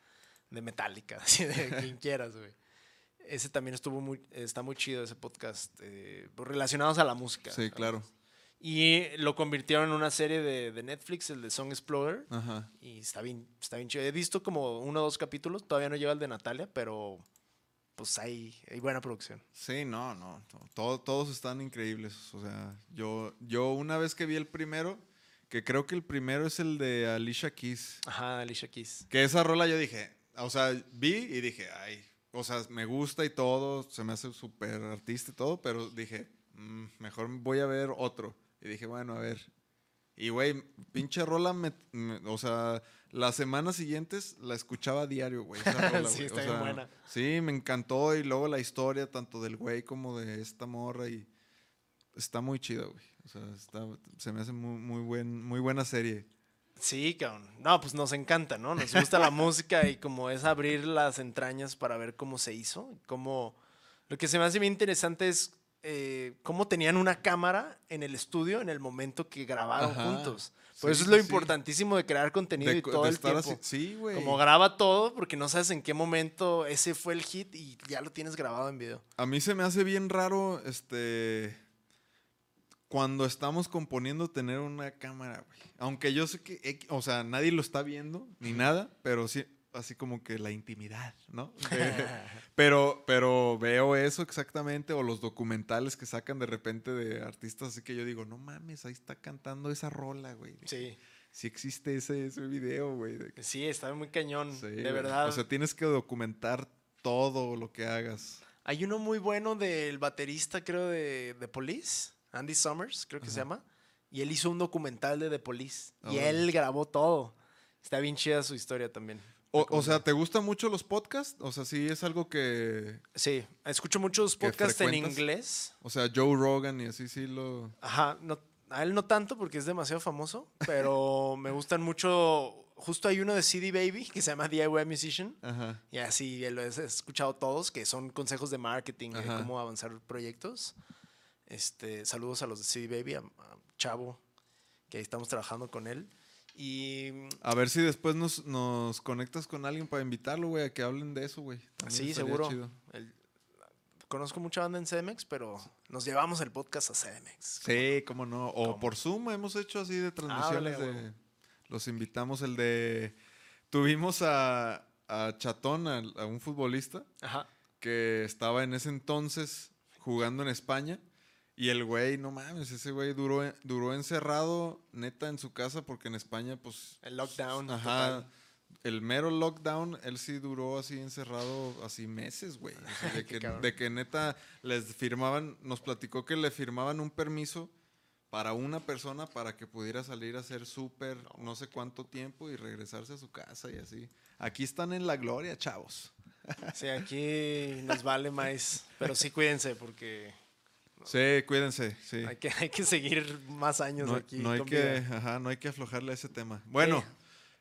De Metallica, de quien quieras, güey. Ese también estuvo muy, está muy chido ese podcast, eh, relacionados a la música. Sí, claro. Y lo convirtieron en una serie de, de Netflix, el de Song Explorer. Ajá. Y está bien, está bien chido. He visto como uno o dos capítulos, todavía no llega el de Natalia, pero pues hay, hay buena producción. Sí, no, no. to- todo- todos están increíbles. O sea, yo, yo una vez que vi el primero, que creo que el primero es el de Alicia Keys. Ajá, Alicia Keys. Que esa rola yo dije, o sea, vi y dije, ay, o sea, me gusta y todo, se me hace súper artista y todo, pero dije, "Mm, mejor voy a ver otro. Y dije, bueno, a ver. Y güey, pinche rola, me- me- o sea, las semanas siguientes la escuchaba a diario, güey. Sí. O está bien sea, buena. Sí, me encantó y luego la historia tanto del güey como de esta morra y está muy chido, güey. O sea, está, se me hace muy, muy, buen, muy buena serie. Sí, cabrón. No, pues nos encanta, ¿no? Nos gusta la música y como es abrir las entrañas para ver cómo se hizo. Cómo... Lo que se me hace bien interesante es eh, cómo tenían una cámara en el estudio en el momento que grabaron Ajá. juntos. Por Sí, eso es lo sí, importantísimo de crear contenido De y todo el tiempo. así- sí, güey. Como graba todo porque no sabes en qué momento ese fue el hit y ya lo tienes grabado en video. A mí se me hace bien raro, este, cuando estamos componiendo tener una cámara, güey. Aunque yo sé que, o sea, nadie lo está viendo ni nada, pero sí, así como que la intimidad, ¿no? Pero, pero veo eso exactamente, o los documentales que sacan de repente de artistas, así que yo digo, no mames, ahí está cantando esa rola, güey. Sí, Sí existe ese, ese video, güey. sí, está muy cañón, Sí, de verdad. O sea, tienes que documentar todo lo que hagas. Hay uno muy bueno del baterista, creo, de The Police, Andy Summers, creo que se llama. Y él hizo un documental de The Police. y Órale. él grabó todo. Está bien chida su historia también. O, o sea, ¿te gustan mucho los podcasts? O sea, sí es algo que... Sí, escucho muchos ¿Que podcasts en inglés. O sea, Joe Rogan y así sí lo... Ajá, no, a él no tanto porque es demasiado famoso, pero me gustan mucho. Justo hay uno de CD Baby que se llama DIY Musician. Ajá. Y así lo he escuchado todos, que son consejos de marketing, de Ajá. cómo avanzar proyectos. Este, saludos a los de CD Baby, a, a Chavo, que ahí estamos trabajando con él. Y A ver si después nos, nos conectas con alguien para invitarlo, güey, a que hablen de eso, güey. Sí, seguro. el- conozco mucha banda en CDMX, pero nos llevamos el podcast a CDMX. Sí, cómo no. O ¿Cómo? por Zoom hemos hecho así de transmisiones de... Los invitamos, el de... Tuvimos a, a Chatón, a, a un futbolista, Ajá. que estaba en ese entonces jugando en España. Y el güey, no mames, ese güey duró, duró encerrado neta en su casa porque en España, pues... El lockdown. Ajá. total. El mero lockdown, él sí duró así encerrado así meses, güey. O sea, de, que, de que neta les firmaban, nos platicó que le firmaban un permiso para una persona para que pudiera salir a hacer súper no sé cuánto tiempo y regresarse a su casa y así. Aquí están en la gloria, chavos. Sí, aquí nos vale más. Pero sí cuídense porque Sí, cuídense, sí. Hay que, hay que seguir más años No, aquí. no hay que, ajá, no hay que aflojarle a ese tema. Bueno,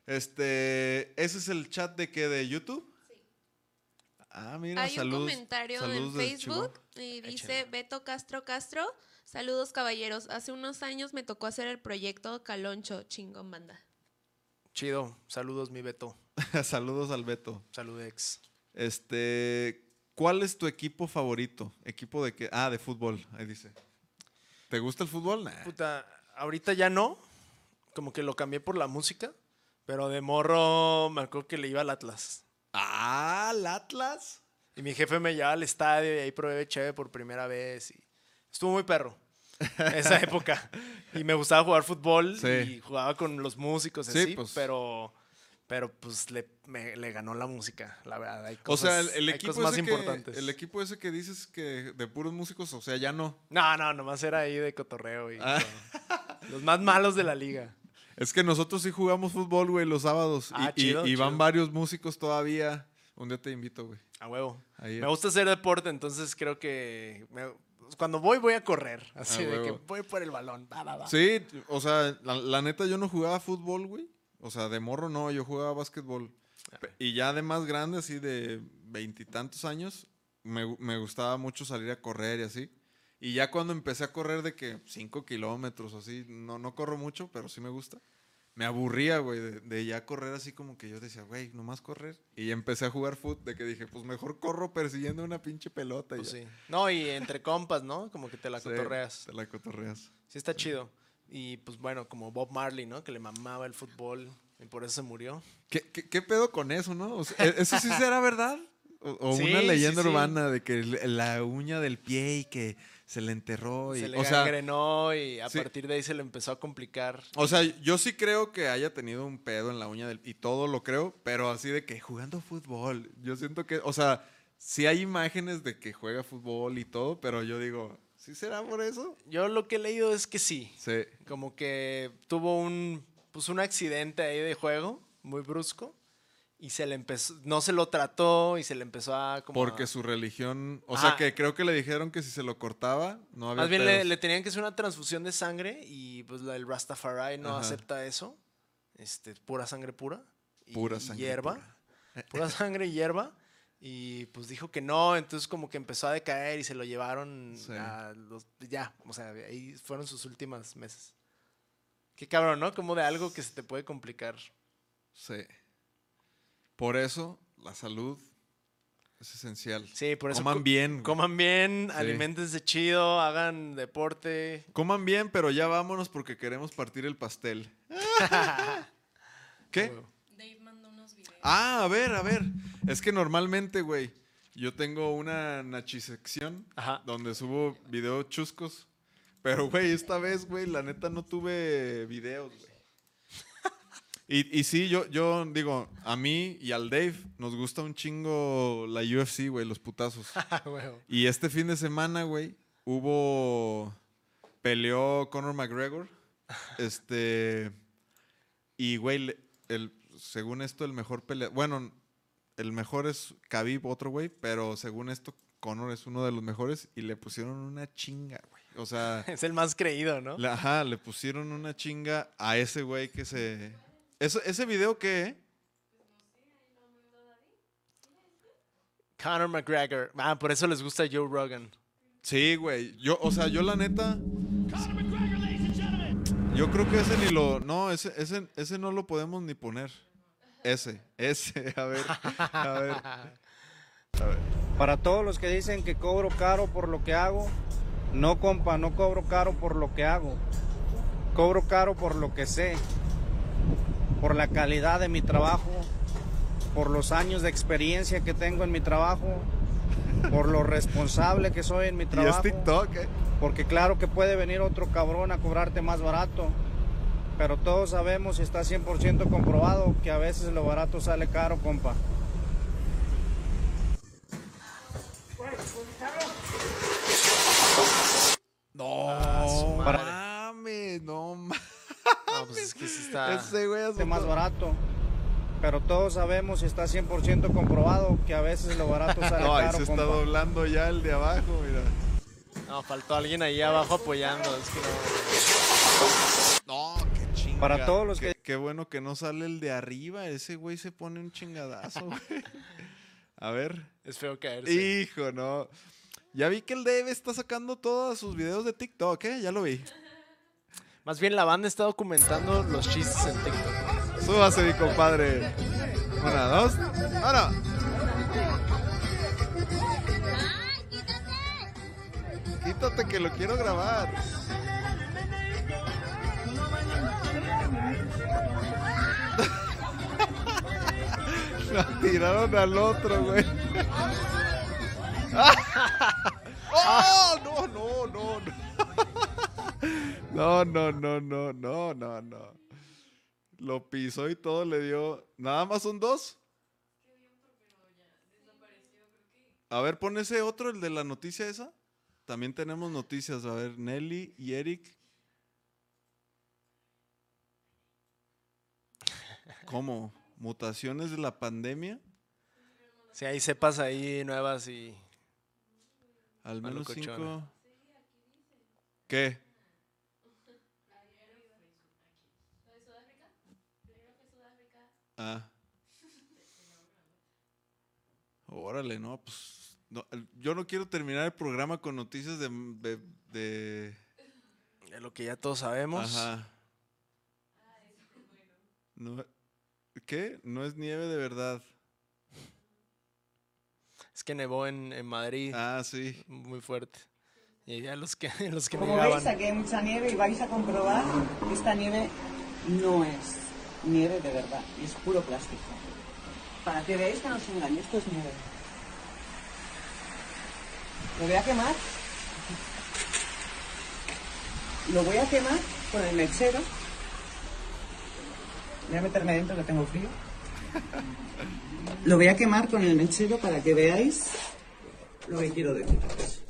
este, ¿ese es el chat de qué? ¿De YouTube? Ah, mira, Hay un saludos. comentario en Facebook y dice. Beto Castro Castro. Saludos caballeros. Hace unos años me tocó hacer el proyecto Caloncho, chingón banda. Chido. Saludos, mi Beto. Saludos al Beto. Saludex. Este, ¿cuál es tu equipo favorito? Equipo de qué? Ah, de fútbol, ahí dice. ¿Te gusta el fútbol? Nah. Puta, ahorita ya no. Como que lo cambié por la música. Pero de morro me acuerdo que le iba al Atlas. Ah, el Atlas. Y mi jefe me llevaba al estadio y ahí probé cheve por primera vez. Y estuvo muy perro. Esa época. Y me gustaba jugar fútbol Sí. y jugaba con los músicos Sí, así, pues. pero pero pues le, me- le ganó la música, la verdad. Hay O sea, cosas- el, equipo cosas más que, importantes. el equipo ese que dices que de puros músicos, o sea, ya no. No, no, nomás era ahí de cotorreo y Ah. los más malos de la liga. Es que nosotros sí jugamos fútbol, güey, los sábados. Ah, y, y- chido, y van chido. varios músicos todavía. Un día te invito, güey. A huevo. Ahí- Me gusta hacer deporte, entonces creo que me- cuando voy voy a correr, así A de que voy por el balón. Va, va, va. Sí, o sea, la, la neta yo no jugaba fútbol, güey. O sea, de morro no, yo jugaba básquetbol. Pe- Y ya de más grande, así de veintitantos años, me, me gustaba mucho salir a correr y así. Y ya cuando empecé a correr de que cinco kilómetros o así, no, no corro mucho, pero sí me gusta. Me aburría, güey, de, de ya correr así como que yo decía, güey, nomás correr. Y empecé a jugar fútbol, de que dije, pues mejor corro persiguiendo una pinche pelota. y Pues ya. sí. No, y entre compas, ¿no? Como que te la Sí, cotorreas. Te la cotorreas. Sí está chido. Y pues bueno, como Bob Marley, ¿no? Que le mamaba el fútbol y por eso se murió. ¿Qué, qué, qué pedo con eso, no? O sea, ¿e- ¿Eso sí será verdad? O, o Sí, una leyenda sí, sí. urbana de que la uña del pie y que se le enterró. Y, Se le o, sea, y a partir de ahí se le empezó a complicar. o sea, yo sí creo que haya tenido un pedo en la uña del y todo lo creo, pero así de que jugando fútbol. Yo siento que, o sea, sí hay imágenes de que juega fútbol y todo, pero yo digo, ¿sí será por eso? Yo lo que he leído es que sí. Sí. Como que tuvo un, pues un accidente ahí de juego, muy brusco. Y se le empezó, no se lo trató y se le empezó a como Porque a- su religión, o Ajá. sea, que creo que le dijeron que si se lo cortaba, no había Más bien le, tenían que hacer una transfusión de sangre y pues el Rastafari no Ajá. acepta eso. Este, pura sangre pura. y Pura sangre Hierba. pura. Pura sangre y hierba. Y pues dijo que no, entonces como que empezó a decaer y se lo llevaron Sí. a los... Ya, o sea, ahí fueron sus últimos meses. Qué cabrón, ¿no? Como de algo que se te puede complicar. Sí. Por eso, la salud es esencial. Sí, por eso... Coman co- bien. Coman bien, Sí. alimentense chido, hagan deporte. Coman bien, pero ya vámonos porque queremos partir el pastel. ¿Qué? Huevo. Dave mandó unos videos. Ah, a ver, a ver. Es que normalmente, güey, yo tengo una nachisección Ajá. donde subo videos chuscos. Pero, güey, esta vez, güey, la neta no tuve videos, güey. Y, y sí, yo, yo digo, a mí y al Dave nos gusta un chingo la UFC, güey, los putazos. Huevo. Y este fin de semana, güey, hubo. Peleó Conor McGregor. Este. Y, güey, el, según esto, el mejor pelea. Bueno, el mejor es Khabib, otro güey, pero según esto, Conor es uno de los mejores y le pusieron una chinga, güey. O sea, Es el más creído, ¿no? le- ajá, le pusieron una chinga a ese güey que se. Eso, ¿Ese video qué? eh? Conor McGregor. Ah, por eso les gusta Joe Rogan. Sí, güey. Yo, o sea, yo la neta. Yo creo que ese ni lo. No, ese, ese, ese no lo podemos ni poner. Ese, ese, a ver. A ver. Para todos los que dicen que cobro caro por lo que hago, no compa, no cobro caro por lo que hago. Cobro caro por lo que sé, por la calidad de mi trabajo, por los años de experiencia que tengo en mi trabajo, por lo responsable que soy en mi Y es trabajo. TikTok, ¿eh? Porque claro que puede venir otro cabrón a cobrarte más barato. Pero todos sabemos y está 100% comprobado que a veces lo barato sale caro, compa. No, Para- mames, no mames. No, pues es que sí está. Ese güey Este más barato. Pero todos sabemos y está 100% comprobado que a veces lo barato sale No, ahí caro, se está compa. doblando ya el de abajo, mira. No, faltó alguien ahí abajo apoyando. Es que no. No, Para todos los Qué, qué bueno que no sale el de arriba. Ese güey se pone un chingadazo, güey. A ver. Es feo caerse. Hijo, no. Ya vi que el Dave está sacando todos sus videos de TikTok, ¿eh? Ya lo vi. Más bien la banda está documentando los chistes en TikTok. Súbase, mi compadre. Una, dos. ¡Ahora! Quítate que lo quiero grabar. tiraron al otro, güey. ¡Oh! No, no, no, no. No, no, no, no, no, no, no. Lo pisó y todo le dio. ¿Nada más son dos? A ver, pon ese otro, el de la noticia esa. También tenemos noticias. A ver, Nelly y Eric. ¿Cómo? ¿Mutaciones de la pandemia? Si hay cepas ahí nuevas y. Al menos cinco. ¿Qué? Ah. Órale, no, pues. no, yo no quiero terminar el programa con noticias de. de, de- de lo que ya todos sabemos. ajá. No, ¿Qué? No es nieve de verdad. Es que nevó en, en Madrid Ah, sí. muy fuerte. Y ya los que, los que Como negaban. veis, aquí hay mucha nieve y vais a comprobar que esta nieve no es nieve de verdad, es puro plástico. Para que veáis que no os engañe, esto es nieve. Lo voy a quemar. Lo voy a quemar con el mechero. Voy a meterme dentro que tengo frío. Lo voy a quemar con el mechero para que veáis lo que quiero deciros.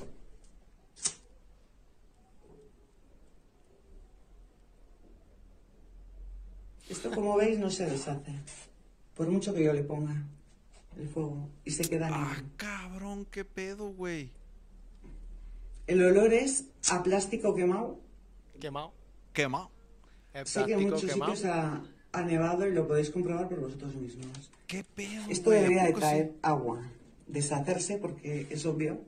Esto, como veis, no se deshace. Por mucho que yo le ponga el fuego. Y se queda Ah, negro. cabrón, qué pedo, güey. El olor es a plástico quemado. Quemado. Quemado. Sé que en muchos quemado. sitios ha, ha nevado y lo podéis comprobar por vosotros mismos. ¿Qué? Esto debería de traer agua. Deshacerse porque es obvio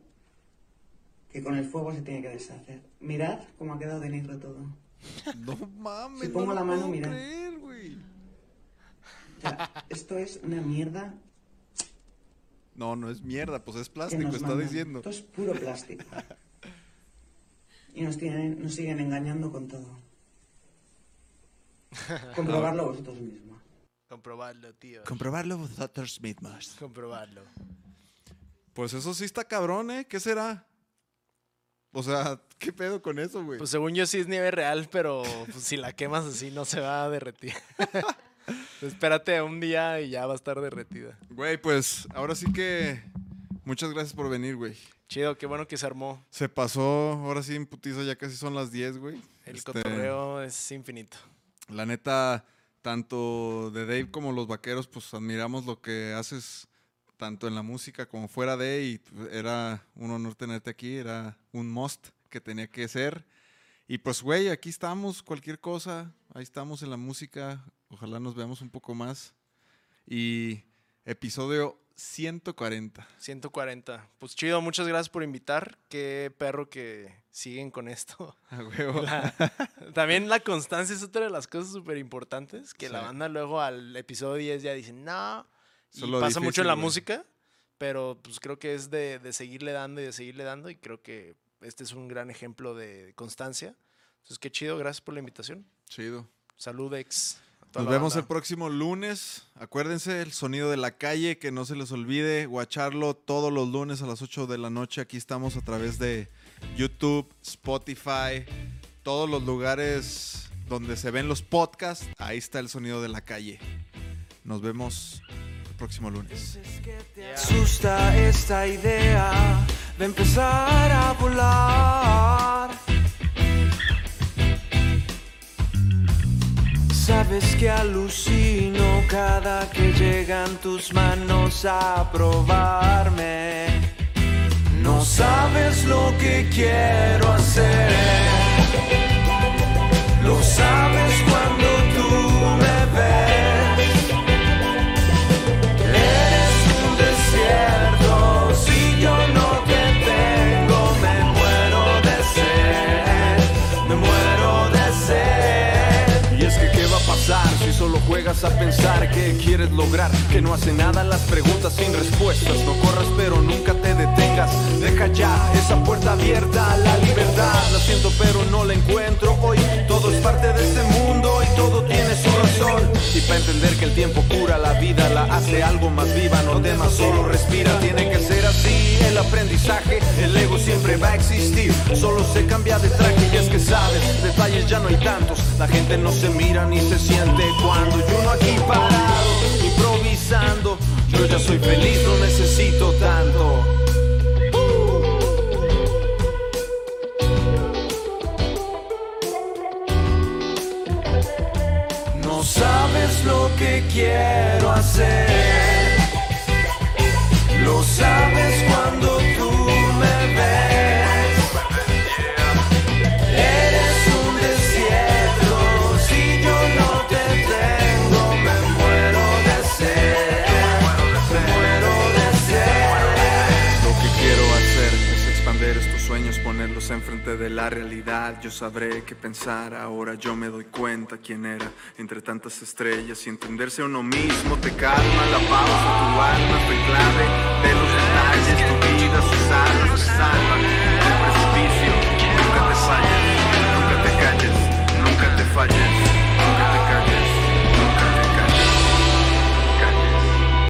que con el fuego se tiene que deshacer. Mirad cómo ha quedado de negro todo. No mames. Si no pongo lo la mano, puedo mira. creer, güey. O sea, esto es una mierda No, no es mierda, pues es plástico, está mandan. diciendo. Esto es puro plástico. Y nos, tienen, nos siguen engañando con todo. Comprobarlo vosotros mismos. Comprobarlo, tío. Comprobarlo vosotros mismos. Comprobarlo. Pues eso sí está cabrón, ¿eh? ¿Qué será? O sea, ¿qué pedo con eso, güey? Pues según yo sí es nieve real, pero pues, si la quemas así no se va a derretir. Espérate un día y ya va a estar derretida. Güey, pues ahora sí que muchas gracias por venir, güey. Chido, qué bueno que se armó. Se pasó, ahora sí en putiza, ya casi son las 10, güey. El Este, cotorreo es infinito. La neta, tanto de Dave como los vaqueros, pues admiramos lo que haces tanto en la música como fuera de, y era un honor tenerte aquí, era un must que tenía que ser. Y pues, güey, aquí estamos, cualquier cosa, ahí estamos en la música, ojalá nos veamos un poco más. Y episodio 140. 140. Pues chido, muchas gracias por invitar. Qué perro que siguen con esto. A huevo. La- también la constancia es otra de las cosas súper importantes. Que la Sí. banda luego al episodio 10 ya dice, no. Y Eso es lo pasa mucho en la güey. música. Pero pues creo que es de, de seguirle dando y de seguirle dando. Y creo que este es un gran ejemplo de constancia. Entonces, qué chido. Gracias por la invitación. Chido. Salud, ex. Nos vemos el próximo lunes. Acuérdense, el sonido de la calle, que no se les olvide guacharlo todos los lunes a las 8 de la noche. Aquí estamos a través de YouTube, Spotify, todos los lugares donde se ven los podcasts. Ahí está el sonido de la calle. Nos vemos el próximo lunes. asusta esta idea de empezar a volar. Sabes que alucino cada que llegan tus manos a probarme. No sabes lo que quiero hacer. Lo sabes cuando juegas a pensar que quieres lograr? Que no hace nada las preguntas sin respuestas. No corras, pero nunca Deja ya esa puerta abierta la libertad. La siento, pero no la encuentro hoy. Todo es parte de este mundo y todo tiene su razón. Y para entender que el tiempo cura la vida, la hace algo más viva. No temas, solo respira. Tiene que ser así el aprendizaje. El ego siempre va a existir. Solo se cambia de traje y es que sabes, detalles ya no hay tantos. La gente no se mira ni se siente cuando yo uno aquí parado, improvisando. Yo ya soy feliz, no necesito tanto. Sabes lo que quiero hacer. Lo sabes cuando de la realidad, yo sabré qué pensar, ahora yo me doy cuenta quién era. Entre tantas estrellas y entenderse a uno mismo te calma, la pausa, tu alma fue clave de los detalles, tu vida, sus alas, se salva del precipicio, nunca te falles, nunca te calles, nunca te falles.